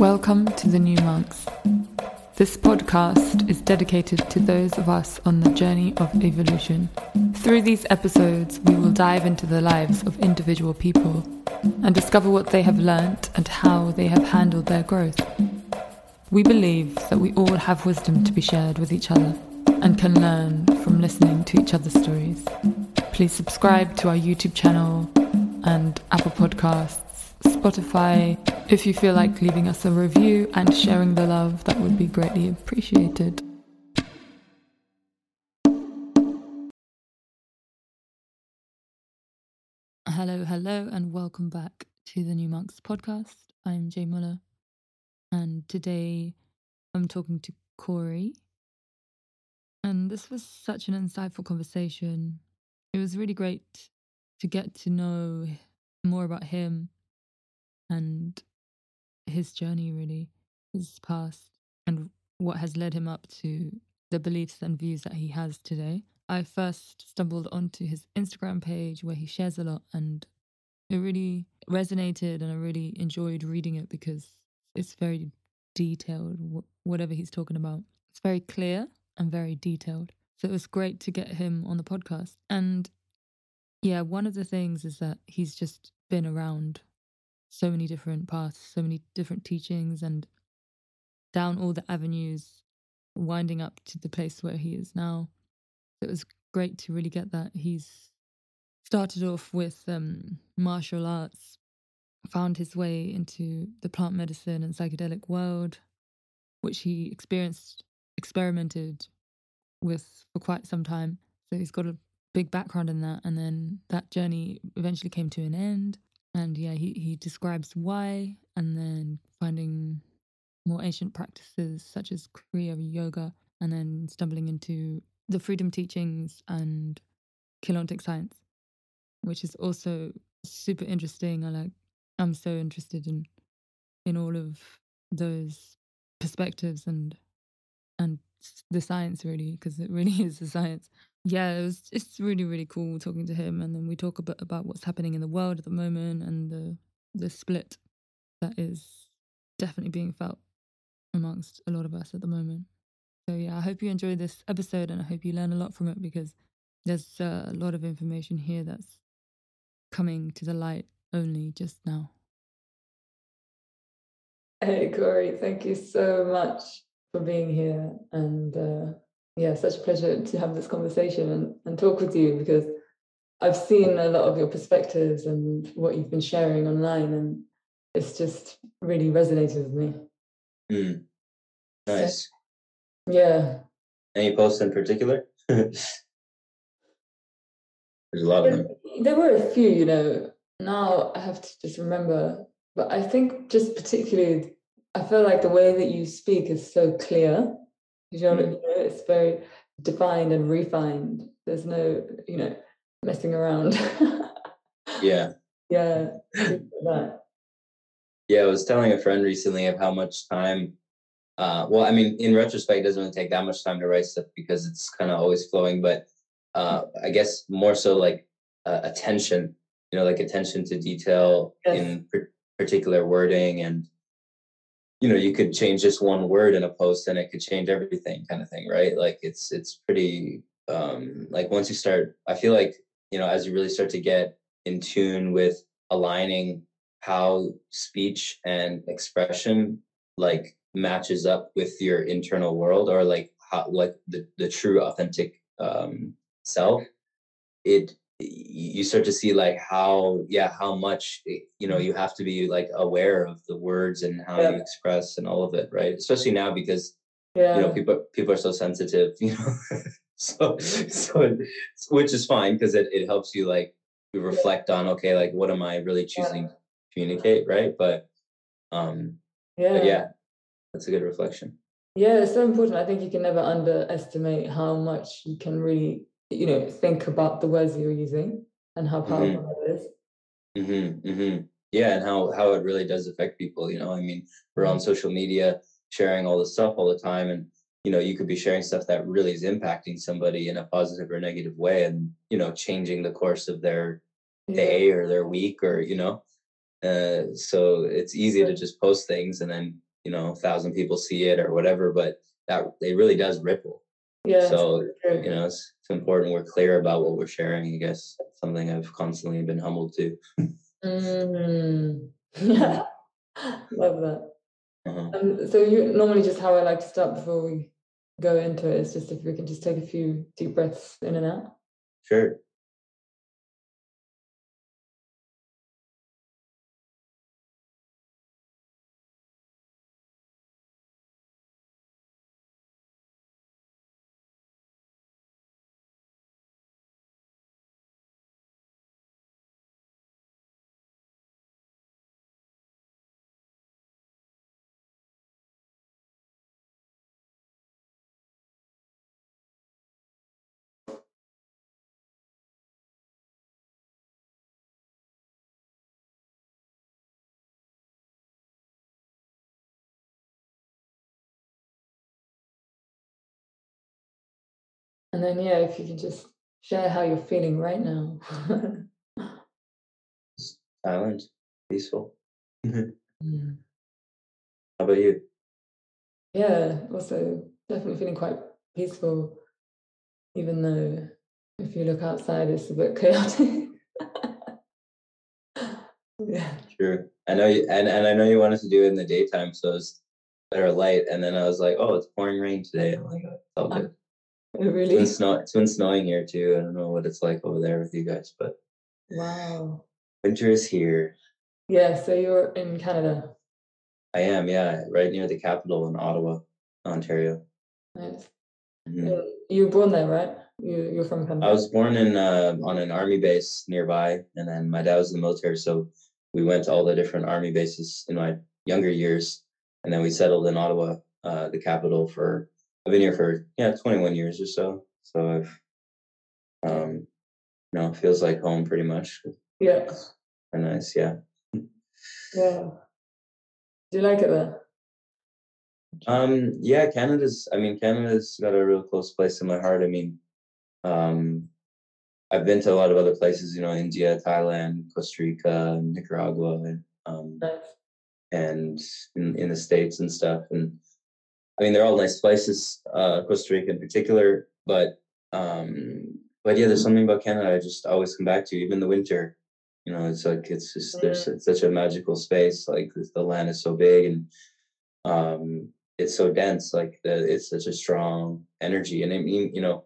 Welcome to the New Monks. This podcast is dedicated to those of us on the journey of evolution. Through these episodes, we will dive into the lives of individual people and discover what they have learnt and how they have handled their growth. We believe that we all have wisdom to be shared with each other and can learn from listening to each other's stories. Please subscribe to our YouTube channel and Apple Podcasts, Spotify. If you feel like leaving us a review and sharing the love, that would be greatly appreciated. Hello, hello, and welcome back to the New Monks podcast. I'm Jay Muller, and today I'm talking to Corey. And this was such an insightful conversation. It was really great to get to know more about him and his journey, really, his past, and what has led him up to the beliefs and views that he has today. I first stumbled onto his Instagram page where he shares a lot, and it really resonated, and I really enjoyed reading it because it's very detailed, whatever he's talking about. It's very clear and very detailed. So it was great to get him on the podcast. And yeah, one of the things is that he's just been around so many different paths, so many different teachings, and down all the avenues, winding up to the place where he is now. It was great to really get that. He's started off with um, martial arts, found his way into the plant medicine and psychedelic world, which he experienced, experimented with for quite some time. So he's got a big background in that. And then that journey eventually came to an end. And yeah, he, he describes why, and then finding more ancient practices such as Kriya Yoga, and then stumbling into the freedom teachings and Keylontic science, which is also super interesting. I like I'm so interested in in all of those perspectives and and the science really because it really is the science yeah, it was it's really really cool talking to him, and then we talk a bit about what's happening in the world at the moment and the the split that is definitely being felt amongst a lot of us at the moment. So yeah, I hope you enjoy this episode, and I hope you learn a lot from it because there's uh, a lot of information here that's coming to the light only just now. Hey Corey, thank you so much for being here and. Uh yeah, such a pleasure to have this conversation and, and talk with you because I've seen a lot of your perspectives and what you've been sharing online, and it's just really resonated with me. Mm. Nice. So, yeah. Any posts in particular? There's a lot there, of them. There were a few, you know. Now I have to just remember, but I think just particularly, I feel like the way that you speak is so clear you know, mm. it's very defined and refined. There's no, you know, messing around. yeah. Yeah. Yeah, I was telling a friend recently of how much time. Uh, well, I mean, in retrospect, it doesn't really take that much time to write stuff because it's kind of always flowing. But uh, I guess more so like uh, attention, you know, like attention to detail yes. in particular wording and you know you could change just one word in a post and it could change everything kind of thing right? Like it's it's pretty um like once you start i feel like you know as you really start to get in tune with aligning how speech and expression like matches up with your internal world or like how like the, the true authentic um self it you start to see like how yeah how much eh, you know you have to be like aware of the words and how yeah. you express and all of it right especially now because yeah. you know people people are so sensitive you know so so which is fine because it, it helps you like reflect on okay like what am i really choosing yeah. to communicate right but um yeah but yeah that's a good reflection yeah it's so important i think you can never underestimate how much you can really you know think about the words you're using and how mm-hmm. powerful mm-hmm. that is. Mm-hmm, mm-hmm. Yeah, and how how it really does affect people. You know, I mean, we're on mm-hmm. social media sharing all this stuff all the time, and you know, you could be sharing stuff that really is impacting somebody in a positive or negative way, and you know, changing the course of their day yeah. or their week, or you know. Uh, so it's easy to just post things and then you know, a thousand people see it or whatever, but that it really does ripple. Yeah. So you know, it's, it's important we're clear about what we're sharing. I guess something I've constantly been humbled to. Mm. Love that. Uh-huh. Um, so you normally just how I like to start before we go into it is just if we can just take a few deep breaths in and out. Sure. And then, yeah, if you can just share how you're feeling right now. Silent, peaceful. mm. How about you? Yeah, also definitely feeling quite peaceful, even though if you look outside, it's a bit chaotic. yeah. True. I know you, and, and I know you wanted to do it in the daytime, so it's better light. And then I was like, oh, it's pouring rain today. I'm like, oh, it's all good. Really? It's been, snow- it's been snowing here too. I don't know what it's like over there with you guys, but wow, winter is here. Yeah, so you're in Canada. I am, yeah, right near the capital in Ottawa, Ontario. Nice. Mm-hmm. You were born there, right? You you're from Canada. I was born in uh, on an army base nearby, and then my dad was in the military, so we went to all the different army bases in my younger years, and then we settled in Ottawa, uh, the capital, for I've been here for yeah 21 years or so. So I've um you know feels like home pretty much. Yeah. Very nice. Yeah. Yeah. Do you like it there? Um yeah, Canada's I mean Canada's got a real close place in my heart. I mean um I've been to a lot of other places, you know, India, Thailand, Costa Rica, Nicaragua, and um, nice. and in, in the States and stuff. And I mean, they're all nice places, uh, Costa Rica in particular, but um, but yeah, there's something about Canada I just always come back to, even the winter. You know, it's like it's just there's it's such a magical space. Like the land is so big and um, it's so dense. Like the, it's such a strong energy. And I mean, you know,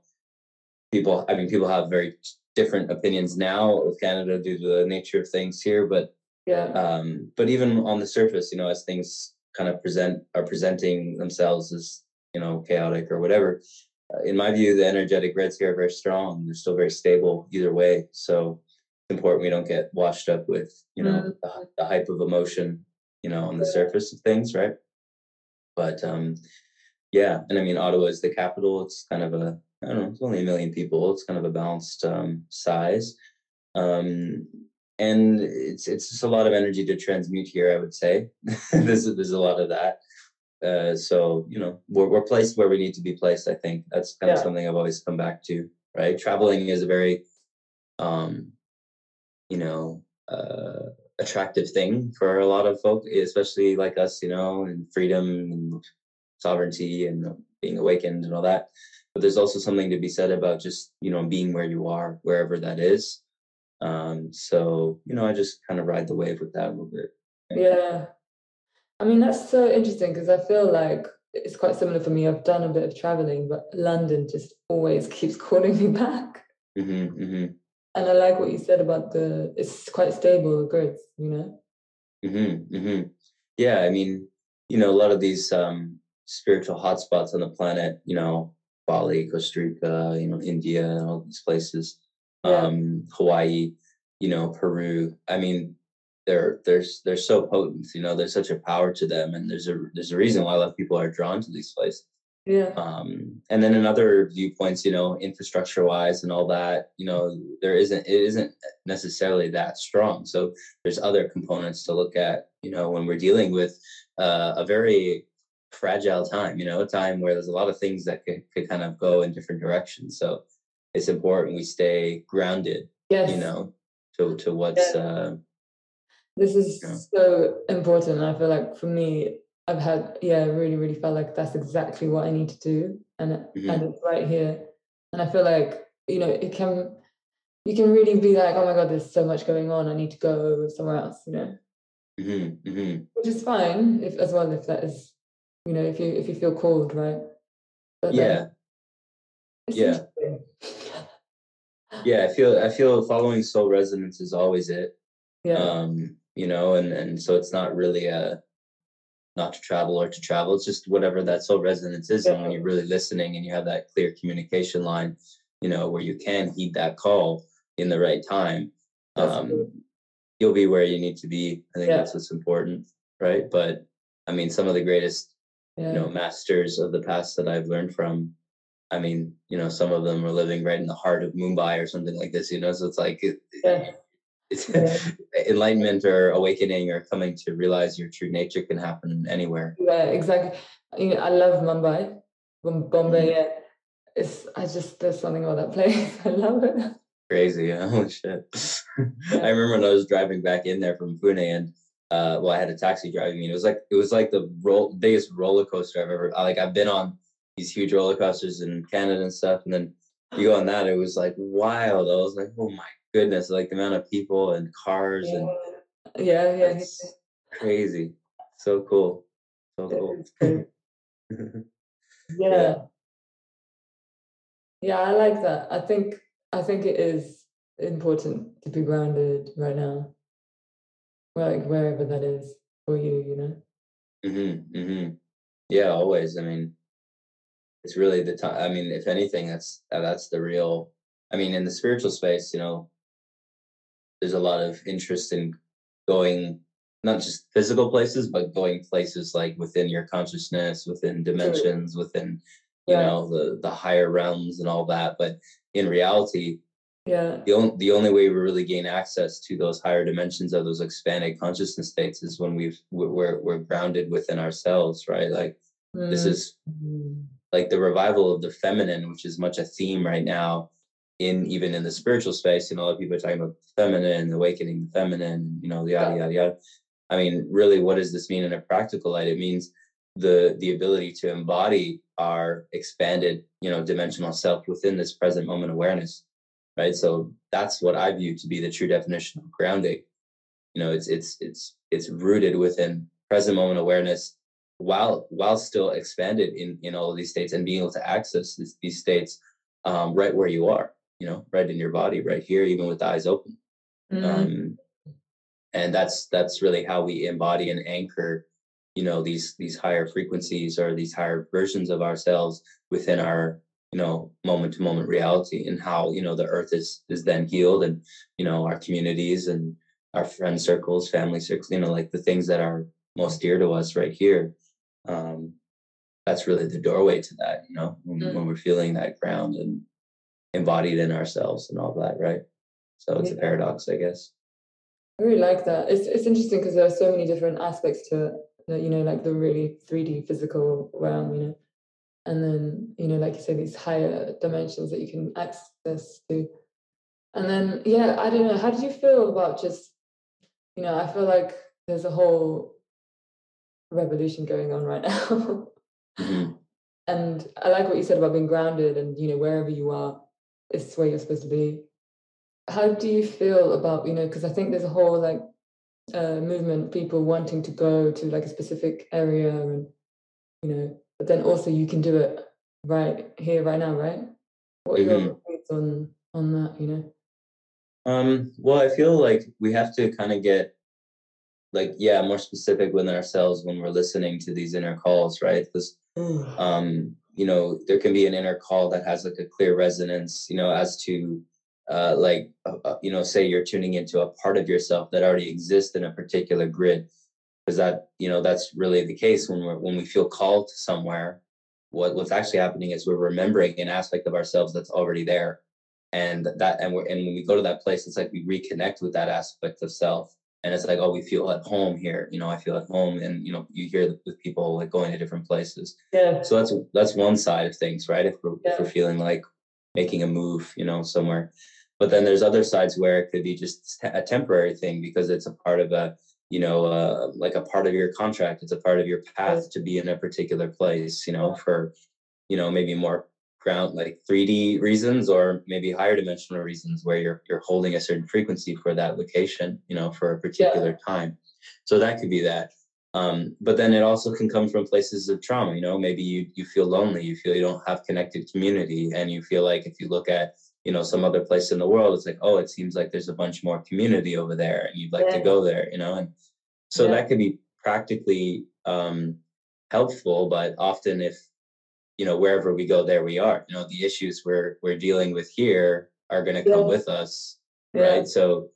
people. I mean, people have very different opinions now of Canada due to the nature of things here, but yeah. Um, but even on the surface, you know, as things kind of present are presenting themselves as you know chaotic or whatever. Uh, in my view the energetic grids here are very strong. They're still very stable either way. So it's important we don't get washed up with you know mm-hmm. the, the, hype of emotion you know on the surface of things right? But um yeah and i mean ottawa is the capital. It's kind of a i don't know it's only a million people. It's kind of a balanced um size. Um and it's it's just a lot of energy to transmute here. I would say there's there's a lot of that. Uh, so you know we're we're placed where we need to be placed. I think that's kind yeah. of something I've always come back to. Right, traveling is a very, um, you know, uh, attractive thing for a lot of folk, especially like us. You know, and freedom and sovereignty and being awakened and all that. But there's also something to be said about just you know being where you are, wherever that is um, so, you know, I just kind of ride the wave with that a little bit. Yeah. I mean, that's so interesting because I feel like it's quite similar for me. I've done a bit of traveling, but London just always keeps calling me back. Mm-hmm, mm-hmm. And I like what you said about the, it's quite stable, the grids, you know? Mm-hmm, mm-hmm. Yeah, I mean, you know, a lot of these um, spiritual hotspots on the planet, you know, Bali, Costa Rica, you know, India, all these places um, Hawaii, you know, Peru. I mean, they're they're they're so potent. You know, there's such a power to them, and there's a there's a reason why a lot of people are drawn to these places. Yeah. Um, and then in other viewpoints, you know, infrastructure wise and all that, you know, there isn't it isn't necessarily that strong. So there's other components to look at, you know, when we're dealing with uh, a very fragile time, you know, a time where there's a lot of things that could, could kind of go in different directions. So it's important we stay grounded. Yes. You know, to to what's. Yeah. Uh, this is you know. so important. I feel like for me, I've had yeah really really felt like that's exactly what I need to do and mm-hmm. and it's right here and I feel like you know it can you can really be like oh my god there's so much going on I need to go somewhere else you know mm-hmm. Mm-hmm. which is fine if as well if that is you know if you if you feel called right but yeah yeah yeah I feel I feel following soul resonance is always it yeah um you know and and so it's not really a not to travel or to travel. It's just whatever that soul resonance is. And when you're really listening and you have that clear communication line, you know, where you can heed that call in the right time, um, you'll be where you need to be. I think yeah. that's what's important, right? But I mean, some of the greatest, yeah. you know, masters of the past that I've learned from, I mean, you know, some of them are living right in the heart of Mumbai or something like this, you know, so it's like, yeah yeah. enlightenment or awakening or coming to realize your true nature can happen anywhere. Yeah, exactly. You know, I love Mumbai, Bombay. Mm-hmm. Yeah, it's I just there's something about that place. I love it. Crazy, oh shit! Yeah. I remember when I was driving back in there from Pune, and uh, well, I had a taxi driving me. It was like it was like the roll, biggest roller coaster I've ever. Like I've been on these huge roller coasters in Canada and stuff, and then you go on that. It was like wild. I was like, oh my goodness, like the amount of people and cars yeah. and yeah, yeah, it's crazy. So cool. So cool. yeah. yeah. Yeah, I like that. I think I think it is important to be grounded right now. Like wherever that is for you, you know. Mhm. Mhm. Yeah, always. I mean, it's really the time. I mean, if anything, that's that's the real. I mean, in the spiritual space, you know, there's a lot of interest in going not just physical places, but going places like within your consciousness, within dimensions, within you yeah. know the the higher realms and all that. But in reality, yeah, the only the only way we really gain access to those higher dimensions of those expanded consciousness states is when we've we're we're grounded within ourselves, right? Like mm. this is mm-hmm. Like the revival of the feminine, which is much a theme right now in even in the spiritual space, you know, a lot of people are talking about the feminine, awakening the feminine, you know, yada yada yada. I mean, really, what does this mean in a practical light? It means the the ability to embody our expanded, you know, dimensional self within this present moment awareness, right? So that's what I view to be the true definition of grounding. You know, it's it's it's it's rooted within present moment awareness while while still expanded in in all of these states and being able to access this, these states um, right where you are you know, right in your body, right here, even with the eyes open. Mm-hmm. Um, and that's that's really how we embody and anchor, you know, these these higher frequencies or these higher versions of ourselves within our you know moment to moment reality and how you know the earth is is then healed and you know our communities and our friend circles family circles you know like the things that are most dear to us right here um that's really the doorway to that you know when, mm-hmm. when we're feeling that ground and embodied in ourselves and all that, right? So it's yeah. a paradox, I guess. I really like that. It's it's interesting because there are so many different aspects to it. You know, like the really 3D physical realm, you know, and then you know, like you say, these higher dimensions that you can access to. And then, yeah, I don't know. How did you feel about just, you know, I feel like there's a whole revolution going on right now. mm-hmm. And I like what you said about being grounded and, you know, wherever you are, is where you're supposed to be. How do you feel about, you know, because I think there's a whole like uh, movement, people wanting to go to like a specific area and, you know, but then also you can do it right here, right now, right? What are mm-hmm. your thoughts on on that, you know? Um, well, I feel like we have to kind of get like, yeah, more specific with ourselves when we're listening to these inner calls, right? Because um, you know there can be an inner call that has like a clear resonance you know as to uh, like uh, uh, you know say you're tuning into a part of yourself that already exists in a particular grid. Because that you know that's really the case when we're when we feel called to somewhere. What what's actually happening is we're remembering an aspect of ourselves that's already there. And that and we're and when we go to that place it's like we reconnect with that aspect of self and it's like oh we feel at home here. You know i feel at home and you know you hear with people like going to different places. Yeah. So that's that's one side of things right? If we're, yeah. if we're feeling like making a move you know somewhere. But then there's other sides where it could be just a temporary thing because it's a part of a you know, uh, like a part of your contract. It's a part of your path to be in a particular place, you know, for, you know, maybe more ground like 3D reasons or maybe higher dimensional reasons where you're you're holding a certain frequency for that location, you know, for a particular yeah. time. So that could be that. Um, but then it also can come from places of trauma, you know, maybe you you feel lonely, you feel you don't have connected community, and you feel like if you look at you know some other place in the world it's like oh it seems like there's a bunch more community over there and you'd like yeah. to go there you know and so yeah. that could be practically um, helpful but often if you know wherever we go there we are. You know the issues we're we're dealing with here are going to come with us right? So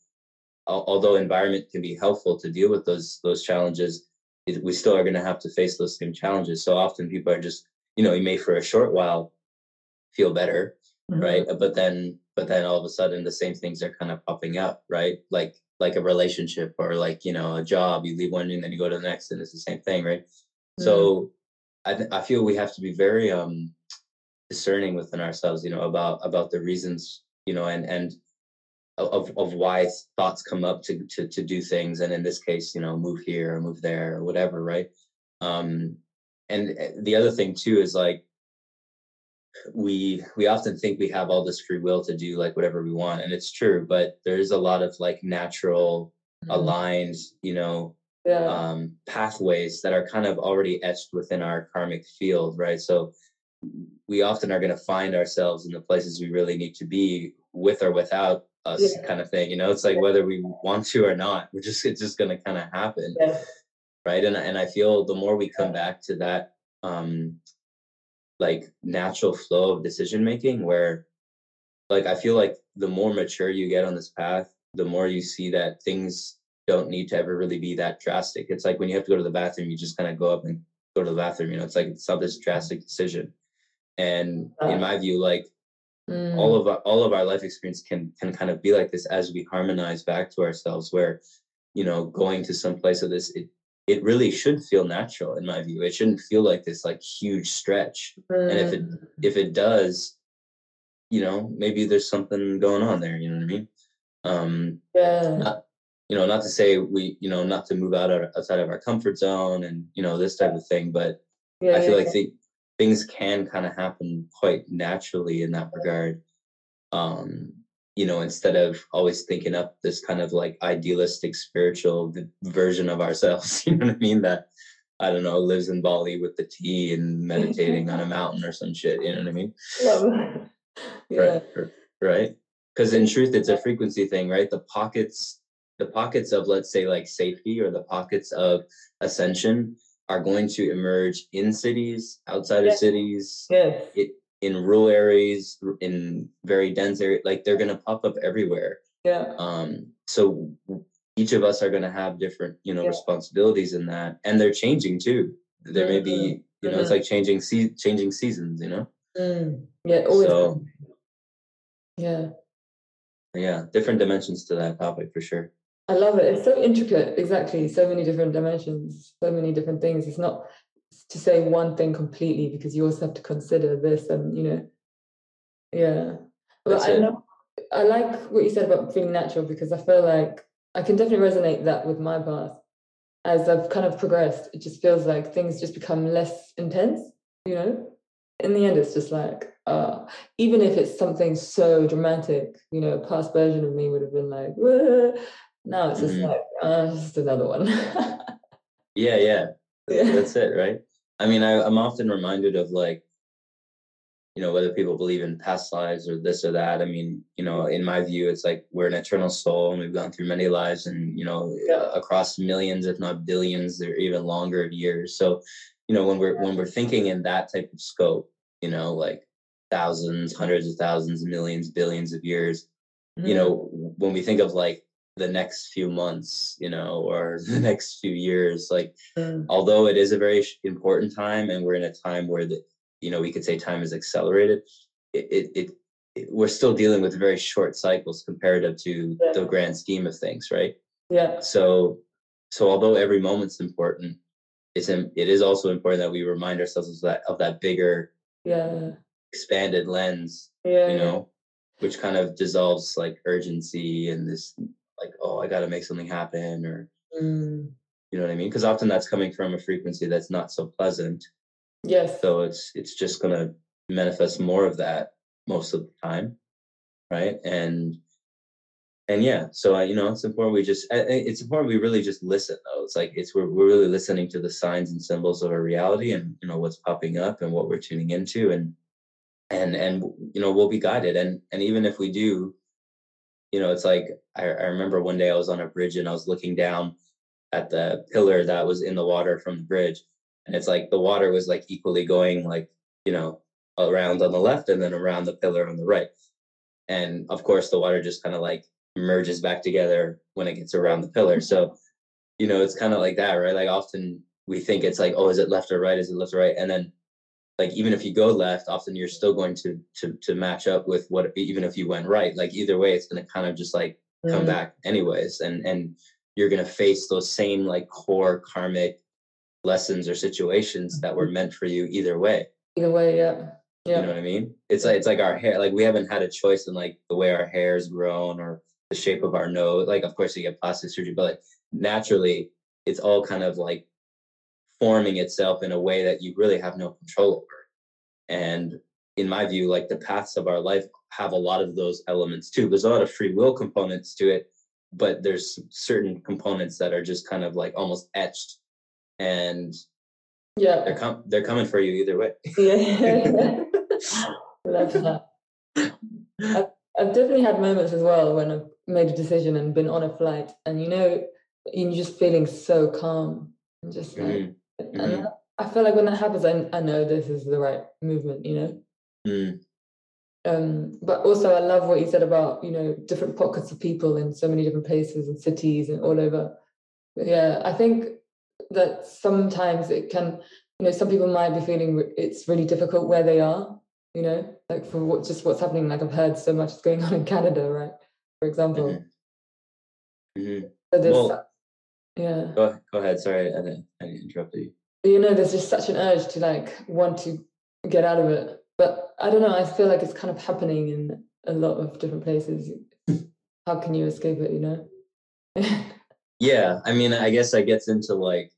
although environment can be helpful to deal with those those challenges we still are going to have to face those same challenges. So often people are just you know you may for a short while feel better mm-hmm. right? But then but then all of a sudden the same things are kind of popping up right? Like like a relationship or like you know a job you leave one and then you go to the next and it's the same thing right? Mm-hmm. so i th- i feel we have to be very um discerning within ourselves you know about about the reasons you know and and of of why thoughts come up to to to do things and in this case you know move here or move there or whatever right um and eh, the other thing too is like we we often think we have all this free will to do like whatever we want and it's true but there's a lot of like natural mm-hmm. aligned you know yeah. um, pathways that are kind of already etched within our karmic field right so we often are going to find ourselves in the places we really need to be with or without us yeah. kind of thing you know it's like whether we want to or not we're just it's just going to kind of happen yeah. right and, and i feel the more we come back to that um like natural flow of decision making where like I feel like the more mature you get on this path, the more you see that things don't need to ever really be that drastic. It's like when you have to go to the bathroom, you just kind of go up and go to the bathroom. You know, it's like it's not this drastic decision. And in my view, like mm. all of our all of our life experience can can kind of be like this as we harmonize back to ourselves, where you know, going to some place of this, it it really should feel natural in my view. It shouldn't feel like this like huge stretch. Mm. And if it mm. if it does, you know, maybe there's something going on there. You know what I mean? Um, yeah. Not, you know, not to say we, you know, not to move out of, outside of our comfort zone and you know this type of thing, but yeah, I feel yeah, like yeah. things can kind of happen quite naturally in that regard. Um, you know, instead of always thinking up this kind of like idealistic spiritual version of ourselves, you know what I mean? That I don't know, lives in Bali with the tea and meditating on a mountain or some shit, you know what I mean? yeah. Right. Right. Because in truth, it's a frequency thing, right? The pockets, the pockets of let's say like safety or the pockets of ascension are going to emerge in cities, outside of cities. Yes. It, in rural areas, in very dense areas, like they're gonna pop up everywhere. Yeah. Um. So each of us are gonna have different, you know, yeah. responsibilities in that, and they're changing too. There mm-hmm. may be, mm-hmm. you know, mm-hmm. it's like changing se- changing seasons. You know. Mm. Yeah. Always. So, yeah. Yeah, different dimensions to that topic for sure. I love it. It's so intricate. Exactly. So many different dimensions. So many different things. It's not to say one thing completely because you also have to consider this and you know yeah but i know i like what you said about feeling natural because i feel like i can definitely resonate that with my path as i've kind of progressed it just feels like things just become less intense you know in the end it's just like uh, even if it's something so dramatic you know a past version of me would have been like Wah! Now it's just mm-hmm. like uh, just another one yeah yeah that's it right I mean, I, I'm often reminded of like, you know, whether people believe in past lives or this or that. I mean, you know, in my view, it's like we're an eternal soul and we've gone through many lives and, you know, yeah. across millions, if not billions, or even longer of years. So, you know, when we're when we're thinking in that type of scope, you know, like thousands, hundreds of thousands, millions, billions of years, mm-hmm. you know, when we think of like the next few months you know or the next few years like mm. although it is a very important time and we're in a time where the you know we could say time is accelerated it it, it, it we're still dealing with very short cycles comparative to yeah. the grand scheme of things right yeah so so although every moment's important it's it is also important that we remind ourselves of that of that bigger yeah expanded lens yeah you know which kind of dissolves like urgency and this like oh i got to make something happen or mm. you know what i mean? Because often that's coming from a frequency that's not so pleasant. Yes. So it's it's just going to manifest more of that most of the time right? And and yeah so I, you know it's important we just it's important we really just listen though. It's like it's we're, we're really listening to the signs and symbols of our reality and you know what's popping up and what we're tuning into and and and you know we'll be guided. And and even if we do you know it's like I, I remember one day i was on a bridge and i was looking down at the pillar that was in the water from the bridge. And it's like the water was like equally going like you know around on the left and then around the pillar on the right. And of course the water just kind of like merges back together when it gets around the pillar. So mm-hmm. you know it's kind of like that right? Like often we think it's like oh is it left or right? Is it left or right? And then like even if you go left often you're still going to to to match up with what even if you went right like either way it's going to kind of just like come mm. back anyways and and you're going to face those same like core karmic lessons or situations that were mm-hmm. meant for you either way. Either way yeah. Yeah. you know what i mean? It's like it's like our hair like we haven't had a choice in like the way our hair is grown or the shape of our nose like of course you get plastic surgery but like naturally it's all kind of like forming itself in a way that you really have no control over. And in my view, like the paths of our life have a lot of those elements too. There's a lot of free will components to it, but there's certain components that are just kind of like almost etched and yeah they're com- they're coming for you either way yeah love that I've, I've definitely had moments as well when i've made a decision and been on a flight and you know you're just feeling so calm and just like mm-hmm. Mm-hmm. I feel like when that happens, I, I know this is the right movement, you know? Mm. Um, but also, I love what you said about, you know, different pockets of people in so many different places and cities and all over. But yeah, I think that sometimes it can, you know, some people might be feeling it's really difficult where they are, you know, like for what just what's happening. Like I've heard so much is going on in Canada, right? For example. Mm-hmm. Mm-hmm. So there's well, yeah. Go, go ahead. Sorry, I didn't, I didn't interrupt you. You know, there's just such an urge to like want to get out of it. But I don't know, I feel like it's kind of happening in a lot of different places. How can you escape it, you know? yeah. I mean, I guess I gets into like,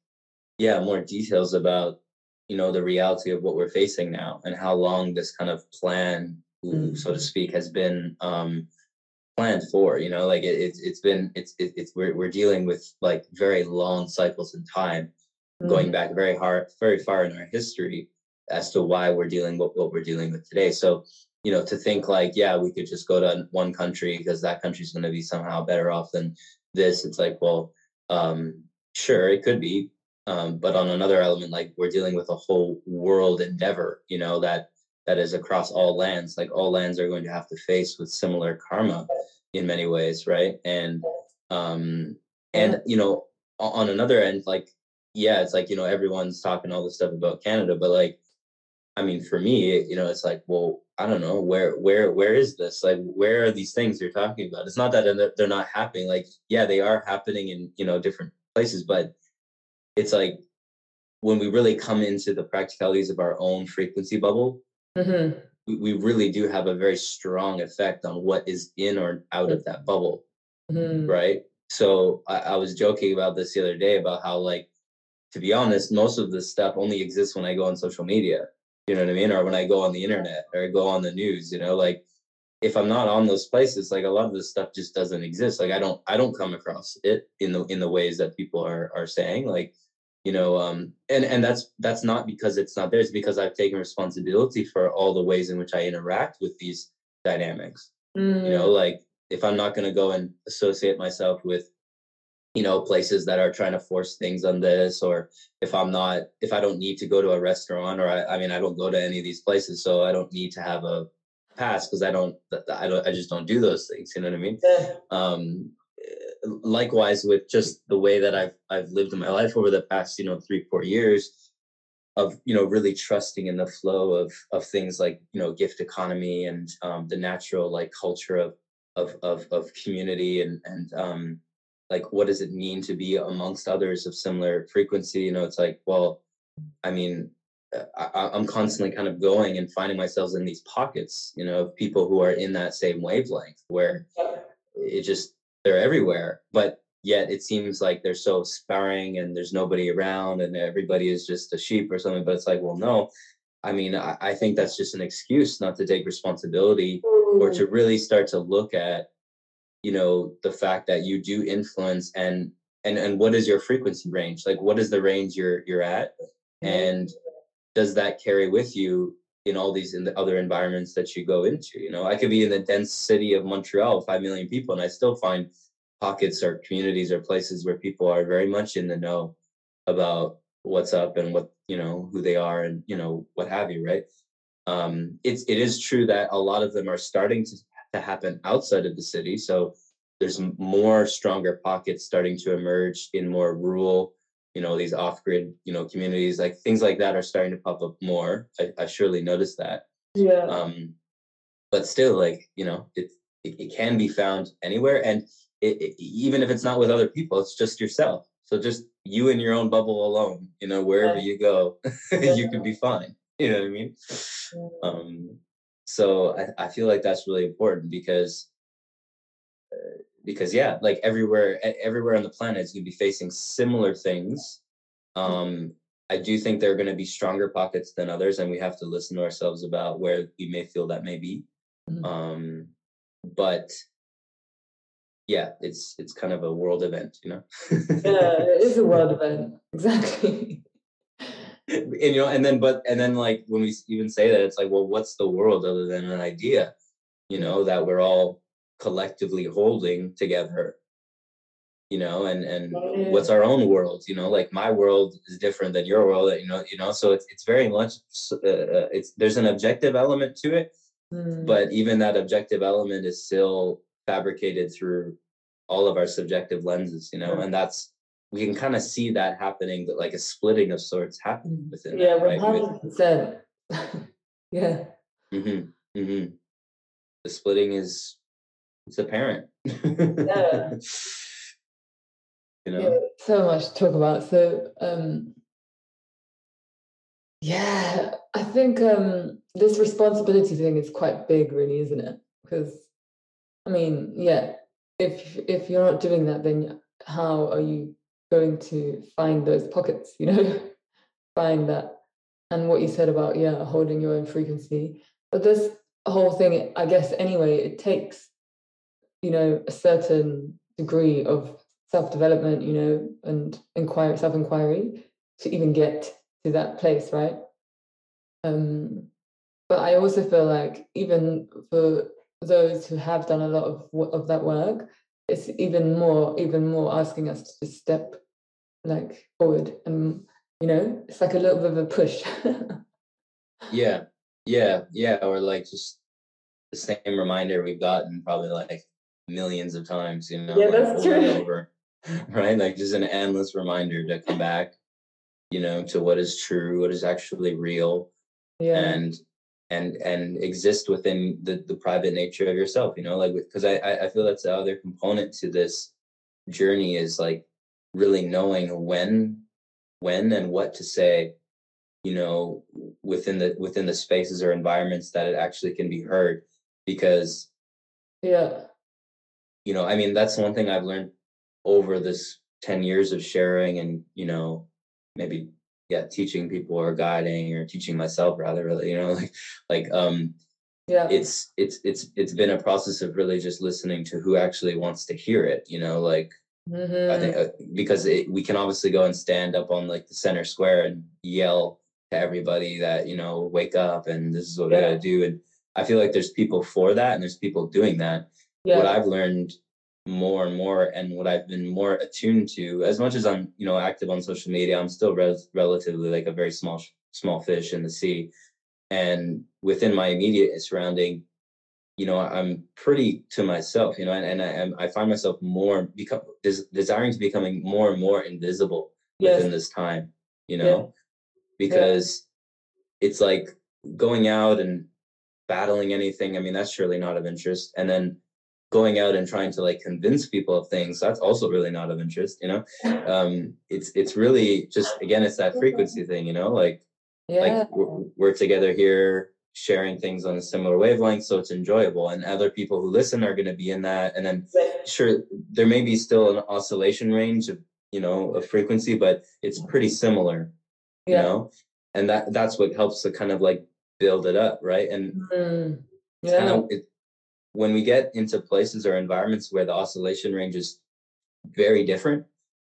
yeah, more details about, you know, the reality of what we're facing now and how long this kind of plan, mm. so to speak, has been um planned for you know like it, it's it's been it's it, it's we're, we're dealing with like very long cycles in time mm-hmm. going back very hard very far in our history as to why we're dealing with what we're dealing with today so you know to think like yeah we could just go to one country because that country's going to be somehow better off than this it's like well um sure it could be um but on another element like we're dealing with a whole world endeavor you know that that is across all lands like all lands are going to have to face with similar karma in many ways right? And um and you know on another end like yeah it's like you know everyone's talking all this stuff about canada but like i mean for me you know it's like well i don't know where where where is this? Like where are these things you're talking about? It's not that they're not happening like yeah they are happening in you know different places but it's like when we really come into the practicalities of our own frequency bubble mm-hmm. we, we really do have a very strong effect on what is in or out of that bubble. Mm-hmm. Right. So I, I was joking about this the other day about how, like, to be honest, most of this stuff only exists when I go on social media. You know what I mean? Or when I go on the internet or I go on the news, you know, like if I'm not on those places, like a lot of this stuff just doesn't exist. Like I don't I don't come across it in the in the ways that people are are saying. Like you know um and and that's that's not because it's not there it's because i've taken responsibility for all the ways in which i interact with these dynamics mm. you know mm. like if i'm not going to go and associate myself with you know places that are trying to force things on this or if i'm not if i don't need to go to a restaurant or i, I mean i don't go to any of these places so i don't need to have a pass because i don't i don't i just don't do those things you know what i mean yeah. um likewise with just the way that I've I've lived in my life over the past you know three four years of you know really trusting in the flow of of things like you know gift economy and um, the natural like culture of of of, of community and and um, like what does it mean to be amongst others of similar frequency? You know it's like well I mean uh, I, I'm constantly kind of going and finding myself in these pockets you know of people who are in that same wavelength where it just they're everywhere but yet it seems like they're so sparring and there's nobody around and everybody is just a sheep or something but it's like well no. I mean i, I think that's just an excuse not to take responsibility or to really start to look at you know the fact that you do influence and and and what is your frequency range? Like what is the range you're you're at? Mm-hmm. And does that carry with you in all these in the other environments that you go into you know? I could be in the dense city of montreal 5 million people and i still find pockets or communities or places where people are very much in the know about what's up and what you know who they are and you know what have you right? Um it's it is true that a lot of them are starting to, to happen outside of the city so there's more stronger pockets starting to emerge in more rural you know these off-grid you know communities like things like that are starting to pop up more i, I surely noticed that yeah um but still like you know it, it, it can be found anywhere and it, it, even if it's not with other people, it's just yourself. So just you in your own bubble alone, you know, wherever you go, you can be fine. You know what I mean? Um, so I, I feel like that's really important because because yeah, like everywhere everywhere on the planet is going to be facing similar things. Um, I do think there are going to be stronger pockets than others, and we have to listen to ourselves about where we may feel that may be. Mm-hmm. Um, but yeah, it's it's kind of a world event, you know. yeah, it is a world event, exactly. and you know, and then but and then like when we even say that, it's like, well, what's the world other than an idea, you know, that we're all collectively holding together you know and and what's our own world you know like my world is different than your world you know you know so it's it's very much uh, uh, it's there's an objective element to it mm. but even that objective element is still fabricated through all of our subjective lenses, you know, and that's we can kind of see that happening, but like a splitting of sorts happening within. Yeah, one hundred percent. Yeah. Mm-hmm. Mm-hmm. The splitting is it's apparent. yeah. you know, yeah, so much to talk about. So, um, yeah, I think um, this responsibility thing is quite big, really, isn't it? Because I mean, yeah, if if you're not doing that, then how are you going to find those pockets? You know, find that. And what you said about yeah, holding your own frequency, but this whole thing, I guess, anyway, it takes you know a certain degree of self development, you know, and inquiry, self inquiry to even get to that place, right? Um, but I also feel like even for those who have done a lot of of that work, it's even more even more asking us to step like forward and you know it's like a little bit of a push. yeah, yeah, yeah, or like just the same reminder we've gotten probably like millions of times, you know. Yeah, that's true. Over, right, like just an endless reminder to come back, you know, to what is true, what is actually real, yeah. and and and exist within the the private nature of yourself you know like because I i feel that's the other component to this journey is like really knowing when when and what to say you know within the within the spaces or environments that it actually can be heard because yeah you know i mean that's one thing i've learned over this 10 years of sharing and you know maybe yeah teaching people or guiding or teaching myself rather really you know like like um yeah it's it's it's it's been a process of really just listening to who actually wants to hear it you know like mm-hmm. i think uh, because it, we can obviously go and stand up on like the center square and yell to everybody that you know wake up and this is what yeah. i gotta do and i feel like there's people for that and there's people doing that yeah. what i've learned more and more and what i've been more attuned to as much as i'm you know active on social media i'm still relatively like a very small small fish in the sea and within my immediate surrounding you know i'm pretty to myself you know and, and i i find myself more become des- desiring to becoming more and more invisible yes. within this time you know yeah. because yeah. it's like going out and battling anything i mean that's surely not of interest and then going out and trying to like convince people of things that's also really not of interest you know? Um it's it's really just again it's that frequency thing you know? Like yeah. like we're, we're, together here sharing things on a similar wavelength so it's enjoyable and other people who listen are going to be in that and then sure there may be still an oscillation range of you know of frequency but it's pretty similar you know? And that that's what helps to kind of like build it up right? And mm, yeah. kind of it, when we get into places or environments where the oscillation range is very different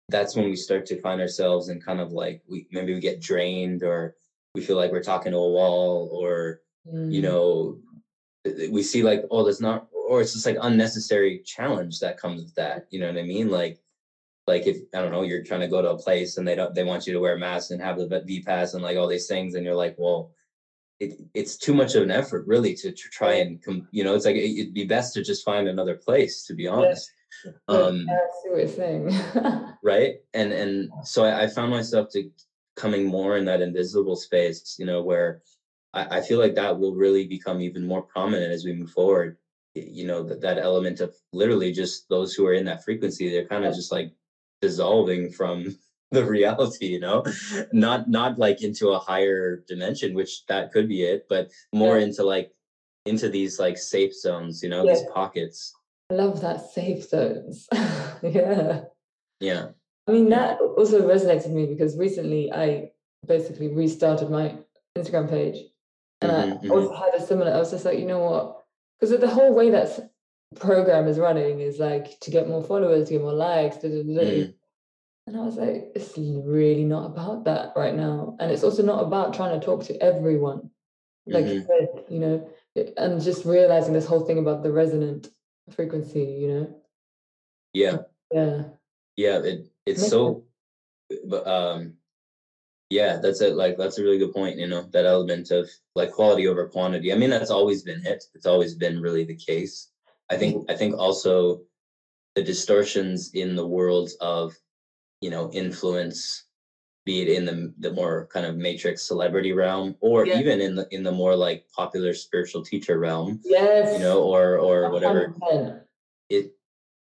that's when we start to find ourselves in kind of like we maybe we get drained or we feel like we're talking to a wall or mm. you know we see like oh there's not or it's just like unnecessary challenge that comes with that you know what i mean like like if i don't know you're trying to go to a place and they don't they want you to wear masks and have the v pass and like all these things and you're like well it, it's too much of an effort really to, to try and come you know it's like it, would be best to just find another place to be honest. Um yeah, I see what you're saying. right? And and so I, I found myself to coming more in that invisible space you know where I, I feel like that will really become even more prominent as we move forward. You know that, that element of literally just those who are in that frequency they're kind of just like dissolving from the reality you know not not like into a higher dimension which that could be it but more yeah. into like into these like safe zones you know yeah. these pockets i love that safe zones yeah yeah i mean that also resonates with me because recently i basically restarted my instagram page and mm-hmm, i also mm-hmm. had a similar i was just like you know what because the whole way that program is running is like to get more followers to get more likes da, da, da, mm. And I was like, it's really not about that right now. And it's also not about trying to talk to everyone. Like mm-hmm. you said, you know, and just realizing this whole thing about the resonant frequency, you know? Yeah. Yeah. Yeah. It, it's so, but, um, yeah, that's it. Like, that's a really good point, you know, that element of like quality over quantity. I mean, that's always been it. It's always been really the case. I think, I think also the distortions in the worlds of you know influence be it in the the more kind of matrix celebrity realm or yeah. even in the in the more like popular spiritual teacher realm yes you know or or whatever 100%. it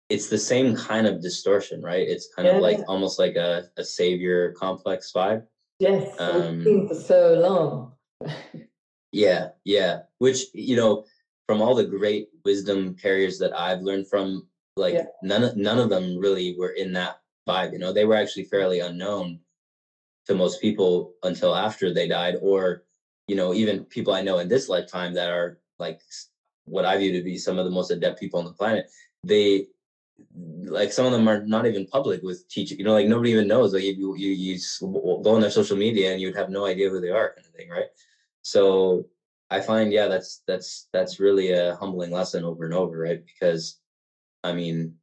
it's the same kind of distortion right it's kind yeah. of like almost like a, a savior complex vibe yes um, for so long yeah yeah which you know from all the great wisdom carriers that i've learned from like yeah. none of none of them really were in that five. You know, they were actually fairly unknown to most people until after they died, or you know, even people I know in this lifetime that are like what I view to be some of the most adept people on the planet. They like some of them are not even public with teaching. You know, like nobody even knows. Like you you you go on their social media and you'd have no idea who they are, kind of thing, right? So I find, yeah, that's that's that's really a humbling lesson over and over, right? Because I mean,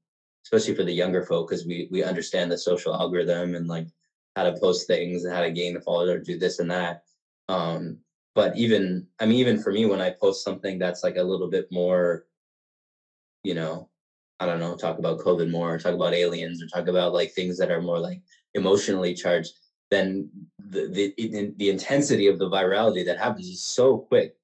especially for the younger folk, because we we understand the social algorithm and like how to post things and how to gain the followers or do this and that. Um, but even I mean, even for me, when I post something that's like a little bit more, you know, I don't know, talk about COVID more, or talk about aliens, or talk about like things that are more like emotionally charged, then the the the intensity of the virality that happens is so quick.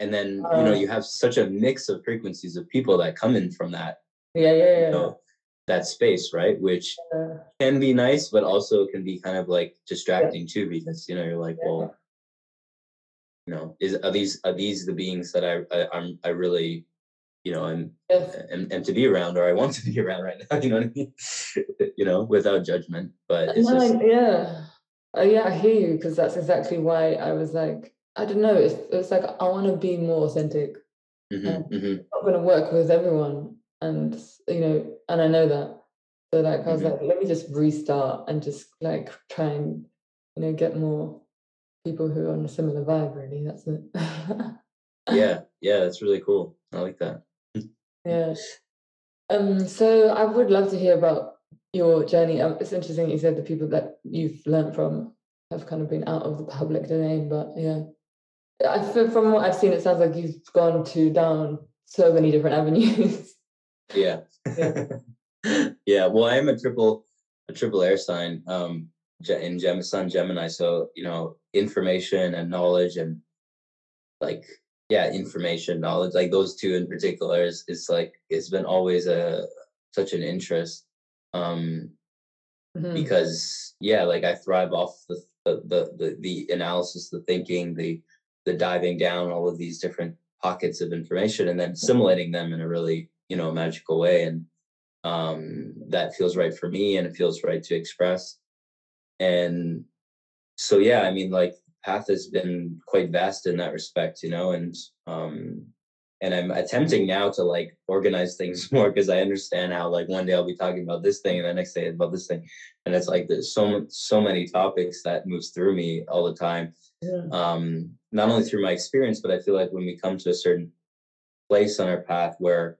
And then uh, you know you have such a mix of frequencies of people that come in from that. Yeah, yeah, yeah. You know? That space, right? Which uh, can be nice, but also can be kind of like distracting yeah. too, because you know you're like, well, you know, is are these are these the beings that I, I I'm I really, you know, I'm, am, am to be around or I want to be around right now? You know what I mean? you know, without judgment, but it's no, just yeah, uh, yeah, I hear you because that's exactly why I was like, I don't know, it's it's like I want to be more authentic. Mm-hmm, mm-hmm. I'm not going to work with everyone and you know and i know that. So like i was mm-hmm. like let me just restart and just like try and you know get more people who are on a similar vibe really that's it. Yeah. Yeah that's really cool. I like that. Yeah. Um so i would love to hear about your journey. Um, it's interesting you said the people that you've learned from have kind of been out of the public domain but yeah. I feel from what I've seen, it sounds like you've gone to down so many different avenues. Yeah. Yeah. Well, I am a triple a triple air sign um in Gem Sun Gemini. So, you know, information and knowledge and like yeah, information, knowledge, like those two in particular is is like it's been always a such an interest. Um mm-hmm. because yeah, like I thrive off the the, the the the analysis, the thinking, the the diving down all of these different pockets of information and then assimilating them in a really you know magical way and um, that feels right for me and it feels right to express and so yeah i mean like path has been quite vast in that respect you know and um and i'm attempting now to like organize things more because i understand how like one day i'll be talking about this thing and the next day about this thing and it's like there's so so many topics that moves through me all the time yeah. um not only through my experience but i feel like when we come to a certain place on our path where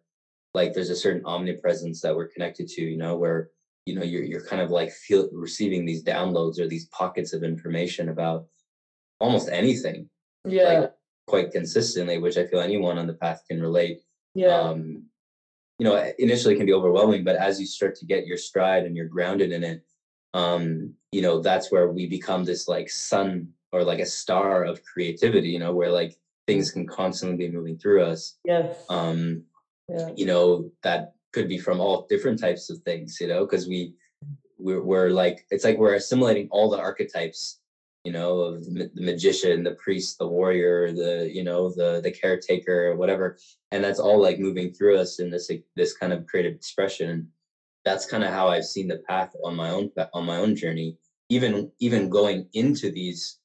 like there's a certain omnipresence that we're connected to you know where you know you're you're kind of like feel receiving these downloads or these pockets of information about almost anything yeah. like, quite consistently which i feel anyone on the path can relate. Yeah. Um you know initially can be overwhelming but as you start to get your stride and you're grounded in it um you know that's where we become this like sun or like a star of creativity you know where like things can constantly be moving through us. Yes. Um yeah. you know that could be from all different types of things you know because we we're, we're like it's like we're assimilating all the archetypes you know of the, magician the priest the warrior the you know the the caretaker whatever and that's all like moving through us in this this kind of creative expression that's kind of how i've seen the path on my own on my own journey even even going into these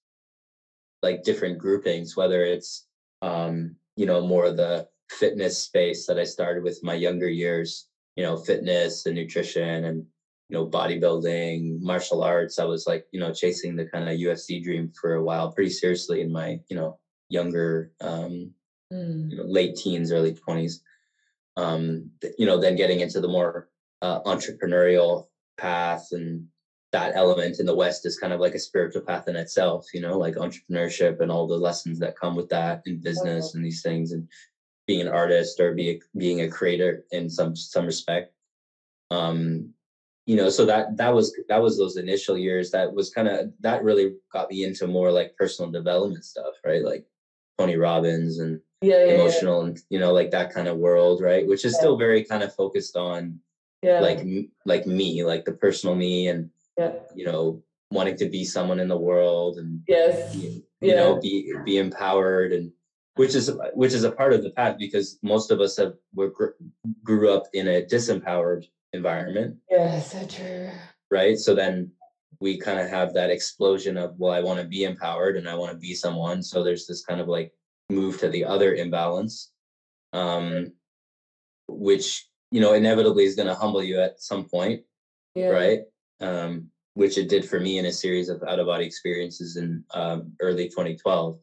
like different groupings whether it's um you know more the fitness space that I started with my younger years, you know, fitness and nutrition and, you know, bodybuilding, martial arts. I was like, you know, chasing the kind of UFC dream for a while pretty seriously in my, you know, younger, um, mm. you know, late teens, early 20s. Um, you know, then getting into the more uh, entrepreneurial path and that element in the West is kind of like a spiritual path in itself, you know, like entrepreneurship and all the lessons that come with that in business and these things and being an artist or be a, being a creator in some some respect. Um you know so that that was that was those initial years that was kind of that really got me into more like personal development stuff right? Like tony robbins and yeah, yeah emotional yeah. and you know like that kind of world right? Which is still very kind of focused on yeah. like like me like the personal me and you know wanting to be someone in the world and yes. you, you know be be empowered and which is which is a part of the path because most of us have were, grew up in a disempowered environment. Yeah, so true. Right. So then we kind of have that explosion of well, I want to be empowered and I want to be someone. So there's this kind of like move to the other imbalance, um, which you know inevitably is going to humble you at some point, yeah. right? Um, which it did for me in a series of out of body experiences in um, early 2012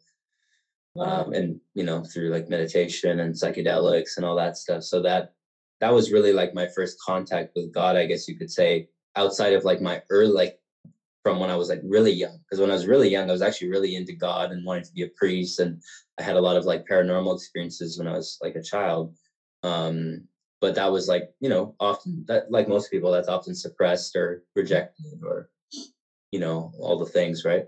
um, and you know through like meditation and psychedelics and all that stuff. So that that was really like my first contact with god i guess you could say outside of like my early like from when i was like really young. Because when i was really young i was actually really into god and wanting to be a priest and i had a lot of like paranormal experiences when i was like a child. Um but that was like you know often that like most people that's often suppressed or rejected or you know all the things right?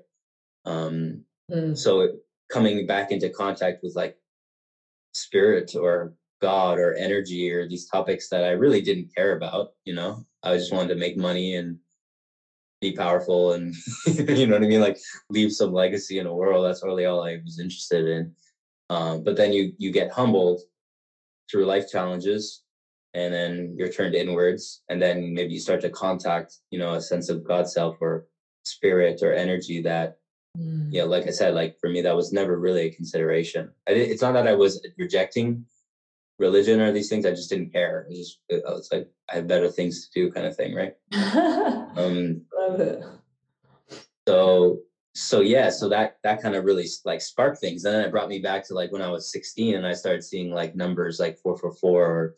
Um mm. so it, coming back into contact with like spirit or God or energy or these topics that I really didn't care about. You know, I just wanted to make money and be powerful and you know what I mean, like leave some legacy in the world. That's really all I was interested in. Um, but then you you get humbled through life challenges, and then you're turned inwards, and then maybe you start to contact you know a sense of God self or spirit or energy that Mm. Yeah, like I said, like for me, that was never really a consideration. I did, it's not that I was rejecting religion or these things. I just didn't care. It was just, it was like I have better things to do, kind of thing, right? um, Love it. So, so yeah, so that that kind of really like sparked things. And then it brought me back to like when I was 16 and I started seeing like numbers like four four four, or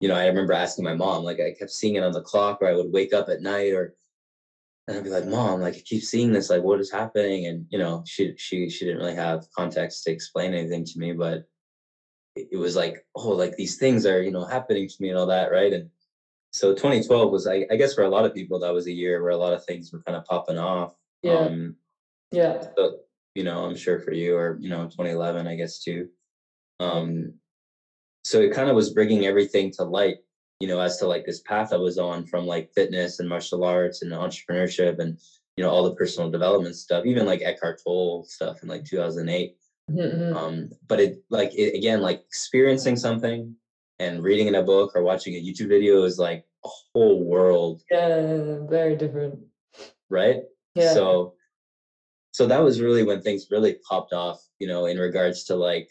you know, I remember asking my mom, like I kept seeing it on the clock, or I would wake up at night, or and I'd be like, "Mom, like I keep seeing this. Like, what is happening?" And you know, she she she didn't really have context to explain anything to me, but it, was like, "Oh, like these things are you know happening to me and all that, right?" And so 2012 was, I, I guess, for a lot of people, that was a year where a lot of things were kind of popping off. Yeah. Um, yeah. So, you know, I'm sure for you, or you know, 2011, I guess too. Um, so it kind of was bringing everything to light you know, as to like this path I was on from like fitness and martial arts and entrepreneurship and, you know, all the personal development stuff, even like Eckhart Tolle stuff in like 2008. Mhm. Um, but it like it, again, like experiencing something and reading in a book or watching a YouTube video is like a whole world, Yeah, very different. right? Yeah. So so that was really when things really popped off, you know, in regards to like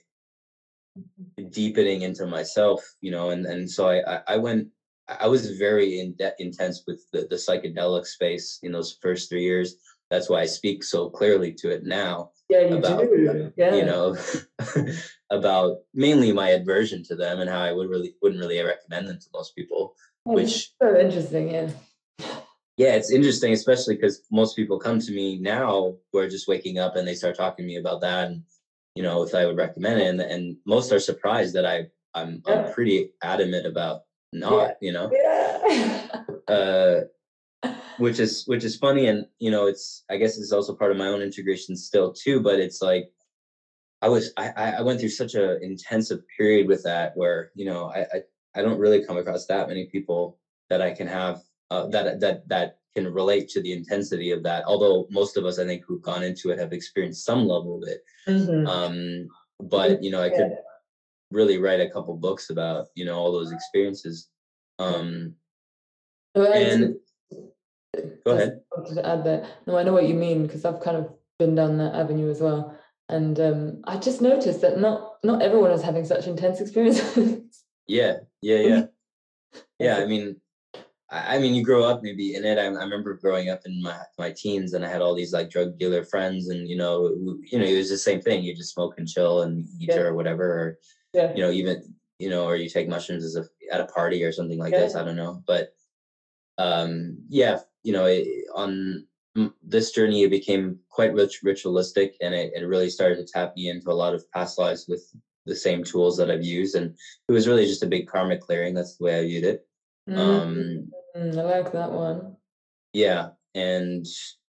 deepening into myself, you know, and and so I I, went I was very in de- intense with the, the psychedelic space in those first three years. That's why I speak so clearly to it now. yeah, you about, do. Yeah. You know, about mainly my aversion to them and how I would really wouldn't really recommend them to most people. Oh, which- so interesting. Yeah. Yeah, it's interesting, especially because most people come to me now who are just waking up and they start talking to me about that, and you know if I would recommend it, and, and most are surprised that I I'm. I'm pretty adamant about not, you know, Yeah. uh, which is which is funny, and you know it's I guess it's also part of my own integration still too, but it's like I was I I went through such a intensive period with that where you know I I, I don't really come across that many people that I can have uh, that that that can relate to the intensity of that. Although most of us, I think, who've gone into it have experienced some level of it. Mhm. Um, but you know, I could really write a couple books about you know all those experiences. Um, and go ahead. wanted to add that. No, I know what you mean because I've kind of been down that avenue as well. And um, I just noticed that not not everyone is having such intense experiences. Yeah, yeah, yeah, yeah. I mean, I, I mean, you grow up maybe in it. I, I remember growing up in my my teens, and I had all these like drug dealer friends, and you know, you know, it was the same thing. You just smoke and chill and eat Yeah. or whatever, or yeah. you know, even you know, or you take mushrooms as a at a party or something like Yeah. this. I don't know, but um, yeah, you know, it, on this journey, it became quite rich, ritualistic, and it, it really started to tap me into a lot of past lives with the same tools that I've used, and it was really just a big karma clearing. That's the way I viewed it. Um, Mm, I like that one. yeah, and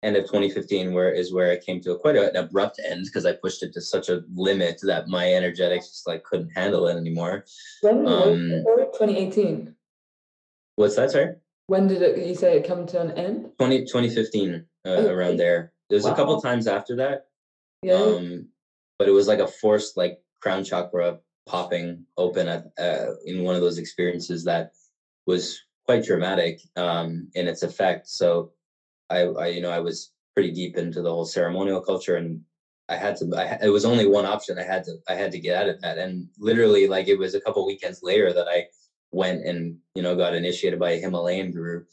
end of 2015 where is where it came to a quite an abrupt end because I pushed it to such a limit that my energetics just like couldn't handle it anymore. When Um, it? 2018. What's that, sorry? When did it? You say it come to an end? 20, 2015, uh, Okay. around there. There's a couple times after that, Yeah. um, but it was like a forced like crown chakra popping open at uh, in one of those experiences that was quite dramatic um, in its effect. So I, I, you know, I was pretty deep into the whole ceremonial culture, and I had to. I, it was only one option. I had to. I had to get out of that, and literally, like it was a couple weekends later that I went and you know got initiated by a Himalayan guru,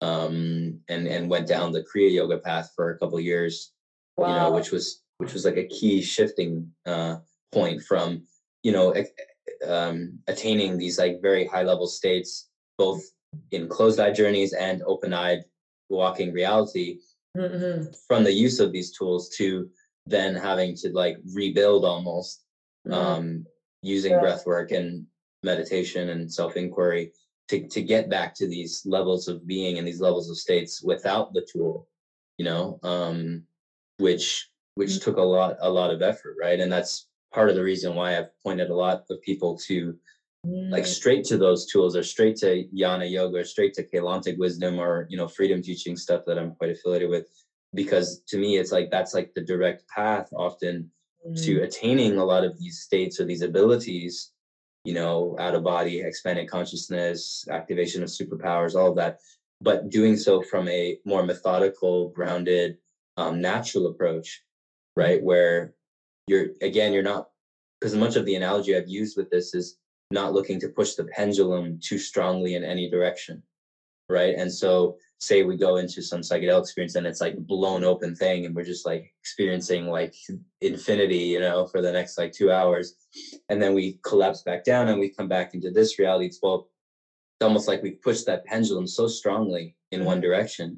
um, and and went down the Kriya Yoga path for a couple years wow. you know, which was which was like a key shifting uh, point from you know um, attaining these like very high level states, both in closed eye journeys and open eyed walking reality, Mhm, from the use of these tools to then having to like rebuild almost mhm. um, using Yeah. breath work and meditation and self inquiry to, to get back to these levels of being and these levels of states without the tool, you know, um, which which Mm. took a lot a lot of effort, right? And that's part of the reason why I've pointed a lot of people to like Mm, straight to those tools or straight to Jnana Yoga or straight to Keylontic wisdom or you know freedom teaching stuff that I'm quite affiliated with. Because to me, it's like that's like the direct path often to mm, attaining a lot of these states or these abilities, you know, out of body, expanded consciousness, activation of superpowers, all of that, but doing so from a more methodical, grounded, um, natural approach, right? Where you're, again, you're not, because much of the analogy I've used with this is not looking to push the pendulum too strongly in any direction, right? And so, say we go into some psychedelic experience and it's like blown open thing and we're just like experiencing like infinity you know for the next like two hours and then we collapse back down and we come back into this reality it's well it's almost like we push that pendulum so strongly in one direction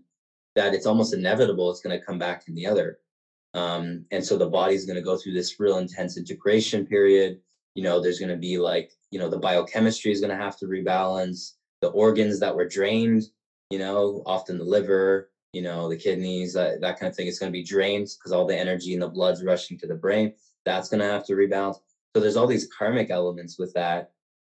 that it's almost inevitable it's going to come back in the other um, and so the body's going to go through this real intense integration period you know there's going to be like you know the biochemistry is going to have to rebalance the organs that were drained you know, often the liver, you know, the kidneys, that, that kind of thing. It's going to be drained because all the energy in the blood's rushing to the brain. That's going to have to rebalance. So there's all these karmic elements with that,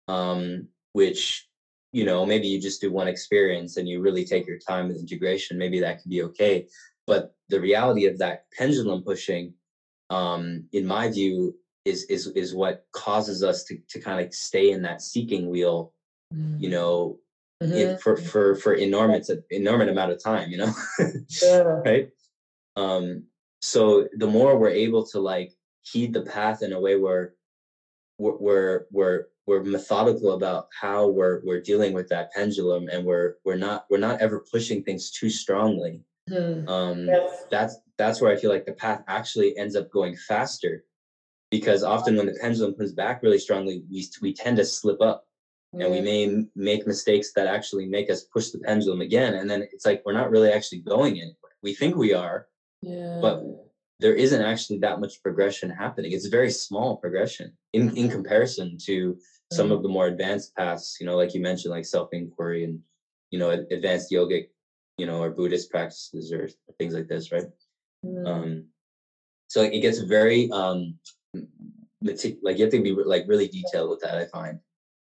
um, which, you know, maybe you just do one experience and you really take your time with integration. Maybe that could be okay. But the reality of that pendulum pushing um, in my view, is is is what causes us to to kind of stay in that seeking wheel, you know, Mhm. it, for for for enormous enormous amount of time, you know, Yeah. right? Um, so the more we're able to like heed the path in a way where we're we're we're, we're methodical about how we're we're dealing with that pendulum, and we're we're not we're not ever pushing things too strongly. Mhm. Um, Yes. that's that's where I feel like the path actually ends up going faster, because often when the pendulum comes back really strongly, we we tend to slip up and we may make mistakes that actually make us push the pendulum again and then it's like we're not really actually going anywhere. We think we are Yeah. but there isn't actually that much progression happening. It's very small progression in in comparison to some of the more advanced paths you know like you mentioned like self-inquiry and you know advanced yogic you know or buddhist practices or things like this right? Mm. um so it gets very um like you have to be like really detailed with that i find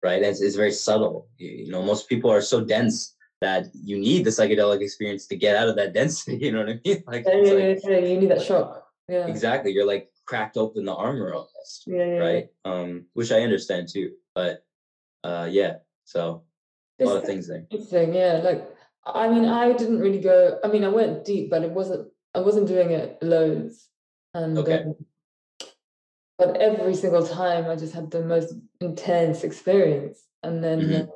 right and it's, it's very subtle you, you know most people are so dense that you need the psychedelic experience to get out of that density you know what i mean like, yeah, yeah, like yeah, you need that shock. Yeah. exactly you're like cracked open the armor almost Yeah, yeah, right um which i understand too but uh yeah so a lot of things there interesting, yeah. Like, I mean, I didn't really go. I mean, I went deep, but it wasn't. I wasn't doing it loads, and Okay. um, but every single time, I just had the most intense experience. And then, Mhm. uh,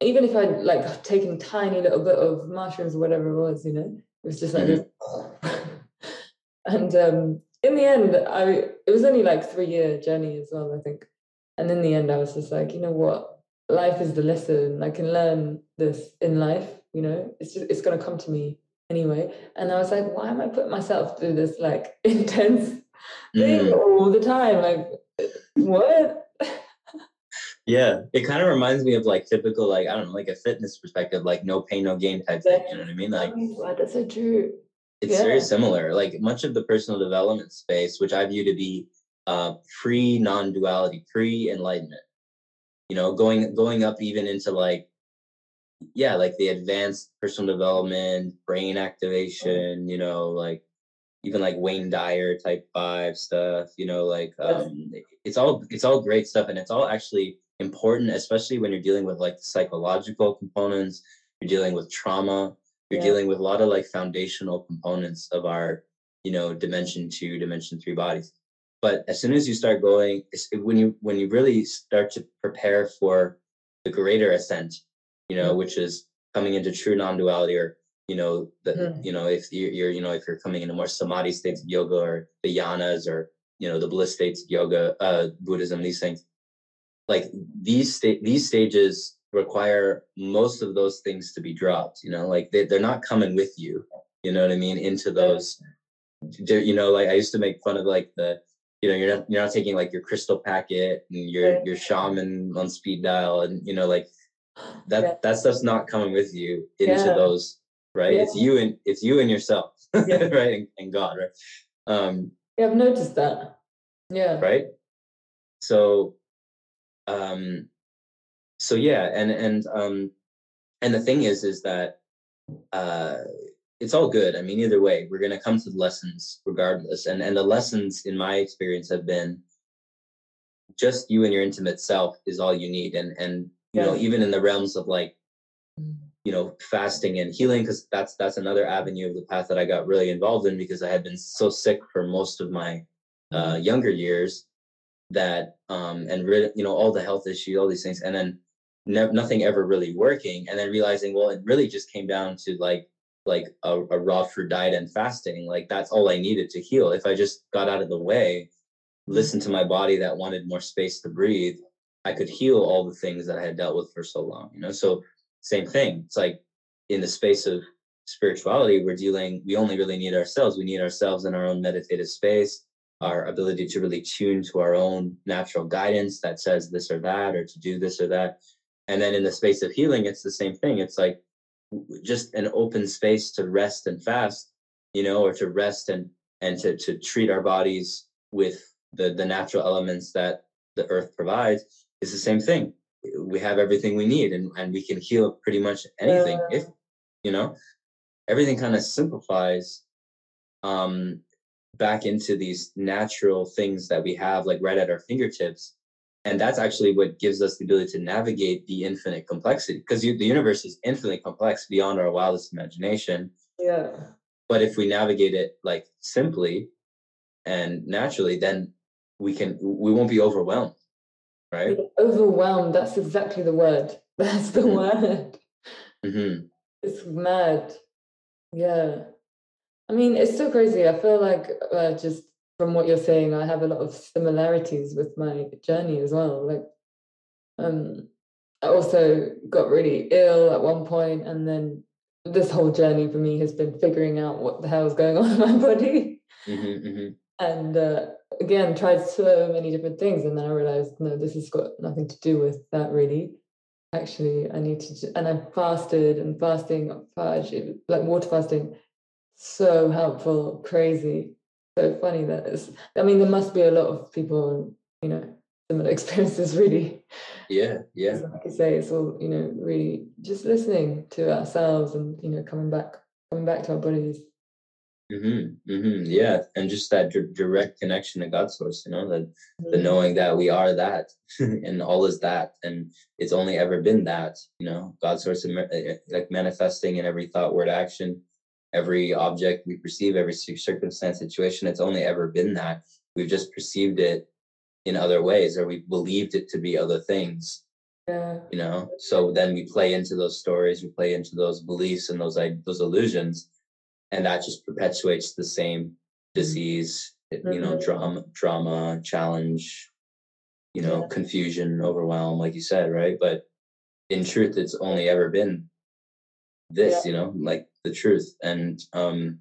even if I'd like taken tiny little bit of mushrooms or whatever it was, you know, it was just like this. and um, in the end, I it was only like three year journey as well, I think. And in the end, I was just like, you know what? Life is the lesson. I can learn this in life. You know, it's just it's gonna come to me anyway. And I was like, why am I putting myself through this like intense thing Mm, all the time? Like, what? yeah it kind of reminds me of like typical like i don't know like a fitness perspective like no pain no gain type thing you know what i mean like Oh God, that's so true. It's Yeah. very similar. Like much of the personal development space, which I view to be uh, pre non-duality, pre enlightenment. You know, going going up even into like, yeah, like the advanced personal development, brain activation. You know, like even like Wayne Dyer type five stuff. You know, like um, it's all it's all great stuff, and it's all actually important, especially when you're dealing with like the psychological components. You're dealing with trauma you're Yeah. dealing with a lot of like foundational components of our you know dimension two dimension three bodies but as soon as you start going when you when you really start to prepare for the greater ascent you know which is coming into true non-duality or you know the Mhm. you know if you're, you're you know if you're coming into more samadhi states of yoga or the jhanas or you know the bliss states of yoga uh buddhism these things like these state these stages require most of those things to be dropped you know like they, they're not coming with you you know what i mean into those you know like i used to make fun of like the you know you're not you're not taking like your crystal packet and your Right. your shaman on speed dial and you know like that Yeah. that stuff's not coming with you into Yeah. those right Yeah. it's you and it's you and yourself Yeah. right and, and god right um Yeah, I've noticed that. Yeah. right so um so yeah and and um and the thing is is that uh it's all good i mean either way we're going to come to the lessons regardless and and the lessons in my experience have been just you and your intimate self is all you need and and you know even in the realms of like. You know fasting and healing because that's that's another avenue of the path that i got really involved in because i had been so sick for most of my uh, younger years that um and re- you know all the health issues all these things and then ne- nothing ever really working and then realizing well it really just came down to like like a, a raw food diet and fasting like that's all i needed to heal. If i just got out of the way listened to my body that wanted more space to breathe i could heal all the things that i had dealt with for so long you know? So same thing. It's like in the space of spirituality we're dealing we only really need ourselves. We need ourselves in our own meditative space our ability to really tune to our own natural guidance that says this or that or to do this or that. And then in the space of healing it's the same thing. It's like just an open space to rest and fast you know or to rest and and to to treat our bodies with the the natural elements that the earth provides. Is the same thing we have everything we need and and we can heal pretty much anything if you know everything kind of simplifies um back into these natural things that we have like right at our fingertips and that's actually what gives us the ability to navigate the infinite complexity because the universe is infinitely complex beyond our wildest imagination. Yeah. But if we navigate it like simply and naturally then we can we won't be overwhelmed right? Overwhelmed that's exactly the word. That's the mm-hmm. word. Mm-hmm. it's mad. Yeah. I mean it's so crazy. I feel like uh, just from what you're saying i have a lot of similarities with my journey as well. Like um i also got really ill at one point and then this whole journey for me has been figuring out what the hell is going on in my body. Mm-hmm, mm-hmm. And uh, again tried so many different things and then i realized no this has got nothing to do with that really. Actually i need to and i fasted and fasting fudge like water fasting so helpful crazy. So funny that is i mean there must be a lot of people you know similar experiences really. Yeah yeah. Like i say it's all you know really just listening to ourselves and you know coming back coming back to our bodies mm-hmm, mm-hmm, yeah and just that d- direct connection to god source you know the, mm-hmm. the knowing that we are that and all is that and it's only ever been that you know god source eh, eh, like manifesting in every thought word action every object we perceive every circumstance situation it's only ever been that we've just perceived it in other ways or we believed it to be other things yeah. you know so then we play into those stories we play into those beliefs and those those illusions and that just perpetuates the same mm-hmm. disease mm-hmm. you know mm-hmm. drama drama challenge you know yeah. confusion overwhelm like you said right but in truth it's only ever been this yeah. you know like the truth and um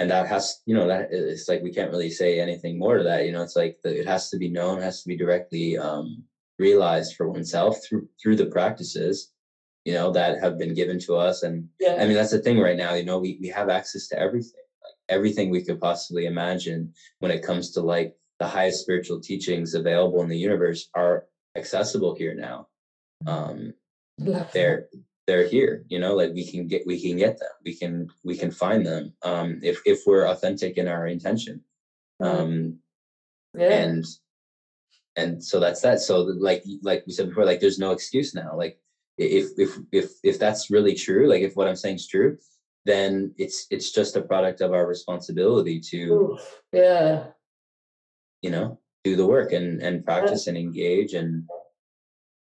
and that has you know that it's like we can't really say anything more to that you know it's like the, it has to be known has to be directly um, realized for oneself through through the practices you know that have been given to us and yeah. i mean that's the thing right now you know we, we have access to everything like everything we could possibly imagine when it comes to like the highest spiritual teachings available in the universe are accessible here now um they're they're here you know like we can get we can get them we can we can find them um if if we're authentic in our intention mm-hmm. um yeah. and and so that's that so like like we said before like there's no excuse now like if if if if that's really true like if what i'm saying is true then it's it's just a product of our responsibility to Oof. yeah you know do the work and and practice and engage and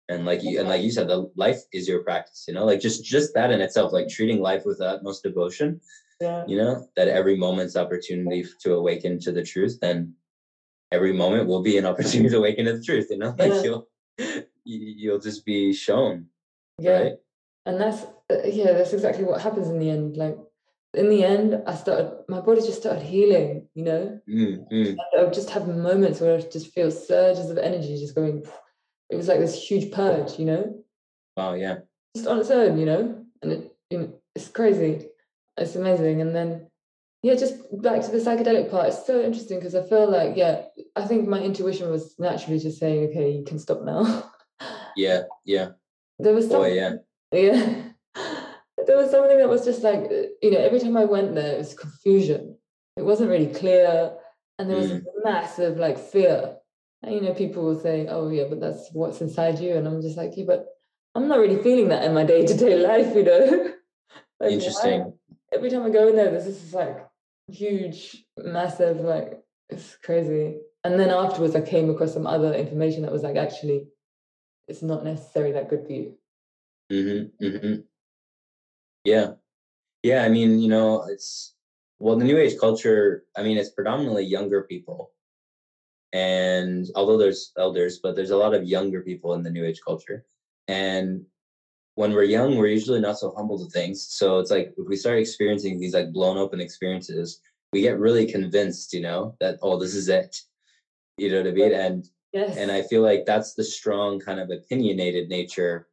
and like you and like you said the life is your practice you know like just just that in itself like treating life with utmost devotion yeah. you know that every moment's opportunity to awaken to the truth then every moment will be an opportunity to awaken to the truth you know like yeah. you'll you'll just be shown yeah right? and that's uh, yeah that's exactly what happens in the end like in the end i started my body just started healing you know mm, mm. i would just have moments where i just feel surges of energy just going it was like this huge purge, you know. Wow, yeah. Just on its own, you know, and it, you know, it's crazy. It's amazing, and then yeah, just back to the psychedelic part. It's so interesting because I feel like yeah, I think my intuition was naturally just saying, okay, you can stop now. yeah, yeah. There was something, Boy, yeah, yeah. there was something that was just like you know, every time I went there, it was confusion. It wasn't really clear, and there was mm. massive like fear and, you know, people will say, oh, yeah, but that's what's inside you. And I'm just like, yeah, but I'm not really feeling that in my day to day life, you know? like, Interesting. every time I go in there, there's this like huge, massive, like, it's crazy. And then afterwards, I came across some other information that was like, actually, it's not necessarily that good for you. Mm-hmm, mm-hmm. Yeah. Yeah. I mean, you know, it's, well, the new age culture, I mean, it's predominantly younger people and although there's elders but there's a lot of younger people in the new age culture and when we're young we're usually not so humble to things so it's like if we start experiencing these like blown open experiences we get really convinced you know that oh this is it you know what i mean and yes. and i feel like that's the strong kind of opinionated nature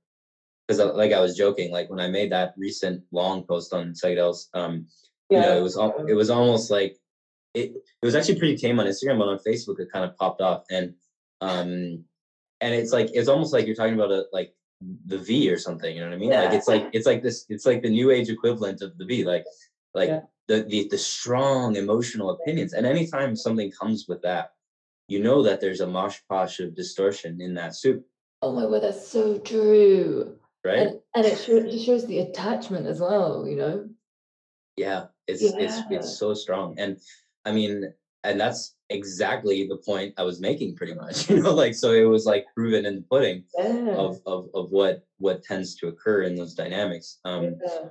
because uh, like i was joking like when i made that recent long post on psychedelics um yeah. you know it was it was almost like it, it was actually pretty tame on Instagram, but on Facebook it kind of popped off. And um and it's like it's almost like you're talking about a like the V or something, you know what I mean? Yeah. Like it's like it's like this it's like the new age equivalent of the V. Like like yeah. the, the the strong emotional opinions. And anytime something comes with that, you know that there's a mosh posh of distortion in that soup. Oh my word, that's so true. Right. And, and it shows, shows the attachment as well, you know? Yeah, it's yeah. it's it's so strong. And I mean, and that's exactly the point I was making pretty much. You know, like so it was like proven in the pudding yeah. of, of of what what tends to occur in those dynamics. Um yeah.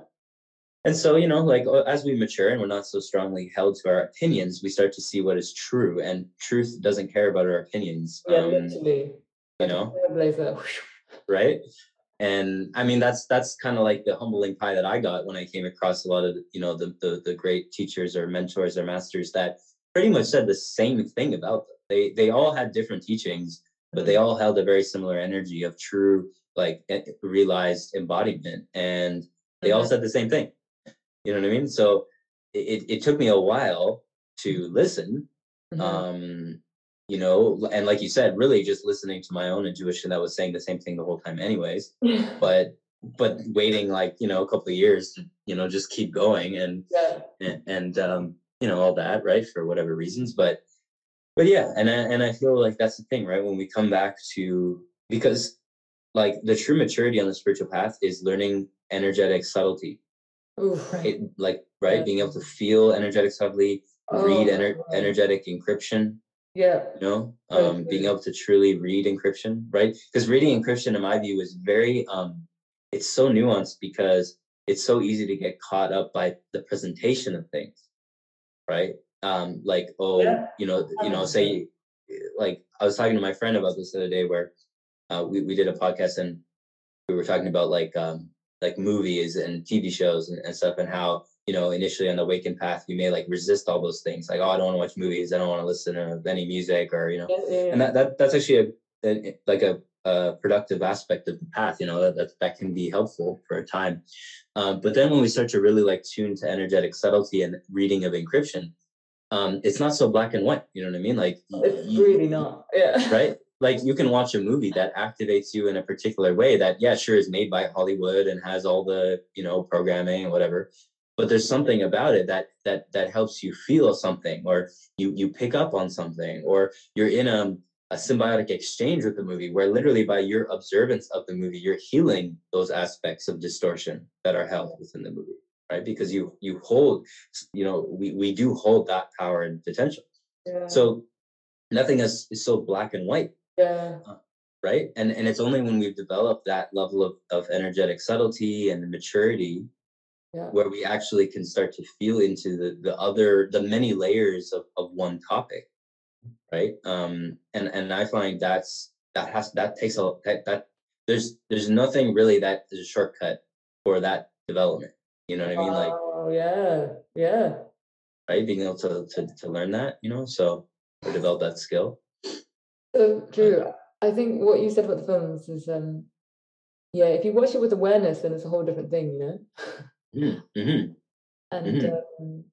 And so, you know, like as we mature and we're not so strongly held to our opinions, we start to see what is true. And truth doesn't care about our opinions. Yeah, um, literally. You know, right? and i mean that's that's kind of like the humbling pie that i got when i came across a lot of you know the, the, the great teachers or mentors or masters that pretty much said the same thing about them they they all had different teachings but they mm-hmm. all held a very similar energy of true like realized embodiment and they mm-hmm. all said the same thing you know what i mean so it, it took me a while to mm-hmm. listen mm-hmm. um you know and like you said really just listening to my own intuition that was saying the same thing the whole time anyways but but waiting like you know a couple of years to you know just keep going and yeah. and, and um you know all that right for whatever reasons but but yeah and I, and I feel like that's the thing right when we come back to because like the true maturity on the spiritual path is learning energetic subtlety Oof. right like right yeah. being able to feel energetic subtly oh, read ener- energetic encryption yeah. You know, um, being able to truly read encryption, right? Because reading encryption, in my view, is very, um, it's so nuanced because it's so easy to get caught up by the presentation of things, right? Um, like, oh, yeah. you know, you know, say, like, I was talking to my friend about this the other day where uh, we we did a podcast and we were talking about like um like movies and TV shows and, and stuff and how you know, initially on the awakened path, you may like resist all those things, like, oh, I don't want to watch movies, I don't want to listen to any music, or you know, yeah, yeah, and that, that that's actually a, a like a, a, productive aspect of the path, you know, that that, that can be helpful for a time. Um, but then when we start to really like tune to energetic subtlety and reading of encryption, um, it's not so black and white. You know what I mean? Like it's you, really not. Yeah. Right. Like you can watch a movie that activates you in a particular way that, yeah, sure is made by Hollywood and has all the, you know, programming and whatever but there's something about it that that that helps you feel something or you you pick up on something or you're in a, a symbiotic exchange with the movie where literally by your observance of the movie you're healing those aspects of distortion that are held within the movie right because you you hold you know we we do hold that power and potential yeah. so nothing is, is so black and white yeah. Uh, right? And and it's only when we've developed that level of, of energetic subtlety and maturity yeah. where we actually can start to feel into the the other the many layers of, of one topic right? Um and and i find that's that has that takes a that, that there's there's nothing really that is a shortcut for that development you know what i mean? Like oh yeah yeah. Right? Being able to to, to learn that you know? So or develop that skill so true i think what you said about the films is um yeah if you watch it with awareness then it's a whole different thing you know Mm-hmm. mm-hmm. And mm-hmm. Um,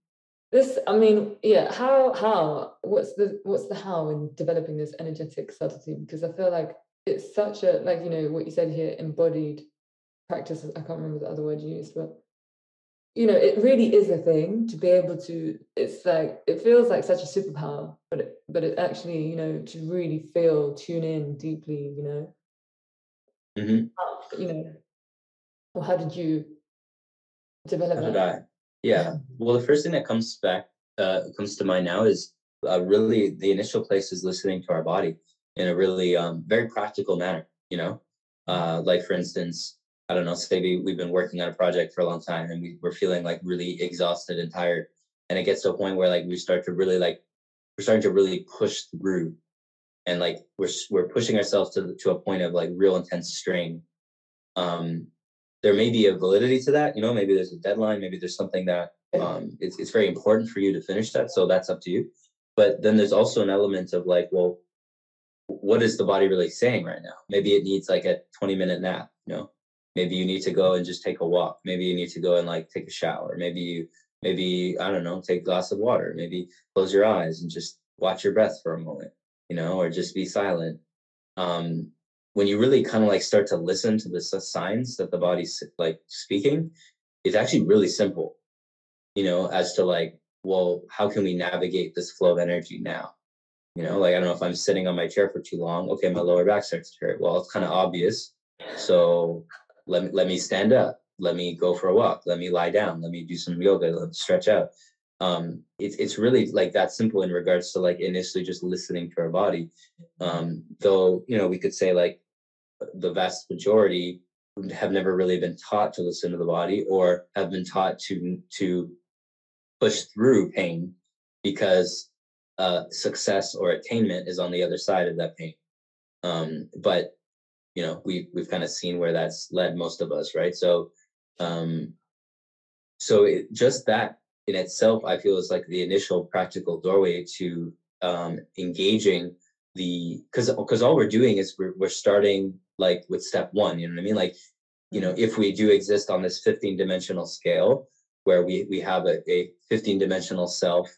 this, I mean, yeah, how how what's the what's the how in developing this energetic subtlety? Because I feel like it's such a like you know what you said here, embodied practice. I can't remember the other word you used, but you know, it really is a thing to be able to. It's like it feels like such a superpower, but it, but it actually, you know, to really feel, tune in deeply, you know. Mm-hmm. You know, or how did you develop How did I? Yeah. Well, the first thing that comes back uh, comes to mind now is uh, really the initial place is listening to our body in a really um, very practical manner. You know, uh, like for instance, I don't know, say we, we've been working on a project for a long time and we, we're feeling like really exhausted and tired, and it gets to a point where like we start to really like we're starting to really push through, and like we're we're pushing ourselves to to a point of like real intense strain. Um, there may be a validity to that. You know, maybe there's a deadline, maybe there's something that um, it's, it's very important for you to finish that. So that's up to you. But then there's also an element of like, well, what is the body really saying right now? Maybe it needs like a 20 minute nap, you know, maybe you need to go and just take a walk. Maybe you need to go and like take a shower. Maybe you, maybe, I don't know, take a glass of water. Maybe close your eyes and just watch your breath for a moment, you know, or just be silent. Um, when you really kind of like start to listen to the signs that the body's like speaking, it's actually really simple. you know, as to like, well, how can we navigate this flow of energy now? You know, like I don't know if I'm sitting on my chair for too long. Okay, my lower back starts to hurt. Well, it's kind of obvious. So let me let me stand up. Let me go for a walk. Let me lie down. Let me do some yoga. Let me stretch out. Um, it's it's really like that simple in regards to like initially just listening to our body. Um, though you know we could say like the vast majority have never really been taught to listen to the body or have been taught to to push through pain because uh, success or attainment is on the other side of that pain. Um, but you know, we we've kind of seen where that's led most of us, right? So, um, so it, just that in itself, I feel is like the initial practical doorway to um, engaging the because because all we're doing is we're we're starting like with step one. You know what I mean? Like, you know, if we do exist on this 15 dimensional scale where we we have a, a 15 dimensional self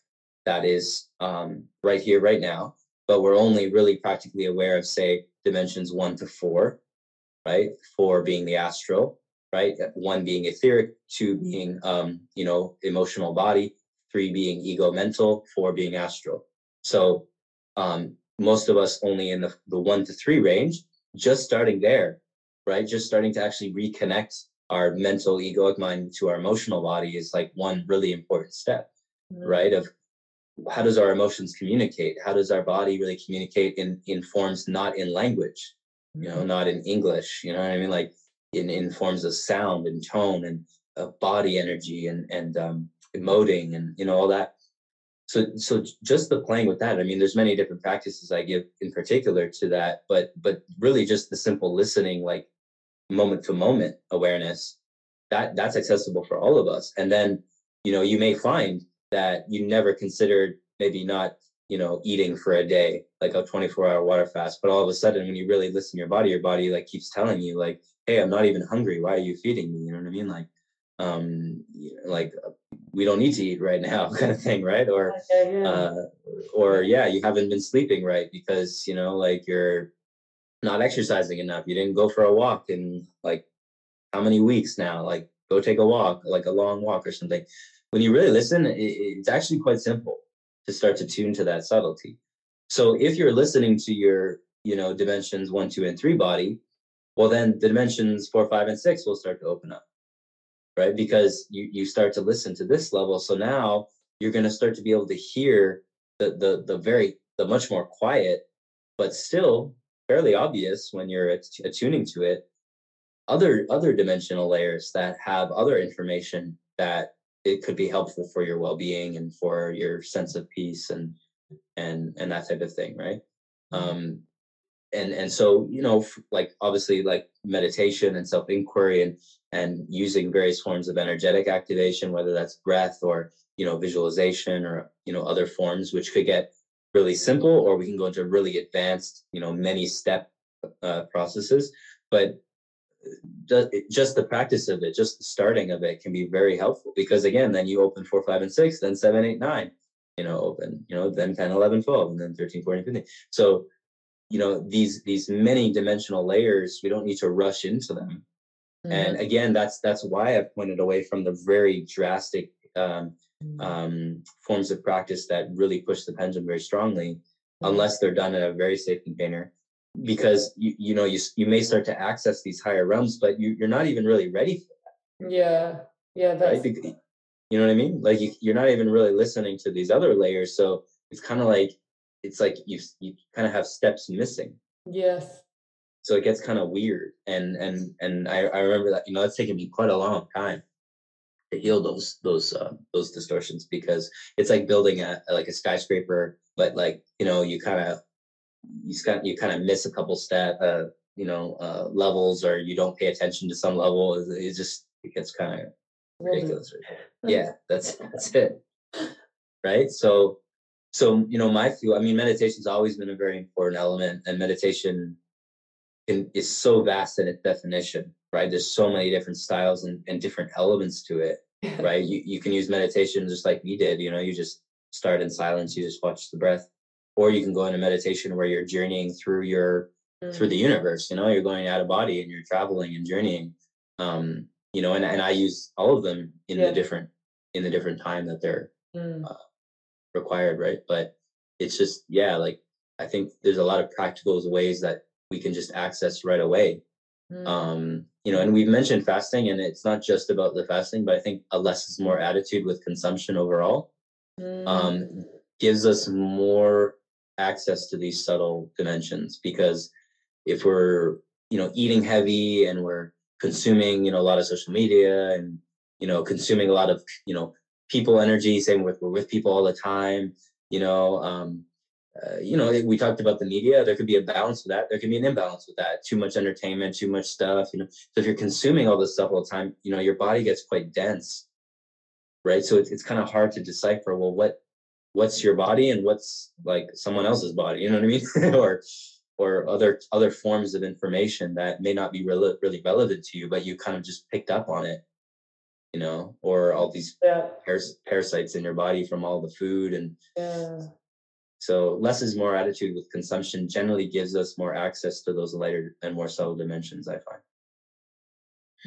that is um, right here, right now, but we're only really practically aware of, say, dimensions one to four, right? Four being the astral, right? One being etheric, two being, um, you know, emotional body, three being ego mental, four being astral. So um, most of us only in the, the one to three range, just starting there, right? Just starting to actually reconnect our mental egoic mind to our emotional body is like one really important step, mm-hmm. right? Of how does our emotions communicate? How does our body really communicate in in forms not in language you know mm-hmm. not in english you know what i mean? Like in in forms of sound and tone and uh, body energy and and um emoting and you know all that. So so just the playing with that i mean there's many different practices i give in particular to that but but really just the simple listening like moment to moment awareness that that's accessible for all of us. And then you know you may find that you never considered maybe not you know eating for a day like a 24 hour water fast but all of a sudden when you really listen to your body your body like keeps telling you like hey i'm not even hungry. Why are you feeding me? You know what i mean? Like um like we don't need to eat right now kind of thing right? Or uh or yeah you haven't been sleeping right because you know like you're not exercising enough. You didn't go for a walk in like how many weeks now? Like go take a walk like a long walk or something when you really listen, it, it's actually quite simple to start to tune to that subtlety. So if you're listening to your, you know, dimensions one, two, and three body, well, then the dimensions four, five, and six will start to open up, right? Because you you start to listen to this level. So now you're going to start to be able to hear the the the very the much more quiet, but still fairly obvious when you're attuning to it other other dimensional layers that have other information that it could be helpful for your well-being and for your sense of peace and and and that type of thing right mm-hmm. um and and so you know like obviously like meditation and self-inquiry and and using various forms of energetic activation whether that's breath or you know visualization or you know other forms which could get really simple or we can go into really advanced you know many step uh, processes but just the practice of it, just the starting of it can be very helpful because again, then you open four, five, and six, then seven, eight, nine, you know, open, you know, then 10, 11, 12, and then 13, 14, 15. So, you know, these, these many dimensional layers, we don't need to rush into them. Mm-hmm. And again, that's, that's why I've pointed away from the very drastic um, mm-hmm. um, forms of practice that really push the pendulum very strongly, mm-hmm. unless they're done in a very safe container because you you know you you may start to access these higher realms, but you you're not even really ready for that. Yeah, yeah, that's right? you know what I mean. Like you, you're not even really listening to these other layers, so it's kind of like it's like you you kind of have steps missing. Yes. So it gets kind of weird, and and and I I remember that you know it's taken me quite a long time to heal those those uh, those distortions because it's like building a like a skyscraper, but like you know you kind of you kind you kind of miss a couple stat uh, you know uh, levels or you don't pay attention to some level it just it gets kind of ridiculous. Yeah that's that's it. Right? So so you know my view i mean meditation's always been a very important element and meditation can, is so vast in its definition right? There's so many different styles and, and different elements to it right? You, you can use meditation just like we did you know you just start in silence you just watch the breath or you can go into meditation where you're journeying through your mm-hmm. through the mm. universe you know you're going out of body and you're traveling and journeying um you know and, and i use all of them in yeah. the different in the different time that they're Mm. uh, required, right? But it's just yeah, like I think there's a lot of practical ways that we can just access right away. Mm. Um, you know, and we've mentioned fasting, and it's not just about the fasting, but I think a less is more attitude with consumption overall Mm. um, gives us more access to these subtle dimensions because if we're you know eating heavy and we're consuming you know a lot of social media and you know consuming a lot of you know people energy saying with we're with people all the time you know um uh, you know we talked about the media there could be a balance with that there could be an imbalance with that too much entertainment too much stuff you know. So if you're consuming all this stuff all the time you know your body gets quite dense right? So it's, it's kind of hard to decipher well what what's your body and what's like someone else's body you know what i mean or or other other forms of information that may not be really really relevant to you but you kind of just picked up on it you know or all these yeah, paras- parasites in your body from all the food and yeah. so less is more attitude with consumption generally gives us more access to those lighter and more subtle dimensions i find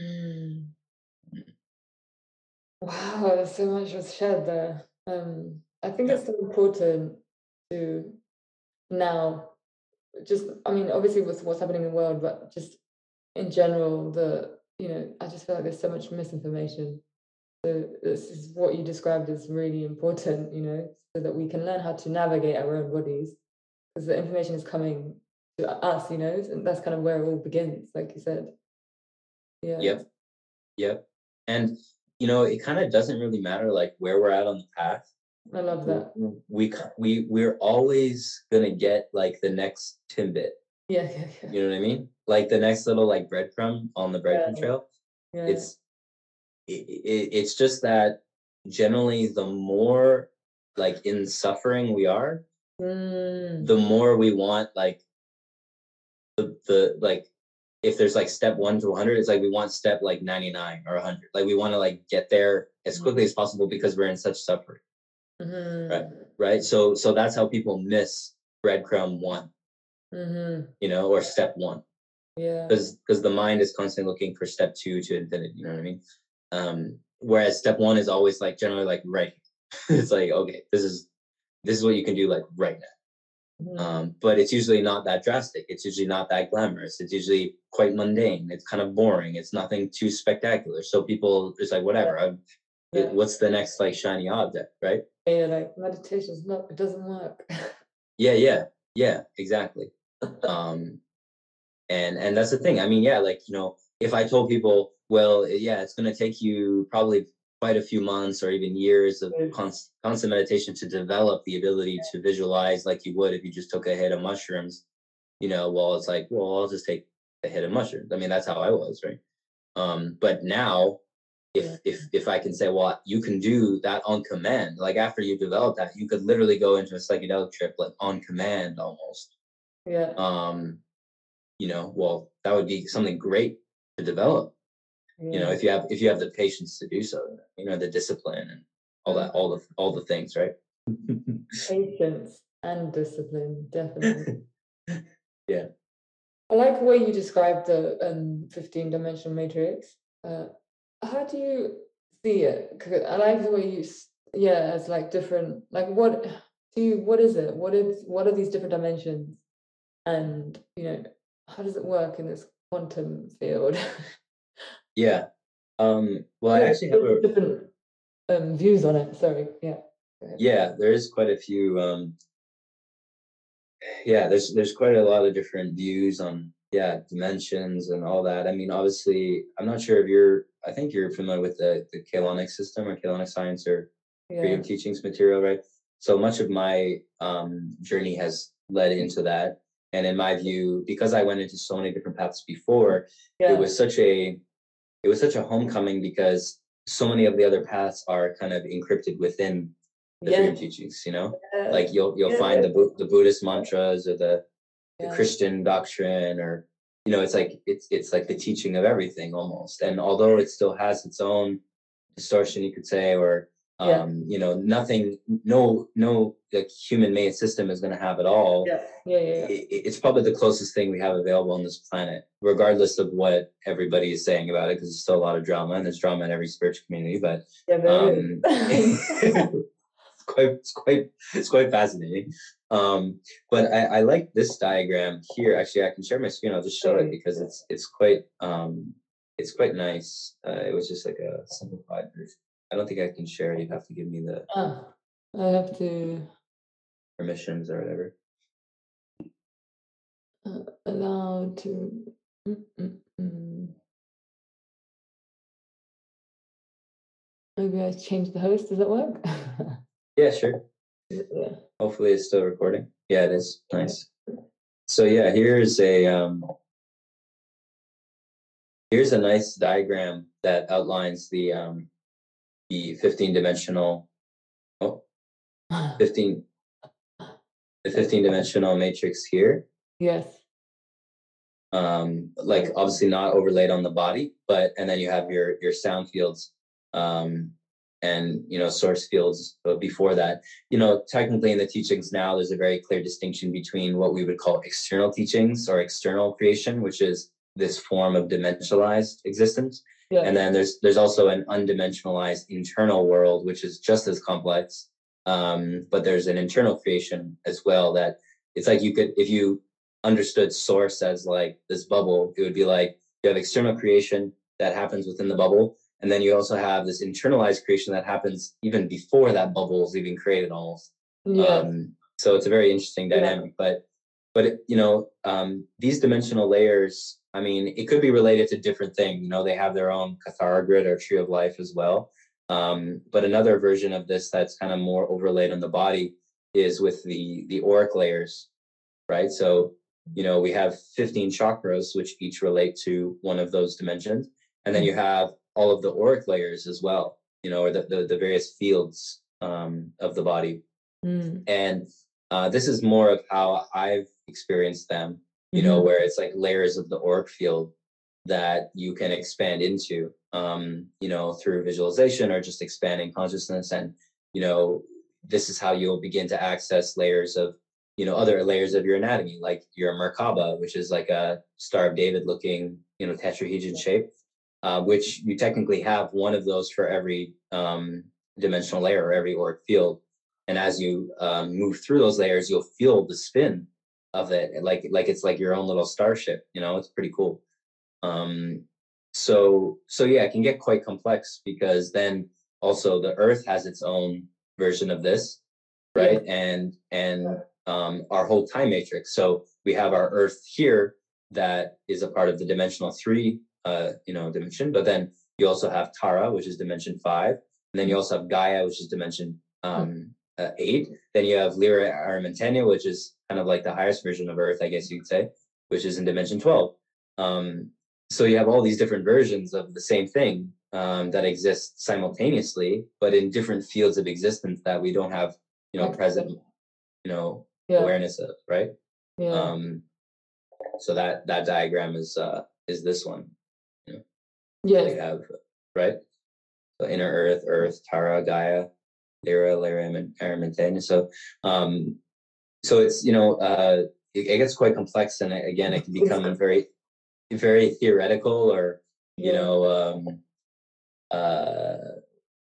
Mm. Mm. Wow, so much was shared there. Um, I think it's so important to now just I mean, obviously with what's happening in the world, but just in general, the you know, I just feel like there's so much misinformation. So this is what you described as really important, you know, so that we can learn how to navigate our own bodies. Because the information is coming to us, you know, and that's kind of where it all begins, like you said. Yeah. Yep. Yep. And you know, it kind of doesn't really matter like where we're at on the path. I love that. We we we're always gonna get like the next timbit. Yeah, yeah, yeah. You know what I mean? Like the next little like breadcrumb on the breadcrumb Yeah. trail. yeah. It's it, it, it's just that generally the more like in suffering we are, Mm, the more we want like the the like if there's like step one to 100 it's like we want step like 99 or 100 like we want to like get there as quickly as possible because we're in such suffering mhm, right so so that's how people miss breadcrumb one mhm, you know or step one Yeah. because because the mind is constantly looking for step two to infinity you know what i mean um whereas step one is always like generally like right it's like okay this is this is what you can do like right now mhm, um, but it's usually not that drastic. It's usually not that glamorous. It's usually quite mundane. It's kind of boring. It's nothing too spectacular. So people just like whatever. I'm, Yeah. What's the next like shiny object, right? Yeah, like meditation's not, it doesn't work. Yeah, yeah, yeah, exactly. Um, and and that's the thing. I mean, yeah, like you know, if I told people, well, yeah, it's going to take you probably quite a few months or even years of const- constant meditation to develop the ability to visualize like you would if you just took a hit of mushrooms you know well it's like well i'll just take a hit of mushrooms i mean that's how i was right um but now if if if i can say well you can do that on command like after you develop that you could literally go into a psychedelic trip like on command almost Yeah. um you know well that would be something great to develop you know if you have if you have the patience to do so you know the discipline and all that all the all the things right Patience and discipline, definitely. Yeah. I like the way you described the um 15 dimensional matrix. Uh, how do you see it? I like the way you, yeah, it's like different, like what do you, what is it? What is, what are these different dimensions? And, you know, how does it work in this quantum field? yeah um well i actually have a different um views on it. Sorry. Yeah. yeah there is quite a few um yeah there's there's quite a lot of different views on yeah dimensions and all that i mean obviously i'm not sure if you're i think you're familiar with the the Keylontic system or Keylontic science or Yeah. freedom teachings material right so much of my um journey has led into that and in my view because i went into so many different paths before Yeah. it was such a it was such a homecoming because so many of the other paths are kind of encrypted within the Yeah. freedom teachings you know yeah, like you'll you'll Yeah. find the the buddhist mantras or the the yeah. christian doctrine or you know it's like it's it's like the teaching of everything almost and although it still has its own distortion you could say or Yeah. Um, you know, nothing, no, no like human-made system is going to have it all. Yeah, yeah, yeah. yeah. I- It's probably the closest thing we have available on this planet, regardless of what everybody is saying about it, because there's still a lot of drama and there's drama in every spiritual community. But Yeah, um, it's quite, it's quite, it's quite fascinating. Um, but I, I like this diagram here. Actually, I can share my screen. I'll just show it because it's, it's quite, um, it's quite nice. Uh, it was just like a simplified version. I don't think I can share it. You'd have to give me the ah, I have to permissions or whatever. uh, allow to. Mm, mm, mm. Maybe I change the host. Does that work? Yeah, sure. yeah. Hopefully it's still recording. Yeah, it is. Nice. So yeah, here's a um here's a nice diagram that outlines the um the 15 dimensional oh 15 the 15 dimensional matrix here. yes. Um like obviously not overlaid on the body, but and then you have your your sound fields um and you know source fields uh, before that you know technically in the teachings now there's a very clear distinction between what we would call external teachings or external creation which is this form of dimensionalized existence Yeah. and then there's there's also an undimensionalized internal world which is just as complex um, but there's an internal creation as well that it's like you could if you understood source as like this bubble it would be like you have external creation that happens within the bubble and then you also have this internalized creation that happens even before that bubble is even created almost. Yeah. um, so it's a very interesting Yeah. dynamic but but it- you know um, these dimensional layers i mean it could be related to different things you know they have their own kathara grid or tree of life as well. Um, but another version of this that's kind of more overlaid on the body is with the the auric layers right? So you know we have 15 chakras which each relate to one of those dimensions. And then you have all of the auric layers as well you know or the, the, the various fields um, of the body Mm, and uh, this is more of how I've experienced them. You know, mhm. where it's like layers of the auric field that you can expand into. Um, you know, through visualization or just expanding consciousness, and you know, this is how you'll begin to access layers of you know other layers of your anatomy, like your Merkaba, which is like a Star of David looking you know tetrahedron shape, uh, which you technically have one of those for every um, dimensional layer or every auric field. And as you um, move through those layers you'll feel the spin of it like like it's like your own little starship you know? It's pretty cool. Um so so yeah it can get quite complex because then also the earth has its own version of this right? And and um our whole time matrix. So we have our earth here that is a part of the dimensional three uh you know dimension but then you also have tara which is dimension five and then you also have gaia which is dimension um uh, eight. Then you have Lyra Aramentania, which is kind of like the highest version of Earth, I guess you could say, which is in dimension 12. Um, so you have all these different versions of the same thing um, that exist simultaneously, but in different fields of existence that we don't have, you know, present, you know, yeah. awareness of, right? yeah. Um, so that that diagram is uh, is this one. We have right. So inner Earth, Earth, Tara, Gaia, Lyra, Lyra, and Aramentania. So, um, so it's you know, uh, it, it gets quite complex, and again, it can become very, very theoretical, or you Yeah. know, um, uh,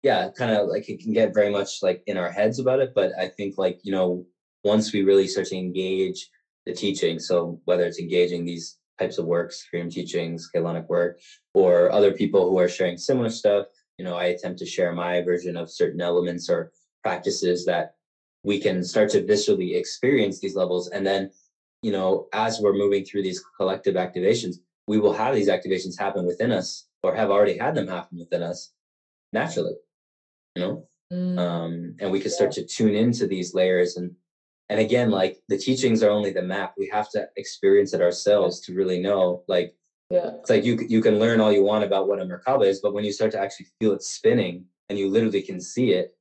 yeah, kind of like it can get very much like in our heads about it. But I think like you know, once we really start to engage the teaching, so whether it's engaging these types of works, freedom teachings, Keylontic work, or other people who are sharing similar stuff, you know, I attempt to share my version of certain elements or practices that we can start to viscerally experience these levels. And then, you know, as we're moving through these collective activations, we will have these activations happen within us or have already had them happen within us naturally, you know? Mm, um, and we can start to tune into these layers and and again like the teachings are only the map. We have to experience it ourselves to really know like yeah. it's like you you can learn all you want about what a merkaba is but when you start to actually feel it spinning and you literally can see it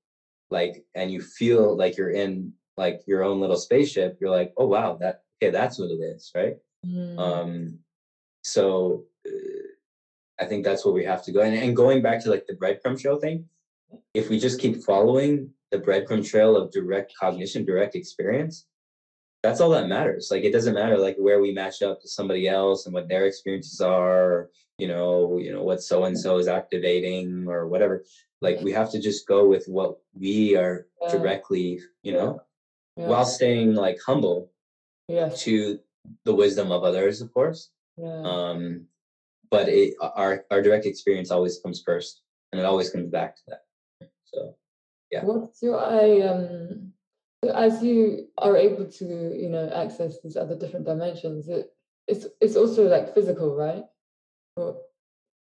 like and you feel like you're in like your own little spaceship you're like oh wow that okay that's what it is right? Mm, um so uh, i think that's where we have to go. And, and going back to like the breadcrumb show thing if we just keep following the breadcrumb trail of direct cognition, direct experience, that's all that matters. Like it doesn't matter like where we match up to somebody else and what their experiences are, you know, you know what so and so is activating or whatever. Like we have to just go with what we are Yeah. directly, you know, Yeah. while staying like humble yes. to the wisdom of others, of course. Yeah. Um, but it our our direct experience always comes first, and it always comes back to that. So yeah. What's your I um as you are able to, you know, access these other different dimensions, it it's it's also like physical, right? Or,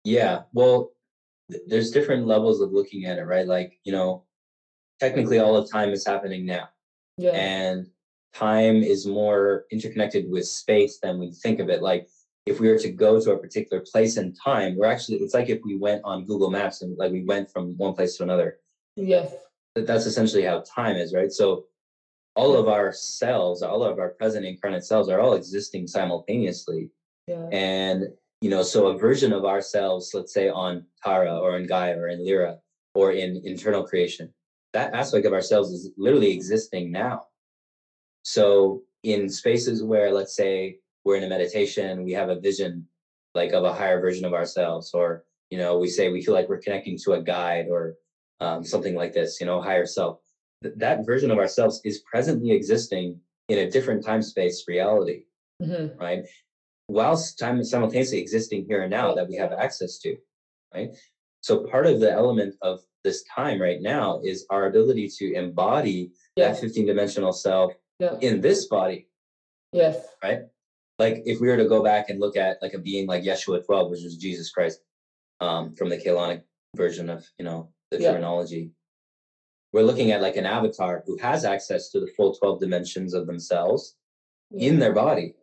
Yeah, well, th- there's different levels of looking at it, right? Like, you know, technically all of time is happening now, yeah. and time is more interconnected with space than we think of it. Like, if we were to go to a particular place in time, we're actually, it's like if we went on Google Maps and like we went from one place to another. yes. That- That's essentially how time is, right? So, all of our cells, all of our present incarnate cells are all existing simultaneously. Yeah. And you know, so a version of ourselves, let's say on Tara or in Gaia or in Lyra or in internal creation, that aspect of ourselves is literally existing now. So in spaces where, let's say, we're in a meditation, we have a vision like of a higher version of ourselves, or you know, we say we feel like we're connecting to a guide or um, something like this, you know, higher self. Th- that version of ourselves is presently existing in a different time space reality hmm right? Whilst time simultaneously existing here and now that we have access to, right? So part of the element of this time right now is our ability to embody Yeah. that 15 dimensional self Yeah. in this body, Yes. right? Like if we were to go back and look at like a being like Yeshua 12, which was Jesus Christ, um, from the Keylontic version of, you know, the Yeah. terminology, we're looking at like an avatar who has access to the full 12 dimensions of themselves in their body,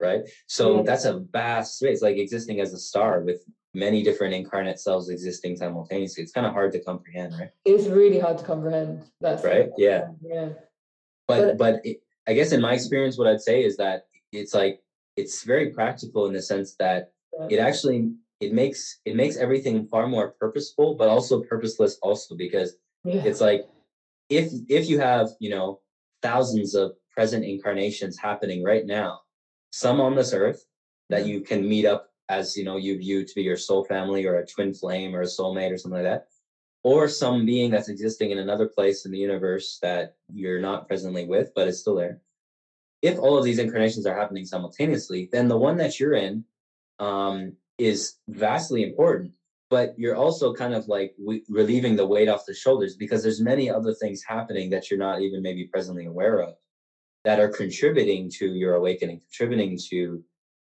right? So Yeah. that's a vast space, like existing as a star with many different incarnate selves existing simultaneously. It's kind of hard to comprehend, right? It's really hard to comprehend. That's Right? Yeah. Yeah. But But- but it, I guess in my experience, what I'd say is that it's like it's very practical in the sense that Yeah. it actually it makes it makes everything far more purposeful, but also purposeless also because yeah. it's like if if you have you know thousands of present incarnations happening right now some on this earth that you can meet up as you know you view to be your soul family or a twin flame or a soulmate or something like that or some being that's existing in another place in the universe that you're not presently with but is still there if all of these incarnations are happening simultaneously then the one that you're in um, is vastly important but you're also kind of like we, relieving the weight off the shoulders because there's many other things happening that you're not even maybe presently aware of that are contributing to your awakening contributing to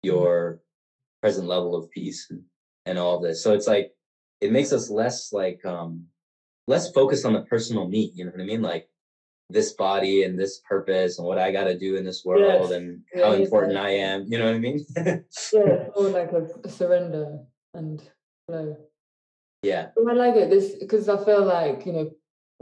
your present level of peace and, and all this. So it's like it makes us less like um less focused on the personal me you know what i mean? Like this body and this purpose and what i got to do in this world Yes. and Yeah, how important i am you know what i mean yeah. It's more like a, surrender and flow. yeah But I like it this because I feel like you know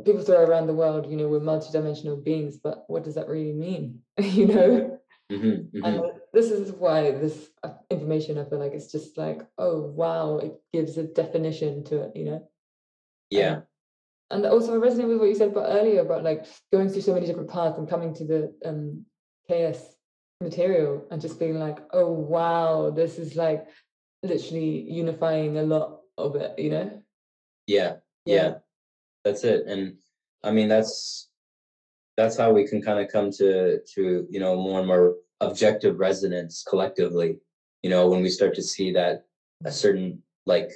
people throw around the world. You know, we're multidimensional beings, but what does that really mean? you know, hmm and this is why this uh, information I feel like it's just like oh wow, it gives a definition to it. You know. yeah Um, and also I resonate with what you said about earlier about like going through so many different paths and coming to the um chaos material and just being like, oh wow, this is like literally unifying a lot of it, you know? yeah Yeah. yeah that's it and i mean that's that's how we can kind of come to to you know more and more objective resonance collectively you know when we start to see that a certain like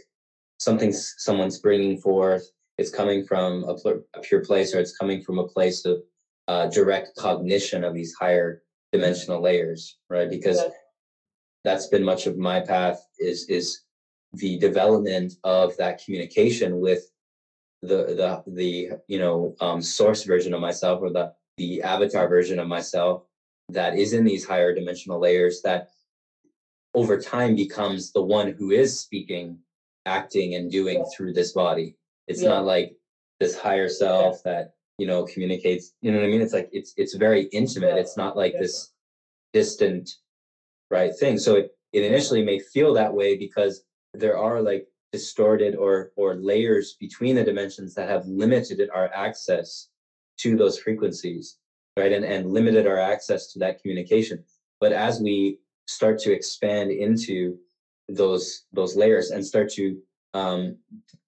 something someone's bringing forth it's coming from a, pl- a pure place or it's coming from a place of uh, direct cognition of these higher dimensional layers right because Yeah. that's been much of my path is is the development of that communication with the the the you know um, source version of myself or the the avatar version of myself that is in these higher dimensional layers that over time becomes the one who is speaking acting and doing Yeah. through this body it's Yeah. not like this higher self that you know communicates you know what i mean it's like it's it's very intimate Yeah. it's not like Yeah. this distant right thing so it, it initially may feel that way because there are like distorted or or layers between the dimensions that have limited our access to those frequencies right and, and limited our access to that communication but as we start to expand into those those layers and start to um,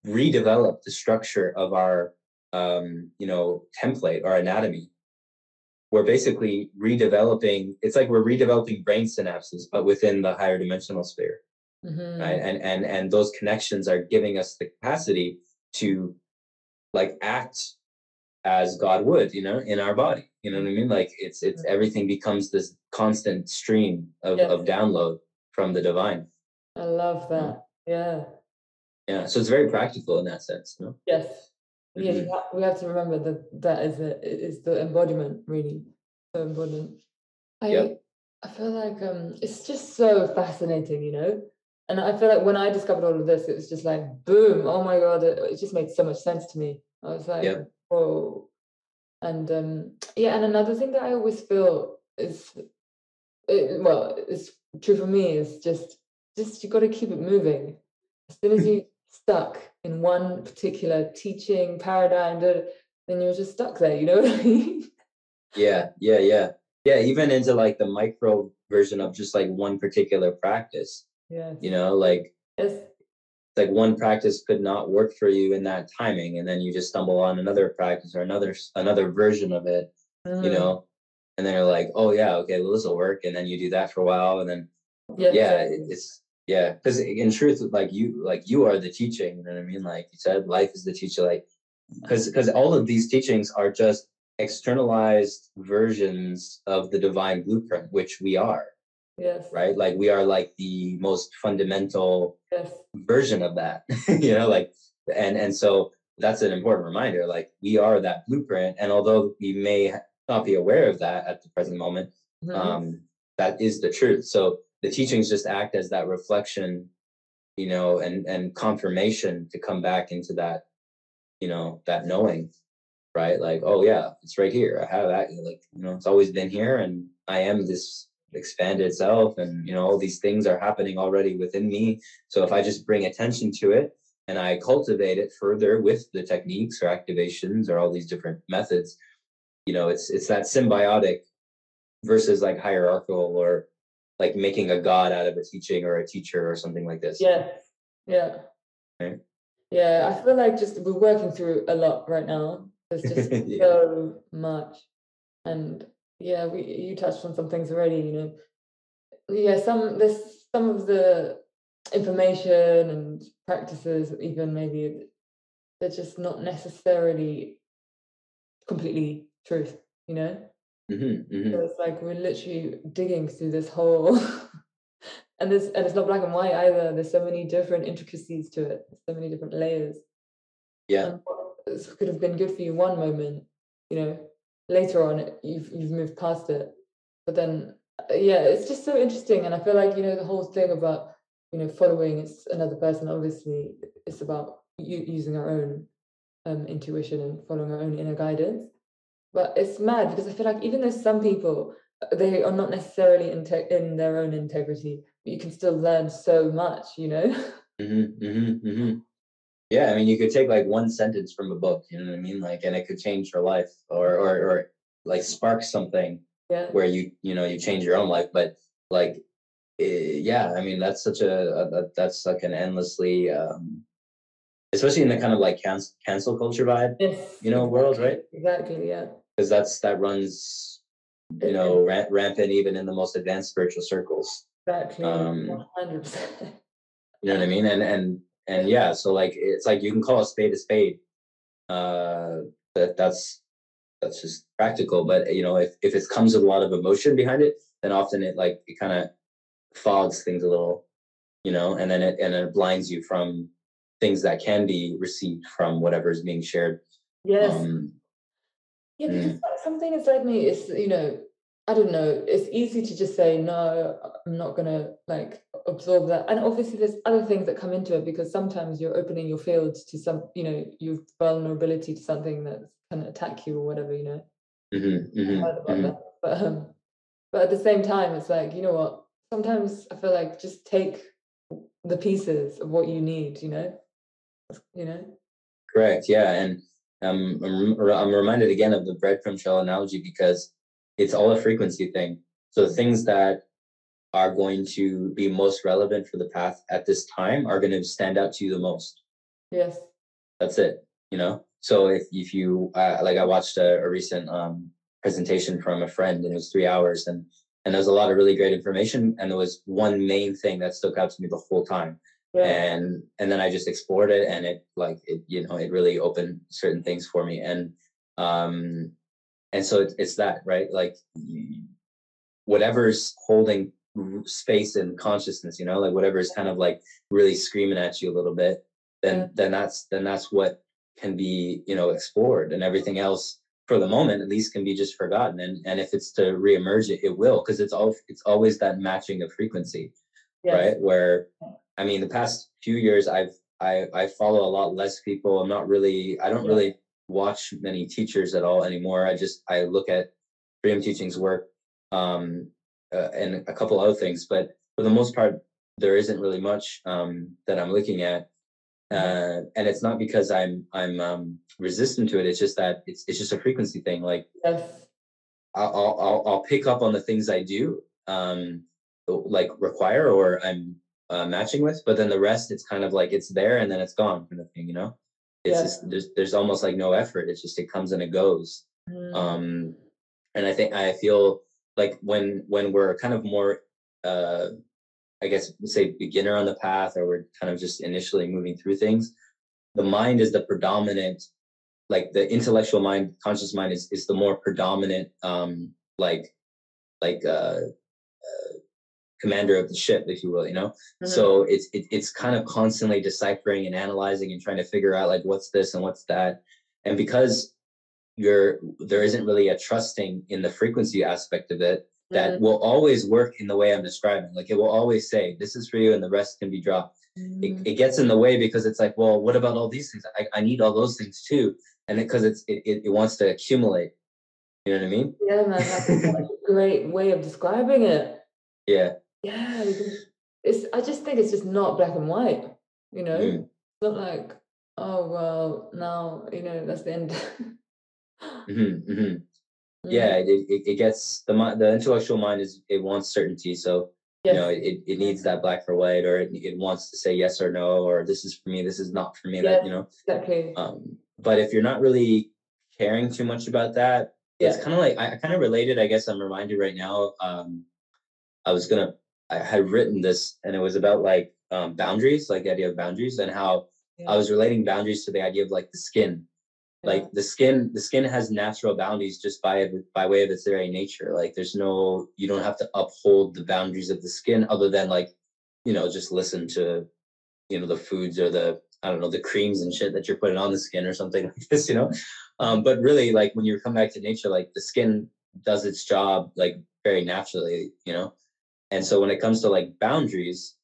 redevelop the structure of our um, you know template our anatomy. We're basically redeveloping it's like we're redeveloping brain synapses but within the higher dimensional sphere mm-hmm. right and and and those connections are giving us the capacity to like act as god would you know in our body. You know what i mean? Like it's it's mm-hmm. everything becomes this constant stream of, of download from the divine. I love that. Yeah yeah so it's very practical in that sense no yes yeah mm-hmm. have, we have to remember that that is the is the embodiment really so important i yep. i feel like um it's just so fascinating you know and I feel like when I discovered all of this, it was just like boom! Oh my god! It, it just made so much sense to me. I was like, yep. whoa! And um, yeah, and another thing that I always feel is, it, well, it's true for me is just just you got to keep it moving. As soon as you stuck in one particular teaching paradigm, then you're just stuck there. You know what I mean? Yeah, yeah, yeah, yeah. Even into like the micro version of just like one particular practice yeah. You know, like yes. like one practice could not work for you in that timing, and then you just stumble on another practice or another another version of it. You mm. know, and then you're like, oh yeah, okay, well this will work, and then you do that for a while, and then yeah, yeah it's yeah, because in truth, like you like you are the teaching. You know what I mean? Like you said, life is the teacher. Like because because all of these teachings are just externalized versions of the divine blueprint, which we are. Yes. Right? Like we are like the most fundamental yes. version of that. you know, like and and so that's an important reminder. Like we are that blueprint. And although we may not be aware of that at the present moment, mm-hmm. um, that is the truth. So the teachings just act as that reflection, you know, and and confirmation to come back into that, you know, that knowing, right? Like, oh yeah, it's right here. I have that. Like, you know, it's always been here, and I am this expanded self and you know all these things are happening already within me so if i just bring attention to it and i cultivate it further with the techniques or activations or all these different methods you know it's it's that symbiotic versus like hierarchical or like making a god out of a teaching or a teacher or something like this. Yeah. Yeah. Okay. yeah i feel like just we're working through a lot right now. There's just yeah. so much. And yeah we you touched on some things already you know. Yeah some there's some of the information and practices even maybe they're just not necessarily completely truth you know mm-hmm, mm-hmm. so it's like we're literally digging through this whole and this and it's not black and white either. There's so many different intricacies to it. So many different layers. Yeah. This could have been good for you one moment you know later on you've you've moved past it. But then uh, yeah it's just so interesting. And i feel like you know the whole thing about you know following it's another person obviously it's about u- using our own um, intuition and following our own inner guidance but it's mad because i feel like even though some people they are not necessarily in, te- in their own integrity but you can still learn so much you know? Mm-hmm, mm-hmm, mm-hmm. Yeah i mean you could take like one sentence from a book you know what i mean? Like and it could change your life or or, or like spark something yeah. where you you know you change your own life but like it, eh, yeah i mean that's such a, a, that's like an endlessly um especially in the kind of like cancel cancel culture vibe yes, you know world right? Exactly yeah because that's that runs you know ramp, rampant even in the most advanced spiritual circles. Exactly um 100% you know what i mean? And and and yeah so like it's like you can call a spade a spade. Uh that that's that's just practical but you know if, if it comes with a lot of emotion behind it then often it like it kind of fogs things a little you know and then it and it blinds you from things that can be received from whatever is being shared. Yes. Um, yeah because mm. something inside me is you know I don't know, it's easy to just say, no, I'm not going to like absorb that. And obviously, there's other things that come into it because sometimes you're opening your field to some, you know, your vulnerability to something that can attack you or whatever, you know. Mm-hmm, mm-hmm, mm-hmm. But, um, but at the same time, it's like, you know what? Sometimes I feel like just take the pieces of what you need. You know, you know. Correct. Yeah, and um, I'm I'm reminded again of the breadcrumb shell analogy because it's all a frequency thing. So the things that are going to be most relevant for the path at this time are going to stand out to you the most. Yes. That's it. You know. So if if you uh, like, I watched a, a recent um, presentation from a friend, and it was three hours, and and there was a lot of really great information, and there was one main thing that stuck out to me the whole time. Yeah. And and then I just explored it, and it like it you know it really opened certain things for me, and um and so it's, it's that right like whatever's holding space and consciousness you know like whatever is kind of like really screaming at you a little bit then yeah. then that's then that's what can be you know explored and everything else for the moment at least can be just forgotten and and if it's to reemerge it it will because it's all it's always that matching of frequency yes. right where i mean the past few years i've i i follow a lot less people i'm not really i don't really watch many teachers at all anymore i just i look at freedom teachings work um uh, and a couple other things. But for the most part, there isn't really much um, that I'm looking at, mm-hmm. uh, and it's not because I'm I'm um, resistant to it. It's just that it's it's just a frequency thing. Like yes. I'll, I'll I'll pick up on the things I do um, like require or I'm uh, matching with, but then the rest it's kind of like it's there and then it's gone kind of thing. You know, it's just there's there's almost like no effort. It's just it comes and it goes. Mm. Um, and I think I feel like when when we're kind of more uh i guess say beginner on the path or we're kind of just initially moving through things the mind is the predominant like the intellectual mind conscious mind is is the more predominant um like like uh, uh commander of the ship if you will you know mm-hmm. so it's it, it's kind of constantly deciphering and analyzing and trying to figure out like what's this and what's that and because you're there isn't really a trusting in the frequency aspect of it that mm-hmm. will always work in the way I'm describing. Like it will always say, this is for you and the rest can be dropped. Mm-hmm. It, it, gets in the way because it's like, well, what about all these things? I, I need all those things too. And because it, it's it, it wants to accumulate. You know what I mean? Yeah, man, that's a great way of describing it. Yeah. Yeah. It's I just think it's just not black and white, you know? Mm. It's not like, oh well, now, you know, that's the end. Mm-hmm, mm-hmm. Yeah, it, it, it gets the the intellectual mind is it wants certainty, so yes. you know it, it needs that black or white, or it, it wants to say yes or no, or this is for me, this is not for me. Yes, that you know, exactly. Um, but if you're not really caring too much about that, yeah. it's kind of like I, I kind of related. I guess I'm reminded right now. Um, I was gonna I had written this, and it was about like um, boundaries, like the idea of boundaries, and how yeah. I was relating boundaries to the idea of like the skin. Like the skin the skin has natural boundaries just by by way of its very nature. Like there's no you don't have to uphold the boundaries of the skin other than like you know just listen to you know the foods or the i don't know the creams and shit that you're putting on the skin or something like this you know? Um, but really like when you come back to nature like the skin does its job like very naturally you know and so when it comes to like boundaries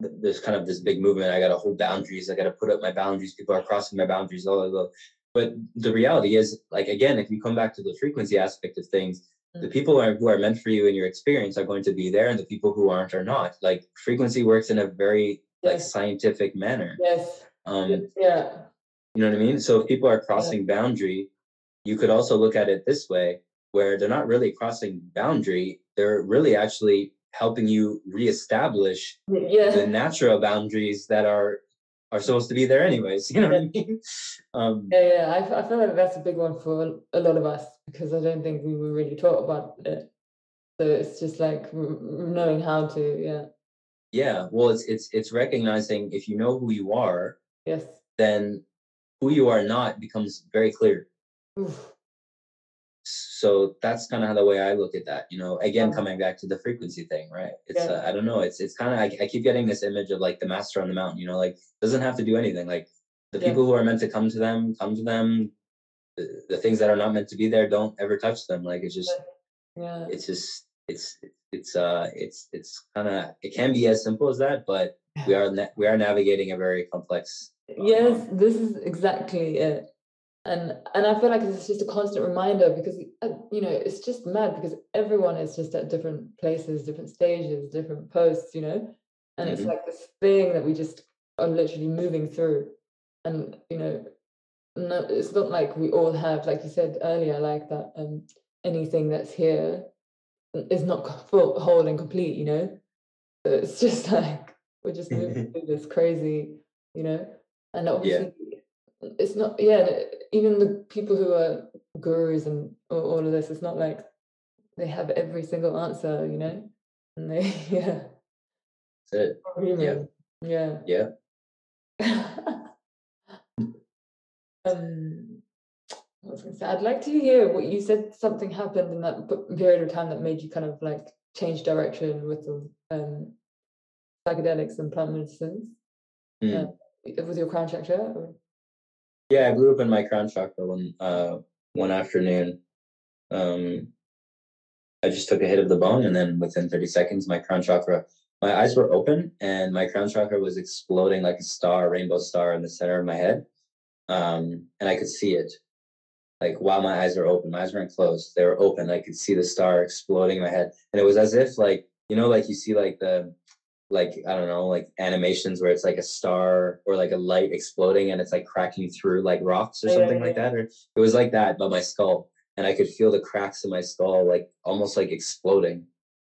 there's kind of this big movement i got to hold boundaries i got to put up my boundaries people are crossing my boundaries blah, blah, blah. But the reality is, like again, if you come back to the frequency aspect of things, the people who are, who are meant for you in your experience are going to be there, and the people who aren't are not. Like frequency works in a very yes. like scientific manner. Yes. Um, yeah. You know what I mean? So if people are crossing yeah. boundary, you could also look at it this way, where they're not really crossing boundary; they're really actually helping you reestablish yeah. the natural boundaries that are are supposed to be there anyways. You know what I mean? Um, yeah, yeah. I, I feel like that's a big one for a lot of us because I don't think we were really taught about it. So it's just like knowing how to, yeah. Yeah, well, it's it's it's recognizing if you know who you are, yes, then who you are not becomes very clear. Oof so that's kind of the way I look at that. You know, again, coming back to the frequency thing, right? It's yeah. uh, I don't know. It's it's kind of I, I, keep getting this image of like the master on the mountain. You know, like doesn't have to do anything. Like the yeah. people who are meant to come to them, come to them. The, the, things that are not meant to be there, don't ever touch them. Like it's just, yeah, it's just it's it's uh it's it's kind of it can be as simple as that, but we are na- we are navigating a very complex. Yes, this is exactly it and and i feel like it's just a constant reminder because uh, you know it's just mad because everyone is just at different places different stages different posts you know and it's Mhm. like this thing that we just are literally moving through, and you know, no, it's not like we all have, like you said earlier, like that. Um, anything that's here is not full, whole and complete, you know. So it's just like we're just moving through this crazy, you know, and obviously it's not. Yeah, even the people who are gurus and all of this, it's not like they have every single answer, you know. And they, yeah, That's it. human. Yeah. Yeah. um, what was I gonna say? I'd like to hear what you said. Something happened in that period of time that made you kind of like change direction with the um, psychedelics and plant medicines. Mm. Yeah. It was your crown chakra. Or? Yeah, I blew up in my crown chakra one uh one afternoon. Um I just took a hit of the bong and then within 30 seconds my crown chakra my eyes were open and my crown chakra was exploding like a star, a rainbow star in the center of my head. Um and I could see it. Like while my eyes were open, my eyes weren't closed. They were open. I could see the star exploding in my head. And it was as if like, you know, like you see like the like I don't know, like animations where it's like a star or like a light exploding and it's like cracking through like rocks or Yeah, something yeah, like that. Or it was like that, but my skull, and I could feel the cracks in my skull, like almost like exploding.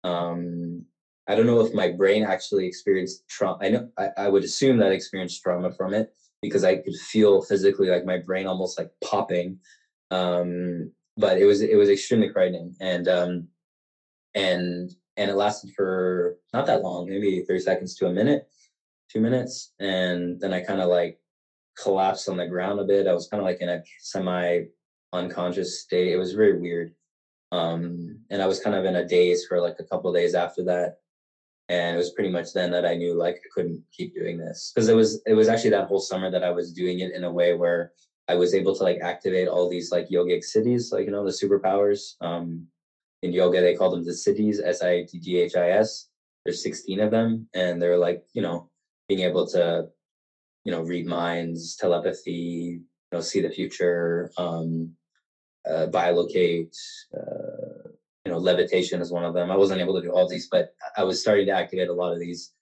Um, I don't know if my brain actually experienced trauma. I know I, I would assume that I experienced trauma from it because I could feel physically like my brain almost like popping. Um, but it was it was extremely frightening, and um, and and it lasted for not that long, maybe 30 seconds to a minute, two minutes. And then I kind of like collapsed on the ground a bit. I was kind of like in a semi unconscious state. It was very weird. Um, and I was kind of in a daze for like a couple days after that. And it was pretty much then that I knew like I couldn't keep doing this because it was it was actually that whole summer that I was doing it in a way where I was able to like activate all these like yogic siddhis, like you know the superpowers. Um, in yoga they call them the siddhis s-i-t-g-h-i-s there's 16 of them and they're like you know being able to you know read minds telepathy you know see the future um uh, biolocate uh, you know levitation is one of them. I wasn't able to do all these but i was starting to activate a lot of these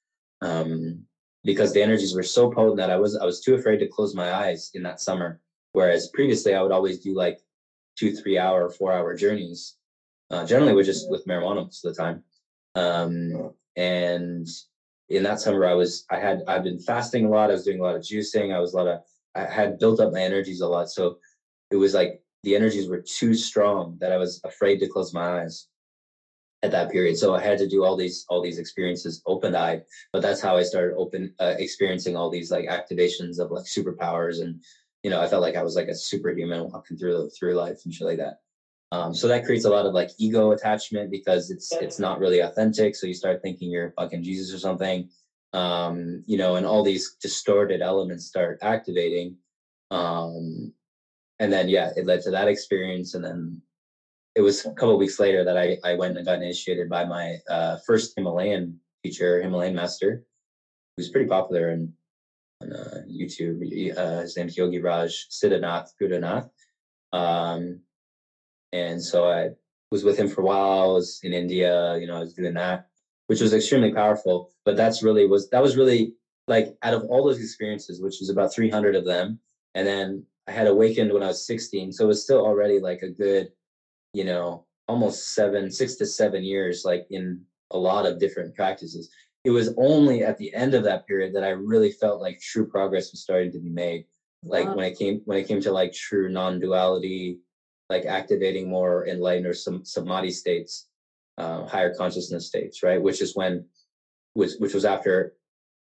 um because the energies were so potent that i was i was too afraid to close my eyes in that summer. Whereas previously i would always do like two three hour four hour journeys uh, generally, we're just with marijuana most of the time. Um, and in that summer, I was I had I've been fasting a lot. I was doing a lot of juicing. I was a lot of I had built up my energies a lot. So it was like the energies were too strong that I was afraid to close my eyes at that period. So I had to do all these all these experiences open eyed. But that's how I started open uh, experiencing all these like activations of like superpowers and you know I felt like I was like a superhuman walking through through life and shit like that. Um, so that creates a lot of like ego attachment because it's it's not really authentic. So you start thinking you're fucking Jesus or something, um, you know, and all these distorted elements start activating. Um, and then yeah, it led to that experience, and then it was a couple weeks later that I I went and got initiated by my uh, first Himalayan teacher, Himalayan master, who's pretty popular in on uh, YouTube. Uh, his name's Yogi Raj Siddhanath Gurudanath. Um, and so I was with him for a while. I was in India, you know, I was doing that, which was extremely powerful. But that's really was that was really like out of all those experiences, which was about 300 of them, and then I had awakened when I was 16, so it was still already like a good, you know, almost seven, six to seven years, like in a lot of different practices. It was only at the end of that period that I really felt like true progress was starting to be made like Wow. when it came when it came to like true non-duality like activating more enlightened or some samadhi states uh, higher consciousness states right? Which is when which which was after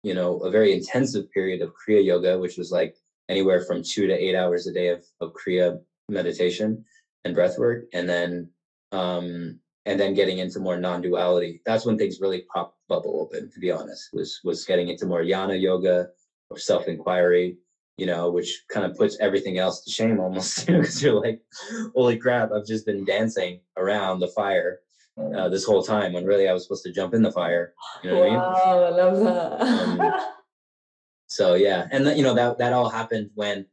you know a very intensive period of kriya yoga which was like anywhere from two to eight hours a day of, of kriya meditation and breath work and then um and then getting into more non-duality. That's when things really pop bubble open to be honest was was getting into more Jnana Yoga or self-inquiry you know, which kind of puts everything else to shame almost because you're like, holy crap, I've just been dancing around the fire uh, this whole time when really I was supposed to jump in the fire. You know what I mean? wow, I love that. Um, So yeah, and that, you know that that all happened when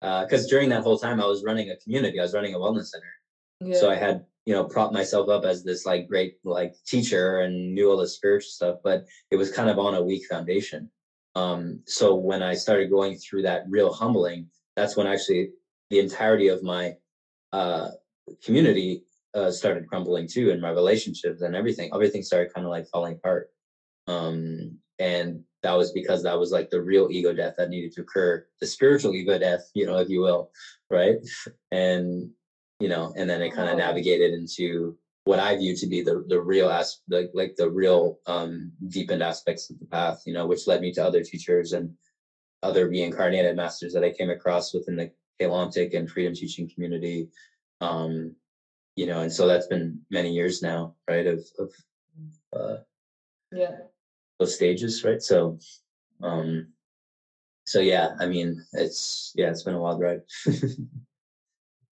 because during that whole time I was running a community, I was running a wellness center. yeah. So I had you know prop myself up as this like great like teacher and knew all the spiritual stuff but it was kind of on a weak foundation um so when i started going through that real humbling that's when actually the entirety of my uh community uh started crumbling too and my relationships and everything everything started kind of like falling apart. Um and that was because that was like the real ego death that needed to occur the spiritual ego death you know if you will right? And you know, and then it kind of navigated into what I view to be the the real as like like the real um deepened aspects of the path, you know, which led me to other teachers and other reincarnated masters that I came across within the Keylontic and freedom teaching community. Um, you know, and so that's been many years now, right? Of of uh yeah those stages, right? So um so yeah, I mean it's yeah, it's been a wild ride.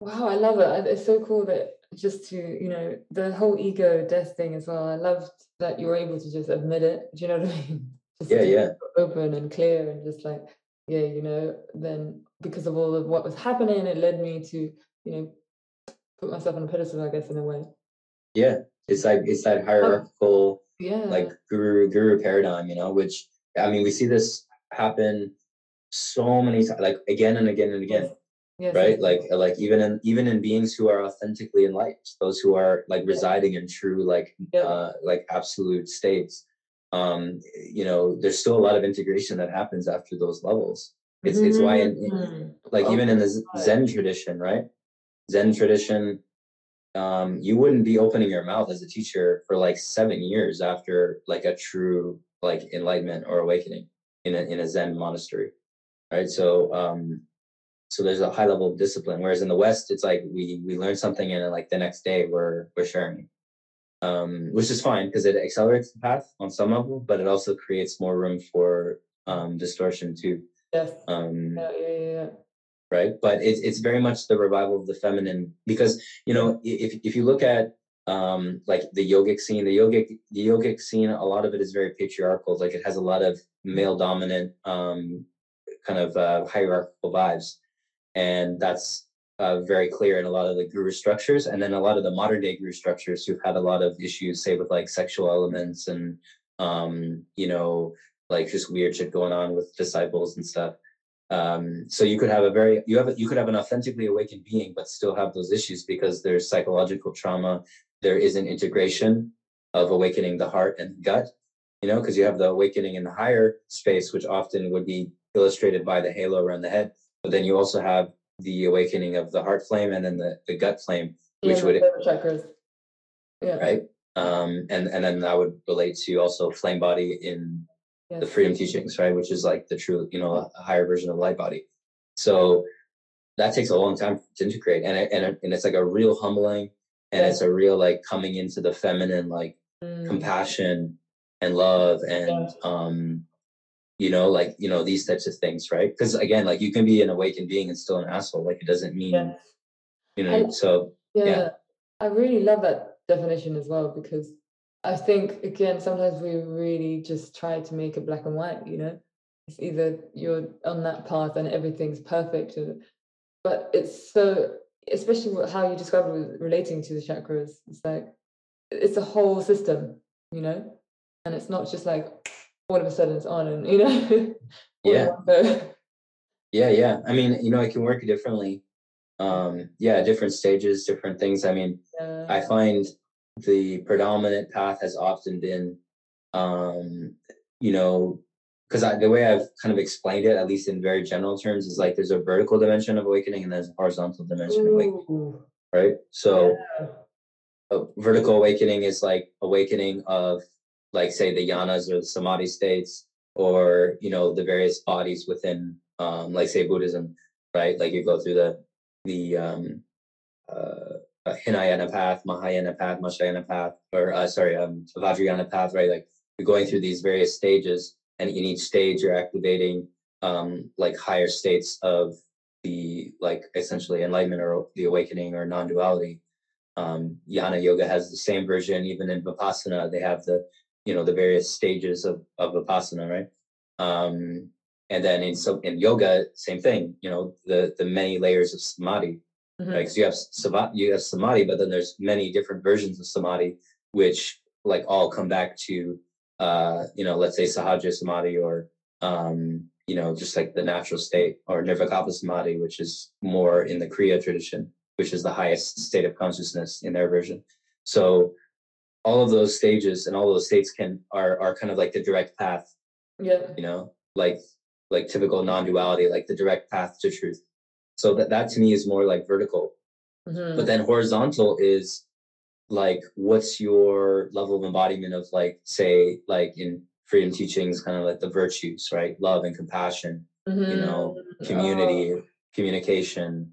Wow, I love it. It's so cool that just to, you know, the whole ego death thing as well. I loved that you were able to just admit it. Do you know what I mean? Just yeah, yeah. Open and clear and just like, yeah, you know, then because of all of what was happening, it led me to, you know, put myself on a pedestal, I guess, in a way. Yeah. It's like it's that hierarchical yeah. like guru guru paradigm, you know, which I mean we see this happen so many times, like again and again and again yes. right like like even in even in beings who are authentically enlightened those who are like residing in true like yeah. uh like absolute states um you know there's still a lot of integration that happens after those levels it's mm-hmm. it's why in, in mm-hmm. like even in the zen tradition right zen tradition um you wouldn't be opening your mouth as a teacher for like seven years after like a true like enlightenment or awakening in a in a zen monastery right so um so there's a high level of discipline whereas in the west it's like we we learn something and like the next day we're we're sharing. Um which is fine because it accelerates the path on some level but it also creates more room for um distortion too. Yes. Um yeah, yeah, yeah. right? But it's it's very much the revival of the feminine because you know if if you look at um like the yogic scene the yogic the yogic scene a lot of it is very patriarchal like it has a lot of male dominant um kind of uh, hierarchical vibes and that's uh, very clear in a lot of the guru structures and then a lot of the modern day guru structures who've had a lot of issues say with like sexual elements and um you know like just weird shit going on with disciples and stuff. Um so you could have a very you have a, you could have an authentically awakened being but still have those issues because there's psychological trauma there is an integration of awakening the heart and gut you know because you have the awakening in the higher space which often would be illustrated by the halo around the head but then you also have the awakening of the heart flame and then the, the gut flame, which yeah, would chakras. Yeah. Right. Um, and and then that would relate to also flame body in yes. the freedom teachings, right? Which is like the true, you know, a higher version of light body. So that takes a long time to integrate, and it, and it, and it's like a real humbling, and yeah. it's a real like coming into the feminine, like mm. compassion and love, and yeah. um, you know like you know these types of things right? Because again like you can be an awakened being and still an asshole like it doesn't mean yeah. you know I, so yeah, yeah i really love that definition as well because i think again sometimes we really just try to make it black and white you know? It's either you're on that path and everything's perfect or, but it's so especially how you describe it relating to the chakras it's like it's a whole system you know? And it's not just like all of a sudden it's on and you know yeah yeah yeah i mean you know it can work differently um yeah different stages different things i mean yeah. i find the predominant path has often been um you know because the way I've kind of explained it, at least in very general terms, is like there's a vertical dimension of awakening and there's a horizontal dimension of awakening, right? So, yeah. a vertical awakening is like awakening of like say the jhanas or the samadhi states or you know the various bodies within um like say buddhism right? Like you go through the the um uh hinayana path mahayana path mahayana path or uh, sorry um vajrayana path right? Like you're going through these various stages and in each stage you're activating um like higher states of the like essentially enlightenment or the awakening or non-duality. Um, Jnana Yoga has the same version. Even in Vipassana, they have the you know the various stages of of vipassana right um and then in so in yoga same thing you know the the many layers of samadhi mm-hmm. right? Because you have samadhi, you have samadhi, but then there's many different versions of samadhi, which like all come back to, uh, you know, let's say sahaja samadhi or, um, you know, just like the natural state or nirvikalpa samadhi, which is more in the Kriya tradition, which is the highest state of consciousness in their version. So all of those stages and all those states can are are kind of like the direct path. Yeah. You know, like like typical non-duality, like the direct path to truth. So that that to me is more like vertical. Mm-hmm. But then horizontal is like what's your level of embodiment of like say like in freedom teachings kind of like the virtues right love and compassion mm-hmm. you know community oh. communication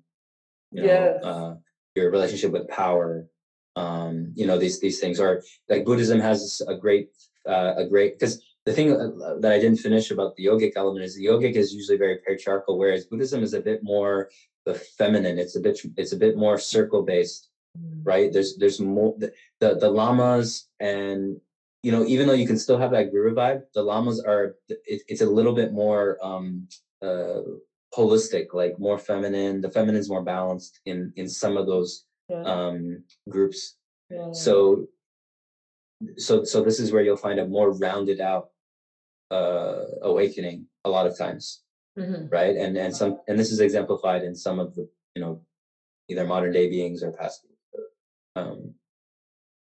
you know uh, your relationship with power um you know these these things are like buddhism has a great uh, a great because the thing uh, that i didn't finish about the yogic element is the yogic is usually very patriarchal whereas buddhism is a bit more the feminine it's a bit it's a bit more circle based mm. right there's there's more the, the the lamas and you know, even though you can still have that guru vibe, the lamas are it, it's a little bit more um uh holistic, like more feminine. The feminine is more balanced in in some of those yeah. um groups. Yeah. So so so this is where you'll find a more rounded out uh awakening a lot of times. Mm-hmm. Right. And and some and this is exemplified in some of the, you know, either modern day beings or past um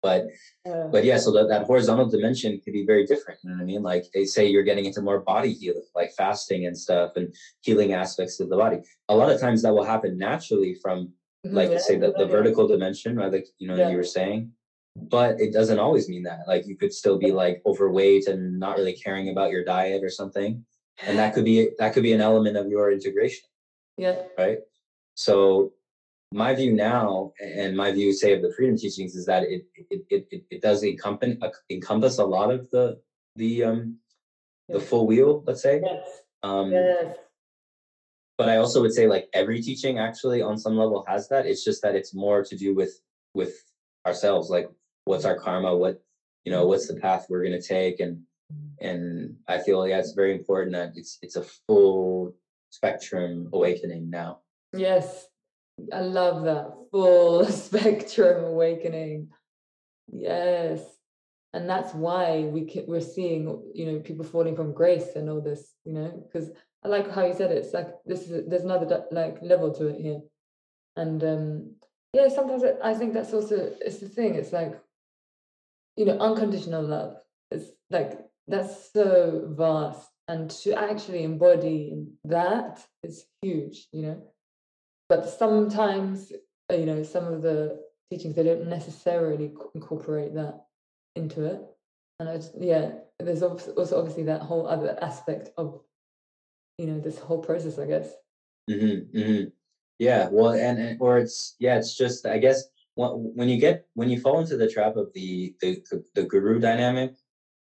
but yeah. but yeah, so that, that horizontal dimension could be very different. You know what I mean? Like they say you're getting into more body healing, like fasting and stuff and healing aspects of the body. A lot of times that will happen naturally from. Like yeah, say the, the vertical dimension, right? Like you know, yeah. you were saying. But it doesn't always mean that. Like you could still be like overweight and not really caring about your diet or something. And that could be that could be an element of your integration. Yeah. Right. So my view now and my view say of the freedom teachings is that it it it, it, it does encompass encompass a lot of the the um the full wheel let's say yes. um yes. But i also would say like every teaching actually on some level has that. It's just that it's more to do with with ourselves like what's our karma? What you know what's the path we're going to take? And and i feel yeah it's very important that it's it's a full spectrum awakening now. Yes. I love that. Full spectrum awakening. Yes. And that's why we we're seeing, you know, people falling from grace and all this, you know, because I like how you said it. It's like this is there's another like level to it here, and um yeah, sometimes I think that's also it's the thing. It's like, you know, unconditional love. It's like that's so vast, and to actually embody that is huge. You know, but sometimes you know some of the teachings they don't necessarily incorporate that into it and I just, yeah there's also obviously that whole other aspect of you know this whole process i guess mm-hmm, mm-hmm. yeah well and, and, or it's yeah it's just i guess when, when you get when you fall into the trap of the the, the guru dynamic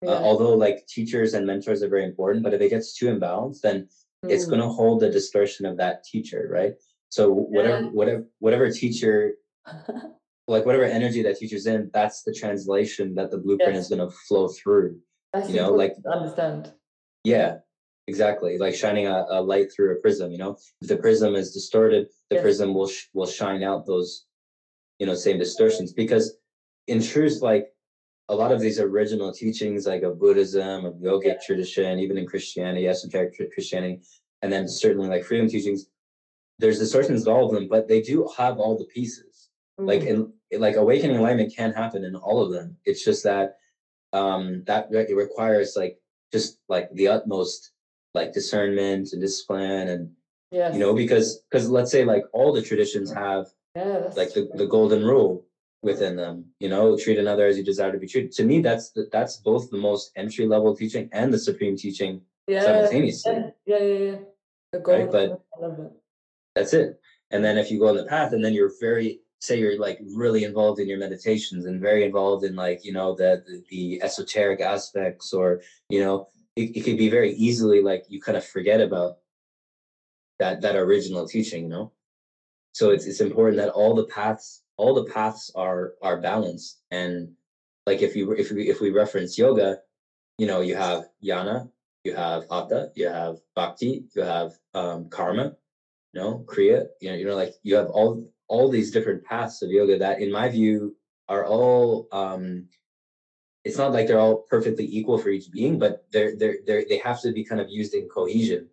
uh, yeah. uh, although like teachers and mentors are very important but if it gets too imbalanced then mm. it's going to hold the distortion of that teacher right so whatever, yeah. whatever, whatever teacher, like whatever energy that teacher's in, that's the translation that the blueprint yes. is going to flow through. That's you know, like understand. Yeah, exactly. Like shining a, a, light through a prism. You know, if the prism is distorted, the yes. prism will sh- will shine out those, you know, same distortions. Because in truth, like a lot of these original teachings, like of Buddhism, of yogic yeah. tradition, even in Christianity, esoteric Christianity, and then certainly like freedom teachings, there's distortions to all of them, but they do have all the pieces. Mm-hmm. Like in like awakening alignment can happen in all of them. It's just that um that it requires like just like the utmost like discernment and discipline and yes. you know because because let's say like all the traditions have yeah, like the, the golden rule within them you know treat another as you desire to be treated to me that's the, that's both the most entry level teaching and the supreme teaching yeah, simultaneously yeah yeah yeah, yeah. right? but that's it and then if you go on the path and then you're very say you're like really involved in your meditations and very involved in like you know the the, the esoteric aspects or you know it, it could be very easily like you kind of forget about that that original teaching you know? So it's it's important that all the paths all the paths are are balanced and like if you if we if we reference yoga you know you have jnana you have hatha you have bhakti you have um, karma you know, Kriya, you know, you know, like you have all all these different paths of yoga that in my view are all um it's not like they're all perfectly equal for each being but they're they're, they're they have to be kind of used in cohesion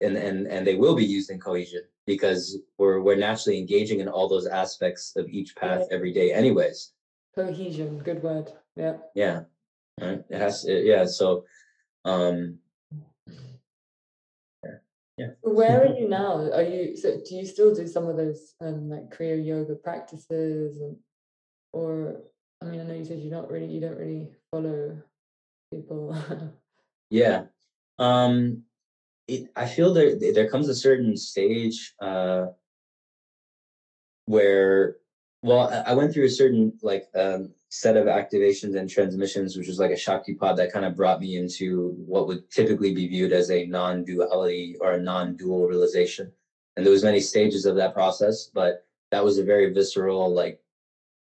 and and and they will be used in cohesion because we're we're naturally engaging in all those aspects of each path Yeah. every day anyways Cohesion, good word. Yeah. yeah right it has it, yeah so um Where are you now? Are you so do you still do some of those um like Kriya yoga practices and or I mean I know you said you're not really you don't really follow people. Yeah. Um it I feel there there comes a certain stage uh where well I I went through a certain like um set of activations and transmissions which was like a Shaktipat that kind of brought me into what would typically be viewed as a non-duality or a non-dual realization. And there was many stages of that process, but that was a very visceral like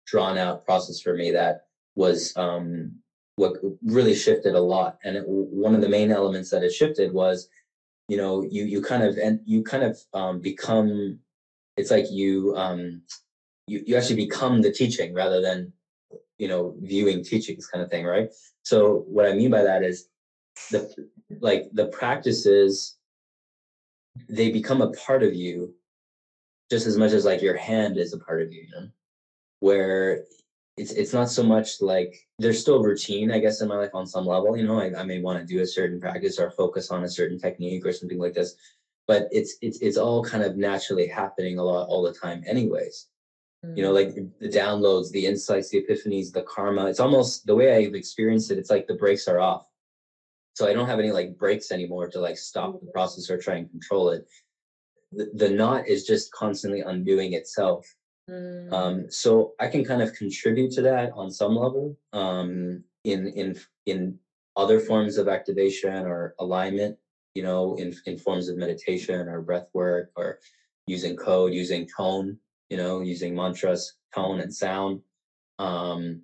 drawn out process for me that was um what really shifted a lot. And it, one of the main elements that it shifted was, you know, you you kind of and you kind of um, become. It's like you um, you you actually become the teaching rather than, you know, viewing teachings kind of thing, right? So what I mean by that is, the like the practices, they become a part of you, just as much as like your hand is a part of you, you know, where it's it's not so much like there's still routine, I guess, in my life on some level. You know, I, I may want to do a certain practice or focus on a certain technique or something like this, but it's it's it's all kind of naturally happening a lot all the time, anyways. You know, like the downloads, the insights, the epiphanies, the karma. It's almost the way I've experienced it. It's like the brakes are off, so I don't have any like brakes anymore to like stop the process or try and control it. The, the knot is just constantly undoing itself Mm. um, so I can kind of contribute to that on some level um, in in in other forms of activation or alignment. You know, in in forms of meditation or breath work or using code, using tone. You know, using mantras, tone, and sound. Um,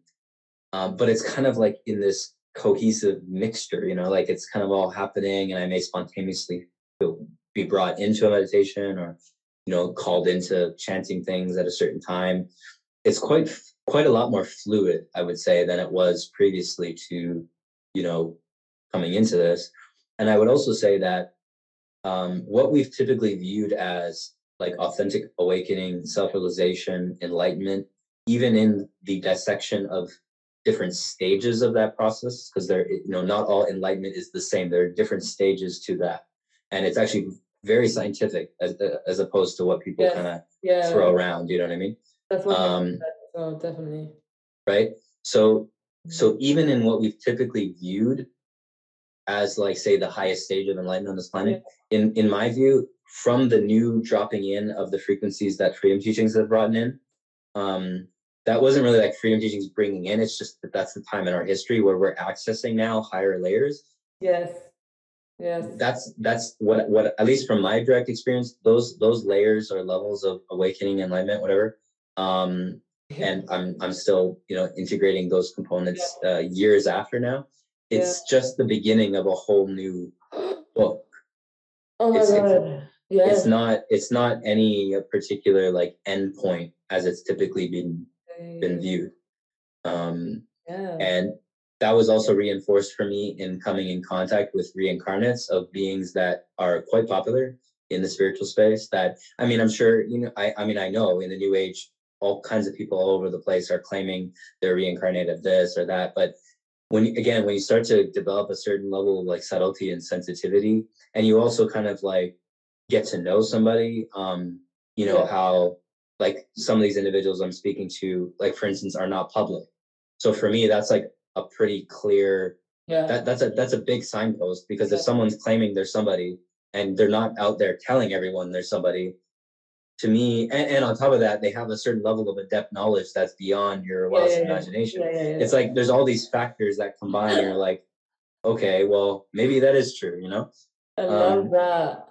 uh, but it's kind of like in this cohesive mixture. You know, like it's kind of all happening, and I may spontaneously be brought into a meditation or you know called into chanting things at a certain time it's quite quite a lot more fluid i would say than it was previously to you know coming into this and i would also say that um, what we've typically viewed as like authentic awakening self-realization enlightenment even in the dissection of different stages of that process because there you know not all enlightenment is the same. There are different stages to that. And it's actually very scientific as as opposed to what people Yes. kind of yeah, throw around you know what i mean? That's what um, oh definitely. right? So so even in what we've typically viewed as like say the highest stage of enlightenment on this planet in in my view from the new dropping in of the frequencies that freedom teachings have brought in um that wasn't really like freedom teachings bringing in. It's just that that's the time in our history where we're accessing now higher layers. Yes. Yes. that's that's what what at least from my direct experience those those layers or levels of awakening enlightenment whatever um and i'm i'm still you know integrating those components uh, years after now. It's just the beginning of a whole new book. Oh my it's- it's- Yes. it's not it's not any particular like endpoint as it's typically been been viewed um Yeah. and that was also reinforced for me in coming in contact with reincarnates of beings that are quite popular in the spiritual space that i mean i'm sure you know i, I mean i know in the new age all kinds of people all over the place are claiming they're reincarnated this or that but when you- again when you start to develop a certain level of like subtlety and sensitivity and you also kind of like get to know somebody um you know Yeah. how like some of these individuals i'm speaking to like for instance are not public so for me that's like a pretty clear yeah. that that's a that's a big signpost because if someone's claiming they're somebody and they're not out there telling everyone they're somebody to me and, and on top of that they have a certain level of adept knowledge that's beyond your Yeah, wildest yeah, yeah. imagination yeah, yeah, yeah. it's like there's all these factors that combine you're like okay well maybe that is true you know I love um, that.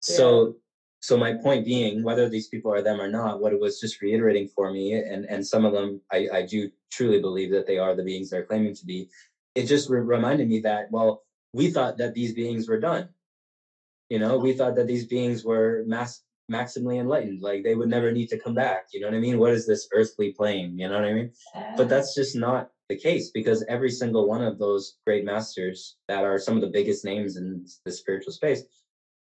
So so my point being whether these people are them or not what it was just reiterating for me and and some of them i i do truly believe that they are the beings they're claiming to be it just re- reminded me that well we thought that these beings were done you know we thought that these beings were mass maximally enlightened. Like they would never need to come back. You know what I mean? What is this earthly plane? You know what I mean? But that's just not the case because every single one of those great masters that are some of the biggest names in the spiritual space,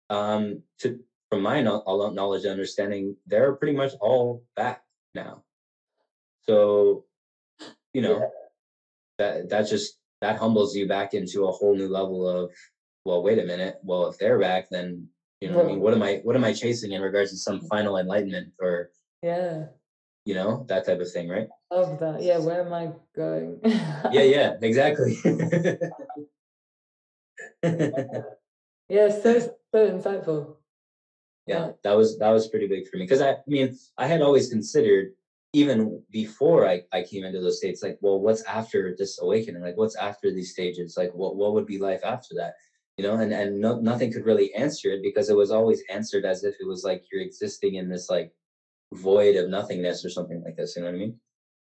um, to from my knowledge and understanding, they're pretty much all back now. So, you know, yeah. that that just that humbles you back into a whole new level of, well, wait a minute. Well, if they're back, then you know, well, I mean, what am I what am I chasing in regards to some final enlightenment or yeah, you know, that type of thing, right? Love that. Yeah, where am I going? yeah, yeah, exactly. yeah, so so insightful. Yeah that was that was pretty big for me because I, I mean i had always considered even before I, I came into those states like well what's after this awakening? Like what's after these stages? Like what, what would be life after that? You know and and no, nothing could really answer it because it was always answered as if it was like you're existing in this like void of nothingness or something like this you know what i mean?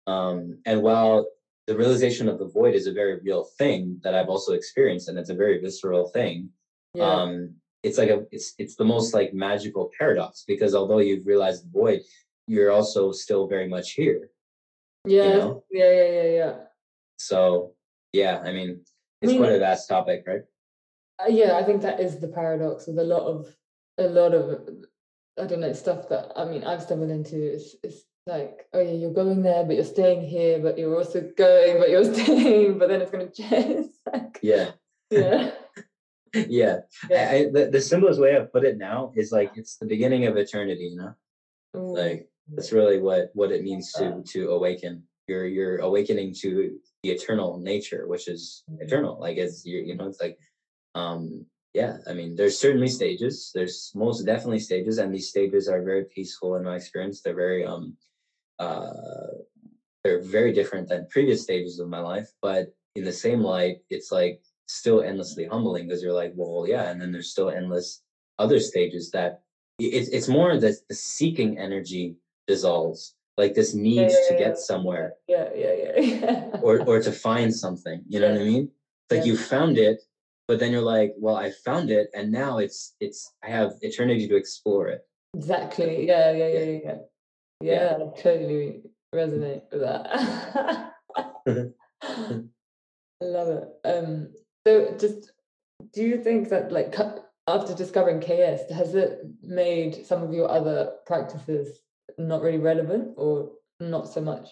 Um and while the realization of the void is a very real thing that i've also experienced and it's a very visceral thing yeah. um it's like a it's it's the most like magical paradox because although you've realized the void, you're also still very much here. Yeah, you know? yeah, yeah, yeah, yeah. So yeah, I mean, it's I mean, quite a vast topic, right? Uh, yeah, I think that is the paradox with a lot of a lot of I don't know stuff that I mean I've stumbled into. It's, it's like oh yeah, you're going there, but you're staying here, but you're also going, but you're staying, but then it's gonna change. like, yeah, yeah yeah, yeah. I, the, the simplest way I put it now is like it's the beginning of eternity. You know, Ooh. like that's really what what it means to to awaken. You're you're awakening to the eternal nature, which is mm-hmm. eternal. Like it's you you know it's like um yeah i mean there's certainly stages there's most definitely stages and these stages are very peaceful in my experience they're very um uh they're very different than previous stages of my life but in the same light it's like still endlessly humbling because you're like, well, yeah, and then there's still endless other stages that it's it's more that the seeking energy dissolves, like this need yeah, yeah, to get somewhere. Yeah, yeah, yeah. yeah. or or to find something. You know what I mean? Like you found it, but then you're like, well, I found it, and now it's it's I have eternity to explore it. Exactly. Yeah, yeah, yeah, yeah. Yeah, I totally resonate with that. I love it. Um, so just do you think that like after discovering KS, has it made some of your other practices not really relevant or not so much?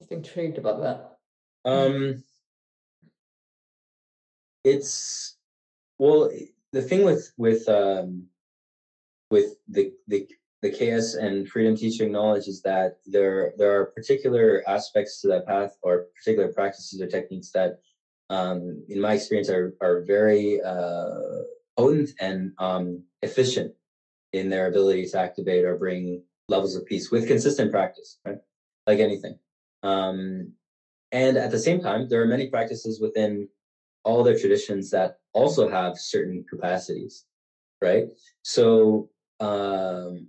Just intrigued about that. Um it's well the thing with with um with the the the KS and freedom teaching knowledge is that there there are particular aspects to that path or particular practices or techniques that um, in my experience, are, are very uh, potent and um, efficient in their ability to activate or bring levels of peace with consistent practice, right? Like anything. Um, and at the same time, there are many practices within all their traditions that also have certain capacities, right? So, um,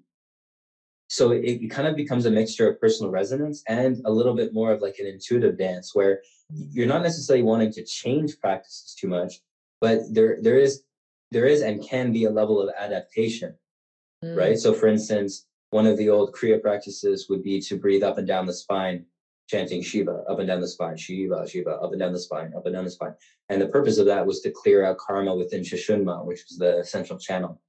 so it, it kind of becomes a mixture of personal resonance and a little bit more of like an intuitive dance where you're not necessarily wanting to change practices too much, but there there is there is and can be a level of adaptation, mm. right? So, for instance, one of the old Kriya practices would be to breathe up and down the spine, chanting Shiva up and down the spine, Shiva, Shiva, up and down the spine, up and down the spine. And the purpose of that was to clear out karma within Sushumna, which is the central channel.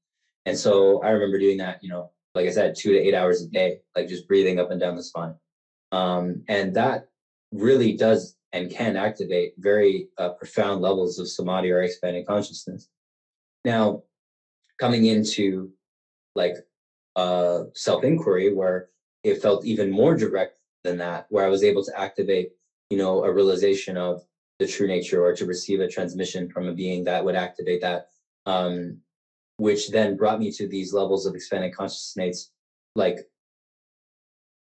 And so I remember doing that, you know, like I said, two to eight hours a day, like just breathing up and down the spine. Um, and that really does and can activate very uh, profound levels of samadhi or expanded consciousness. Now, coming into like uh, self inquiry, where it felt even more direct than that, where I was able to activate, you know, a realization of the true nature or to receive a transmission from a being that would activate that, um, which then brought me to these levels of expanded consciousness, like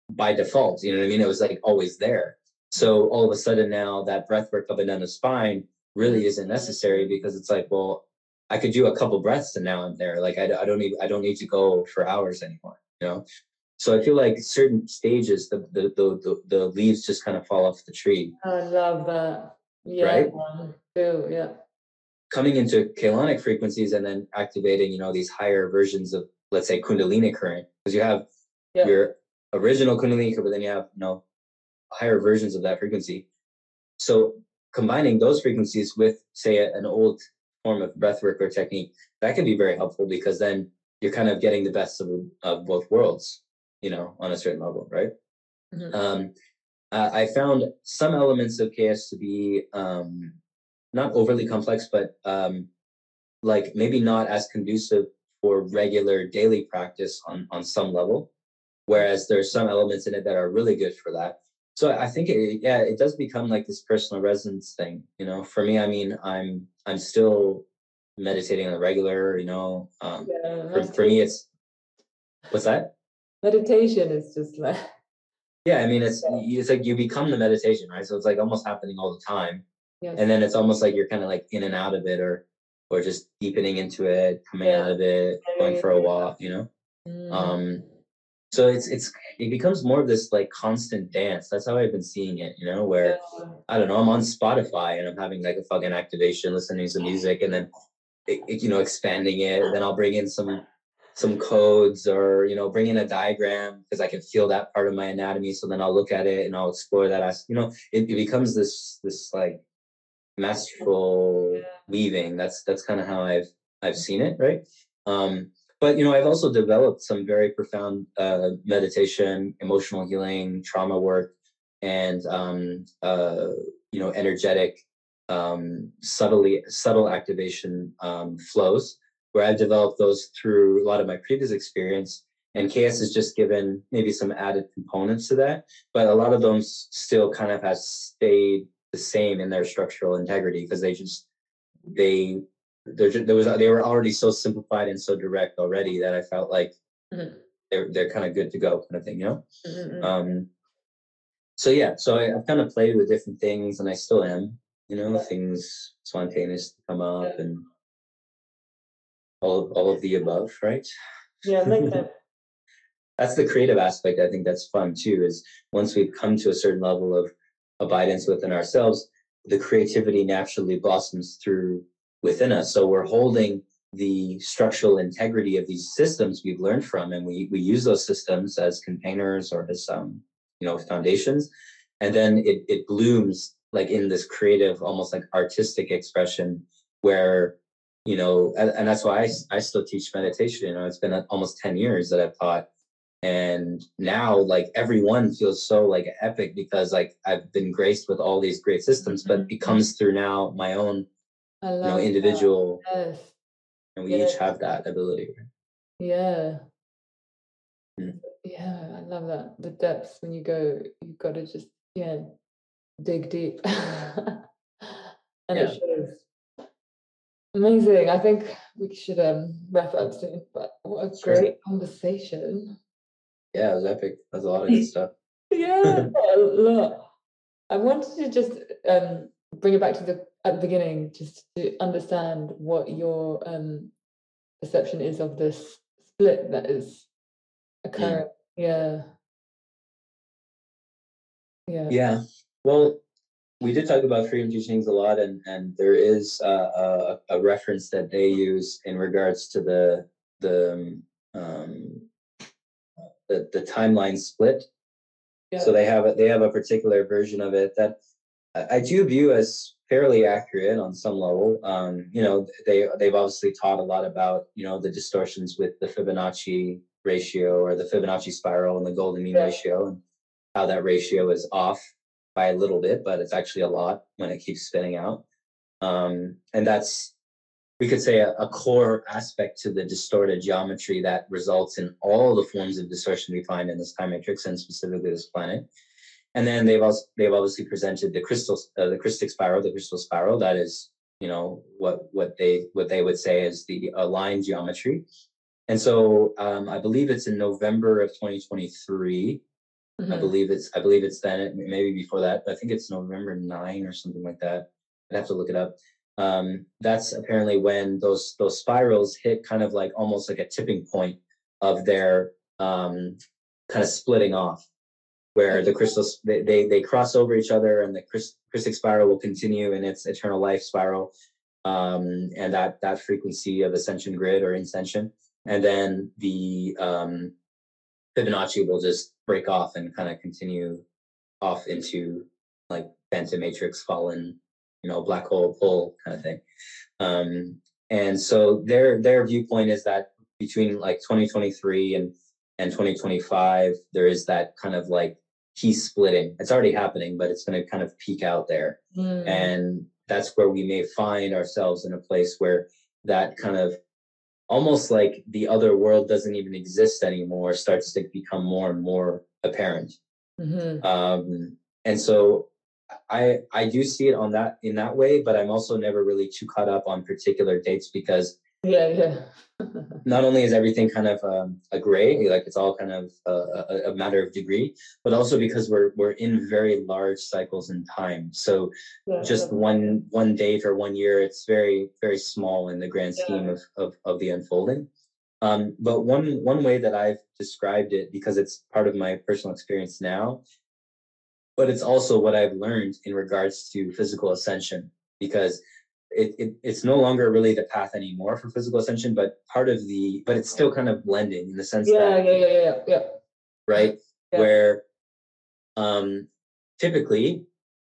by default. You know what I mean? It was like always there. So all of a sudden now that breath work up and down the spine really isn't necessary because it's like, well, I could do a couple breaths and now I'm there. Like I, I don't need I don't need to go for hours anymore. You know. So I feel like certain stages the the the, the, the leaves just kind of fall off the tree. I love that. Yeah. Right. Too, yeah. Coming into Keylontic frequencies and then activating, you know, these higher versions of let's say Kundalini current, because you have Yeah. your original Kundalini current, but then you have you know higher versions of that frequency. So combining those frequencies with say an old form of breathwork or technique, that can be very helpful because then you're kind of getting the best of, of both worlds, you know, on a certain level, right? Mhm. Um, I I found some elements of KS to be um, not overly complex, but um, like maybe not as conducive for regular daily practice on on some level. Whereas there's some elements in it that are really good for that. So I think it, yeah, it does become like this personal resonance thing. You know, for me, I mean, I'm I'm still meditating on a regular. You know, um, Yeah, for, for me, it's what's that? meditation is just like Yeah, I mean, it's it's like you become the meditation, right? So it's like almost happening all the time, yes. and then it's almost like you're kind of like in and out of it, or or just deepening into it, coming Yeah. out of it, going for a walk, you know. Mm. Um, so it's it's it becomes more of this like constant dance. That's how I've been seeing it, you know, where Yeah. I don't know, I'm on Spotify and I'm having like a fucking activation, listening to music, and then it, it, you know expanding it. Then I'll bring in some some codes or you know bring in a diagram because I can feel that part of my anatomy. So then I'll look at it and I'll explore that. As you know, it, it becomes this this like masterful weaving. That's that's kind of how I've I've seen it, right? Um, but you know, I've also developed some very profound uh, meditation, emotional healing, trauma work, and um, uh, you know, energetic, um, subtly subtle activation um, flows, where I've developed those through a lot of my previous experience. And KS has just given maybe some added components to that, but a lot of them still kind of has stayed the same in their structural integrity because they just they they're ju- there was they were already so simplified and so direct already that I felt like Mhm. they're they're kind of good to go kind of thing, you know. Mm, mm, Um, so yeah, so I, I've kind of played with different things, and I still am, you know, Yeah. things spontaneous come up Yeah. and all all of the above, right? yeah, makes that. that's the creative aspect i think that's fun too is once we've come to a certain level of abidance within ourselves the creativity naturally blossoms through within us. So we're holding the structural integrity of these systems we've learned from and we we use those systems as containers or as um you know foundations. And then it it blooms like in this creative almost like artistic expression where you know and, and that's why I, I still teach meditation. You know it's been uh, almost 10 years that i've taught and now like everyone feels so like epic because like i've been graced with all these great systems but it comes through now my own you know individual Yes. and we each have that ability Yeah. Mm. Yeah, I love that. The depths when you go, you've got to just, yeah, dig deep. and Yeah. it shows. Amazing. I think we should um wrap up soon, but what a Sure. great conversation. Yeah it was epic that's a lot of good stuff Yeah, a lot. I wanted to just um bring it back to the at the beginning, just to understand what your um perception is of this split that is occurring. Yeah. Yeah. yeah well we did talk about freedom teachings a lot and and there is uh, a, a reference that they use in regards to the the um the, the timeline split so they have a, they have a particular version of it that I, I do view as fairly accurate on some level. Um, you know, they they've obviously taught a lot about you know the distortions with the Fibonacci ratio or the Fibonacci spiral and the golden mean Yeah. ratio and how that ratio is off by a little bit, but it's actually a lot when it keeps spinning out. Um, and that's we could say a, a core aspect to the distorted geometry that results in all the forms of distortion we find in this time matrix and specifically this planet. And then they've also they've obviously presented the crystal uh, the Krystic spiral, the crystal spiral that is you know what what they what they would say is the aligned geometry. And so um, I believe it's in November of 2023. I Mhm. believe it's I believe it's then maybe before that, but I think it's November 9 or something like that. I'd have to look it up. Um, that's apparently when those those spirals hit kind of like almost like a tipping point of their um, kind of splitting off, where the crystals they, they they cross over each other and the crys- Krystic spiral will continue in its eternal life spiral, um, and that that frequency of ascension grid or ascension and then the um, Fibonacci will just break off and kind of continue off into like phantom matrix fallen, you know, black hole pull kind of thing. Um, and so their their viewpoint is that between like 2023 and and 2025, there is that kind of like T splitting. It's already happening, but it's going to kind of peak out there, mm. and that's where we may find ourselves in a place where that kind of almost like the other world doesn't even exist anymore starts to become more and more apparent mm-hmm. um, and so i i do see it on that in that way but i'm also never really too caught up on particular dates because yeah yeah not only is everything kind of um, a gray, like it's all kind of a, a, matter of degree, but also because we're we're in very large cycles in time. So yeah, just yeah. one one date or one year, it's very very small in the grand scheme of, of of the unfolding. Um, but one one way that I've described it, because it's part of my personal experience now, but it's also what I've learned in regards to physical ascension, because it, it, it's no longer really the path anymore for physical ascension, but part of the but it's still kind of blending in the sense yeah, that yeah, yeah, yeah, yeah. Right? Yeah. Where um typically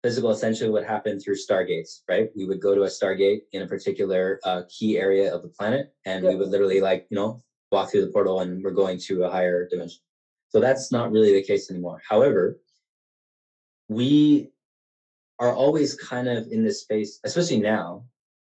physical ascension would happen through stargates, right? We would go to a stargate in a particular uh, key area of the planet, and yeah. we would literally like, you know, walk through the portal and we're going to a higher dimension. So that's not really the case anymore. However, we are always kind of in this space, especially now,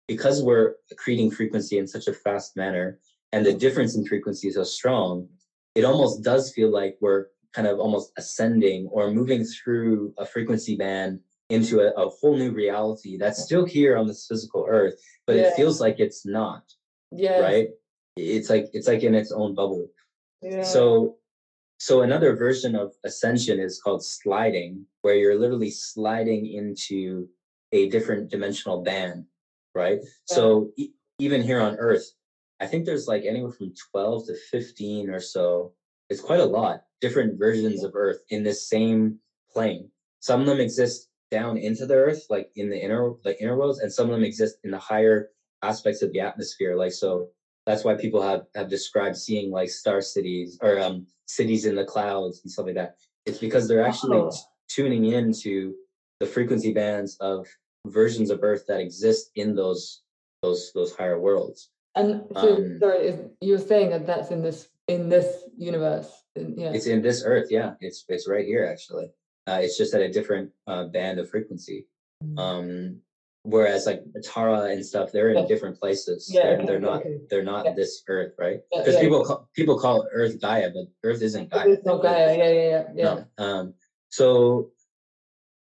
because we're creating frequency in such a fast manner and the difference in frequency is so strong, it almost does feel like we're kind of almost ascending or moving through a frequency band into a, a whole new reality that's still here on this physical earth, but yeah. it feels like it's not. Yeah. Right? It's like it's like in its own bubble. Yeah. So so another version of ascension is called sliding, where you're literally sliding into a different dimensional band right? Yeah. So e- even here on Earth, I think there's like anywhere from 12 to 15 or so. It's quite a lot, different versions of Earth in this same plane. Some of them exist down into the Earth, like in the inner, like inner worlds, and some of them exist in the higher aspects of the atmosphere. Like so, that's why people have have described seeing like star cities or um, cities in the clouds and stuff like that. It's because they're actually oh. tuning into the frequency bands of versions of Earth that exist in those those those higher worlds. And so, um, sorry, you're saying that that's in this in this universe? Yeah, it's in this Earth. Yeah, it's it's right here actually. Uh, it's just at a different uh, band of frequency. Mm-hmm. Um, whereas like Tara and stuff, they're in yeah. different places. Yeah, they're, okay, they're not okay. they're not yeah. this Earth, right? Because yeah, people call, people call Earth Gaia, but Earth isn't Gaia. It's not Gaia. Yeah, yeah, yeah. yeah. No. Um, so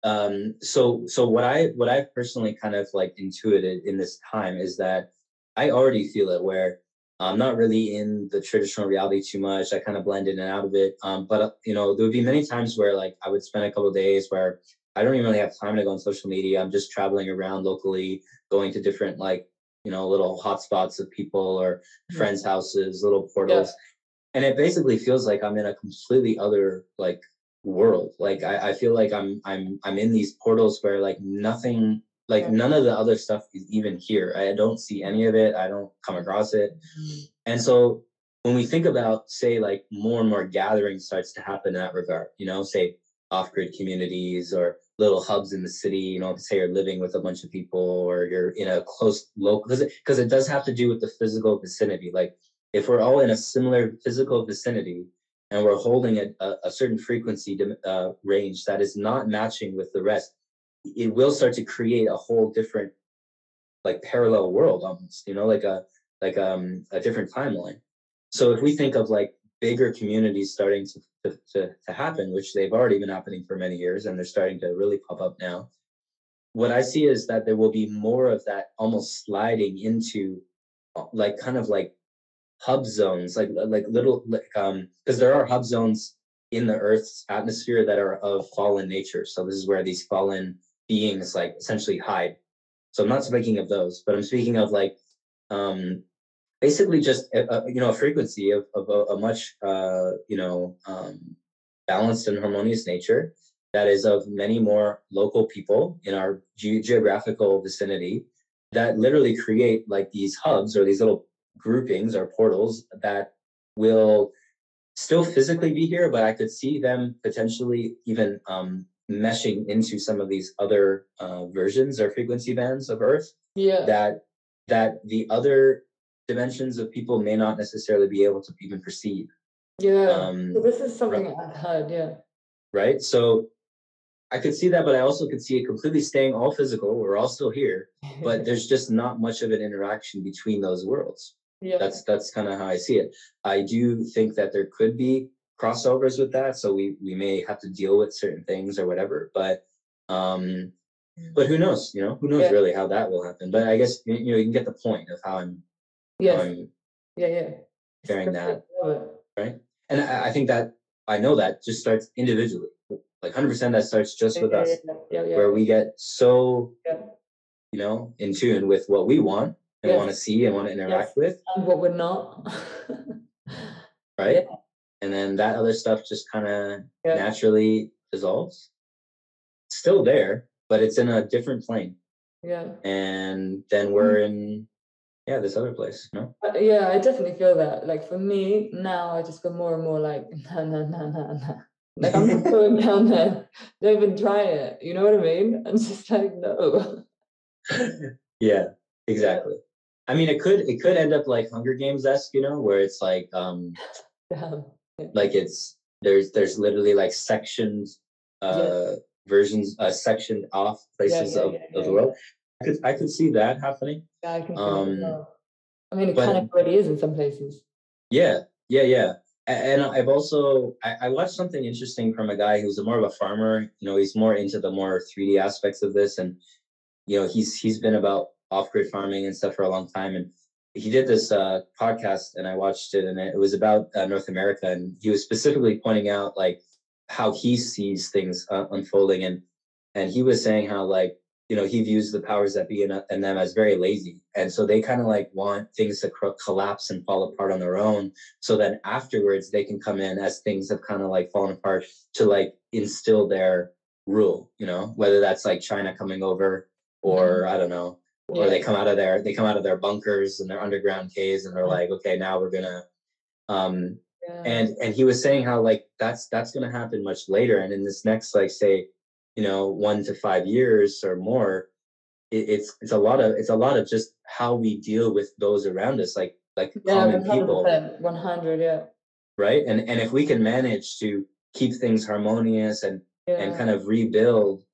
um, so so what I what I personally kind of like intuited in this time is that I already feel it where I'm not really in the traditional reality too much. I kind of blend in and out of it. Um, but uh, you know, there would be many times where like I would spend a couple days where I don't even really have time to go on social media. I'm just traveling around locally, going to different like you know little hotspots of people or mm-hmm. friends' houses, little portals, yeah. and it basically feels like I'm in a completely other like world. Like I, I feel like I'm I'm I'm in these portals where like nothing like none of the other stuff is even here. I don't see any of it. I don't come across it. Mm-hmm. And so when we think about say like more and more gathering starts to happen in that regard, you know, say off-grid communities or little hubs in the city, you know, say you're living with a bunch of people or you're in a close local because it, because it does have to do with the physical vicinity. Like if we're all in a similar physical vicinity, and we're holding a, a, a certain frequency uh, range that is not matching with the rest, it will start to create a whole different, like parallel world almost, you know, like a like um, a different timeline. So if we think of like bigger communities starting to, to, to, to happen, which they've already been happening for many years, and they're starting to really pop up now. What I see is that there will be more of that almost sliding into like kind of like hub zones, like like little like um because there are hub zones in the Earth's atmosphere that are of fallen nature. So this is where these fallen beings like essentially hide. So I'm not speaking of those, but I'm speaking of like um basically just a, a you know a frequency of, of a, a much uh you know um balanced and harmonious nature that is of many more local people in our ge- geographical vicinity that literally create like these hubs or these little groupings or portals that will still physically be here, but I could see them potentially even um, meshing into some of these other uh, versions or frequency bands of Earth. Yeah. That that the other dimensions of people may not necessarily be able to even perceive. Yeah. Um, so this is something I've heard. Yeah. right? So I could see that, but I also could see it completely staying all physical. We're all still here, but there's just not much of an interaction between those worlds. yeah. That's that's kind of how I see it. I do think that there could be crossovers with that, so we we may have to deal with certain things or whatever. But um, but who knows? You know, who knows Yeah. really how that will happen? But I guess you know you can get the point of how I'm yes. Yeah. Yeah. sharing that. Right? And I, I think that I know that just starts individually, like hundred percent. That starts just with yeah, us, Yeah. Yeah. where we get so you know in tune with what we want and Yes. want to see and want to interact with, and what we're not. right? And then that other stuff just kind of naturally dissolves. Still there, but it's in a different plane, yeah. and then we're mm. in yeah this other place. No, Uh, Yeah, I definitely feel that. Like for me now, I just go more and more like no, no, no, no, no. Like I'm not going down there. Don't even try it. You know what I mean? I'm just like no. yeah, exactly. I mean, it could it could end up like Hunger Games esque, you know, where it's like um Damn. like it's there's there's literally like sections uh versions uh sectioned off places yeah, of, yeah, of the world i could i could see that happening Yeah, I can it Um, well. I mean, it but- kind of already is in some places. yeah yeah yeah and i've also I, I watched something interesting from a guy who's more of a farmer you know he's more into the more 3d aspects of this and you know he's he's been about off-grid farming and stuff for a long time and he did this uh, podcast and i watched it and it was about uh, north america and he was specifically pointing out like how he sees things uh, unfolding and and he was saying how like you know he views the powers that be in, in them as very lazy. And so they kind of like want things to cr- collapse and fall apart on their own so then afterwards they can come in as things have kind of like fallen apart to like instill their rule you know? Whether that's like china coming over or i don't know or they come out of their they come out of their bunkers and their underground caves and they're like okay now we're gonna um Yeah. and and he was saying how like that's that's going to happen much later. And in this next like say you know one to five years or more it, it's it's a lot of it's a lot of just how we deal with those around us like like yeah, common 100%, people 100, yeah. right and and if we can manage to keep things harmonious and Yeah. and kind of rebuild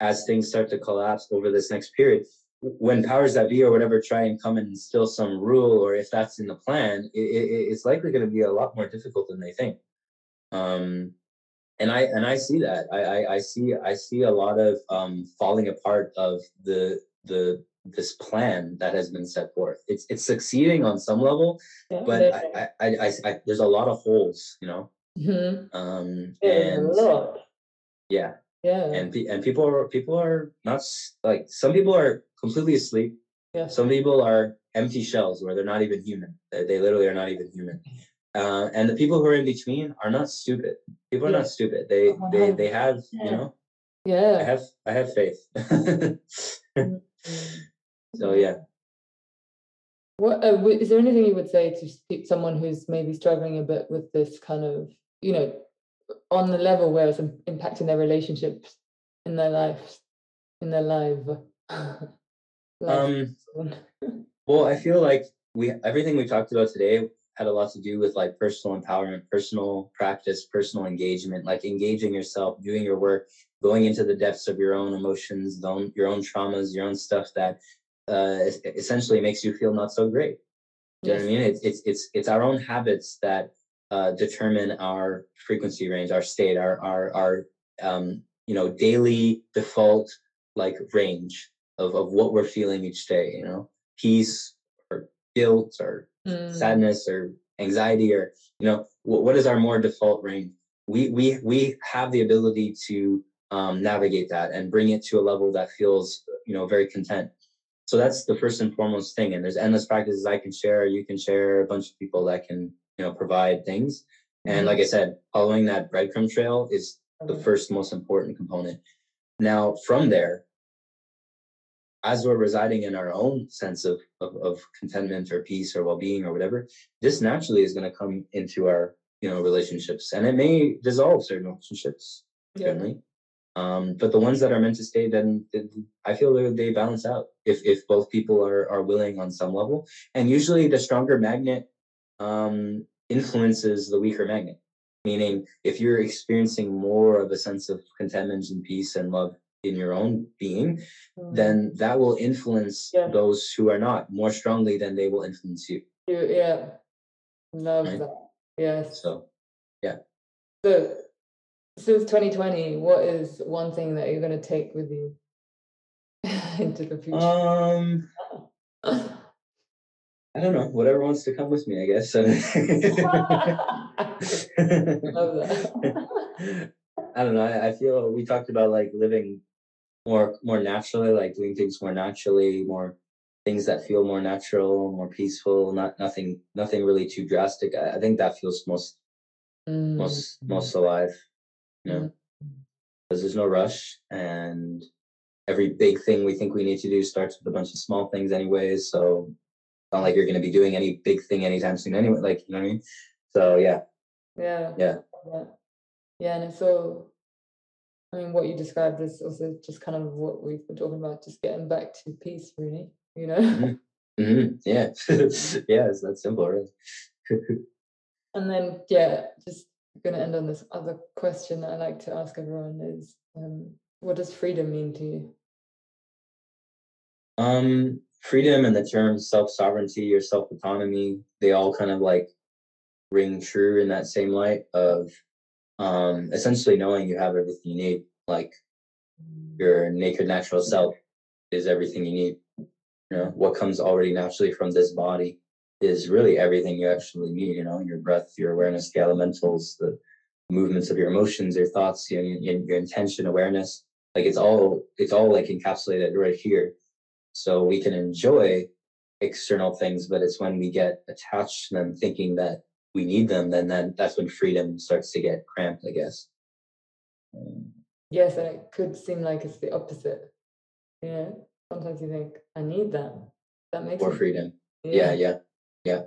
as things start to collapse over this next period when powers that be or whatever try and come and instill some rule or if that's in the plan it, it, it's likely going to be a lot more difficult than they think um and i and i see that i i, I see i see a lot of um falling apart of the the this plan that has been set forth it's it's succeeding on some level yeah, but I, I i i, there's a lot of holes you know Mhm. um and yeah Yeah. and pe- and people are people are not like some people are completely asleep. yeah. Some people are empty shells where they're not even human. They, they literally are not even human. Uh, and the people who are in between are not stupid. People are Yeah. not stupid. They they they have you know. Yeah. I have I have faith. Mm. so yeah. What uh, is there anything you would say to someone who's maybe struggling a bit with this kind of, you know, on the level where it's impacting their relationships in their lives, in their life? life. Um. Well, I feel like we everything we talked about today had a lot to do with like personal empowerment, personal practice, personal engagement, like engaging yourself, doing your work, going into the depths of your own emotions, own, your own traumas, your own stuff that uh, essentially makes you feel not so great. Do you know what I mean? It's it's it's it's our own habits that uh, determine our frequency range, our state, our our our um, you know daily default like range of of what we're feeling each day. You know, peace or guilt or Mm, sadness or anxiety or you know what, what is our more default range? We we we have the ability to um, navigate that and bring it to a level that feels you know very content. So that's the first and foremost thing and there's endless practices i can share you can share a bunch of people that can you know provide things. And like i said following that breadcrumb trail is the mhm. first most important component. Now from there as we're residing in our own sense of, of, of contentment or peace or well-being or whatever, this naturally is going to come into our, you know, relationships and it may dissolve certain relationships, Yeah. certainly. Um, but the ones that are meant to stay, then th- I feel they, they balance out if, if both people are, are willing on some level. And usually the stronger magnet um, influences the weaker magnet. Meaning, if you're experiencing more of a sense of contentment and peace and love in your own being, Mm. then that will influence Yeah. those who are not more strongly than they will influence you. You- yeah. Love Right. that. Yes. So, yeah. So, since 2020, what is one thing that you're going to take with you into the future? um, I don't know. Whatever wants to come with me, I guess. Love that. I don't know. I, I feel we talked about like living more more naturally, like doing things more naturally, more things that feel more natural, more peaceful. Not nothing nothing really too drastic. I, I think that feels most Mm, most most alive. You know, because there's no rush, and every big thing we think we need to do starts with a bunch of small things, anyways. So not like you're going to be doing any big thing anytime soon, anyway. Like you know what I mean? So yeah, Yeah. Yeah. Yeah. Yeah, and it's all I mean what you described is also just kind of what we've been talking about, just getting back to peace really, you know? hmm yeah, yeah. It's that simple, really. And then yeah, just gonna end on this other question that I like to ask everyone is um, what does freedom mean to you? Um, freedom and the terms self sovereignty or self autonomy, they all kind of like ring true in that same light of um, essentially knowing you have everything you need. Like your naked natural self is everything you need. You know, what comes already naturally from this body is really everything you actually need. You know, your breath, your awareness, the elementals, the movements of your emotions, your thoughts, your, your, your intention, awareness. Like it's all it's all like encapsulated right here. So we can enjoy external things, but it's when we get attached to them, thinking that we need them, then then that's when freedom starts to get cramped, I guess. Um, Yes, and it could seem like it's the opposite. Yeah, sometimes you think, I need that. That makes More freedom. Yeah, yeah, yeah,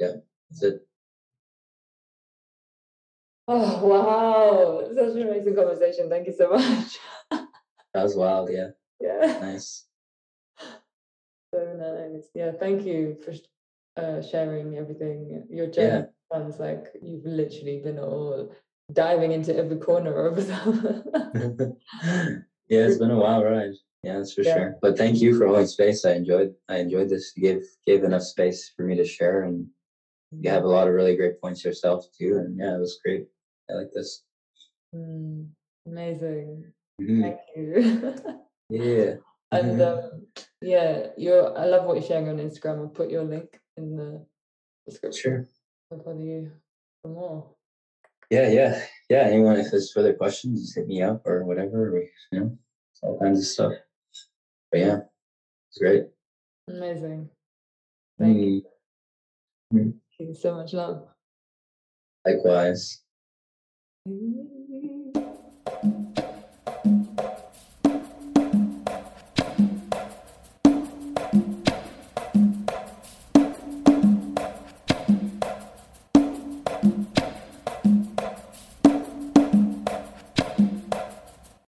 yeah. That's it. Oh wow, such an amazing conversation. Thank you so much. That was wild. Yeah, yeah, nice. so nice. Yeah, thank you for uh, sharing everything. Your journey sounds like you've literally been all diving into every corner of yeah, it's been a wild ride. Yeah, that's for Yeah. sure. But thank you for holding space. I enjoyed. I enjoyed this. You gave gave enough space for me to share, and you have a lot of really great points yourself too. And yeah, it was great. I like this. Mm, amazing. Mhm. Thank you. Yeah. and Mhm. um, yeah, you're. I love what you're sharing on Instagram. I'll put your link in the description. Sure. I'll follow you for more. Yeah, yeah, yeah. Anyone, if there's further questions, just hit me up or whatever. You know, all kinds of stuff. But yeah, it's great. Amazing. Thank Mm, you so much, love. likewise. Mm.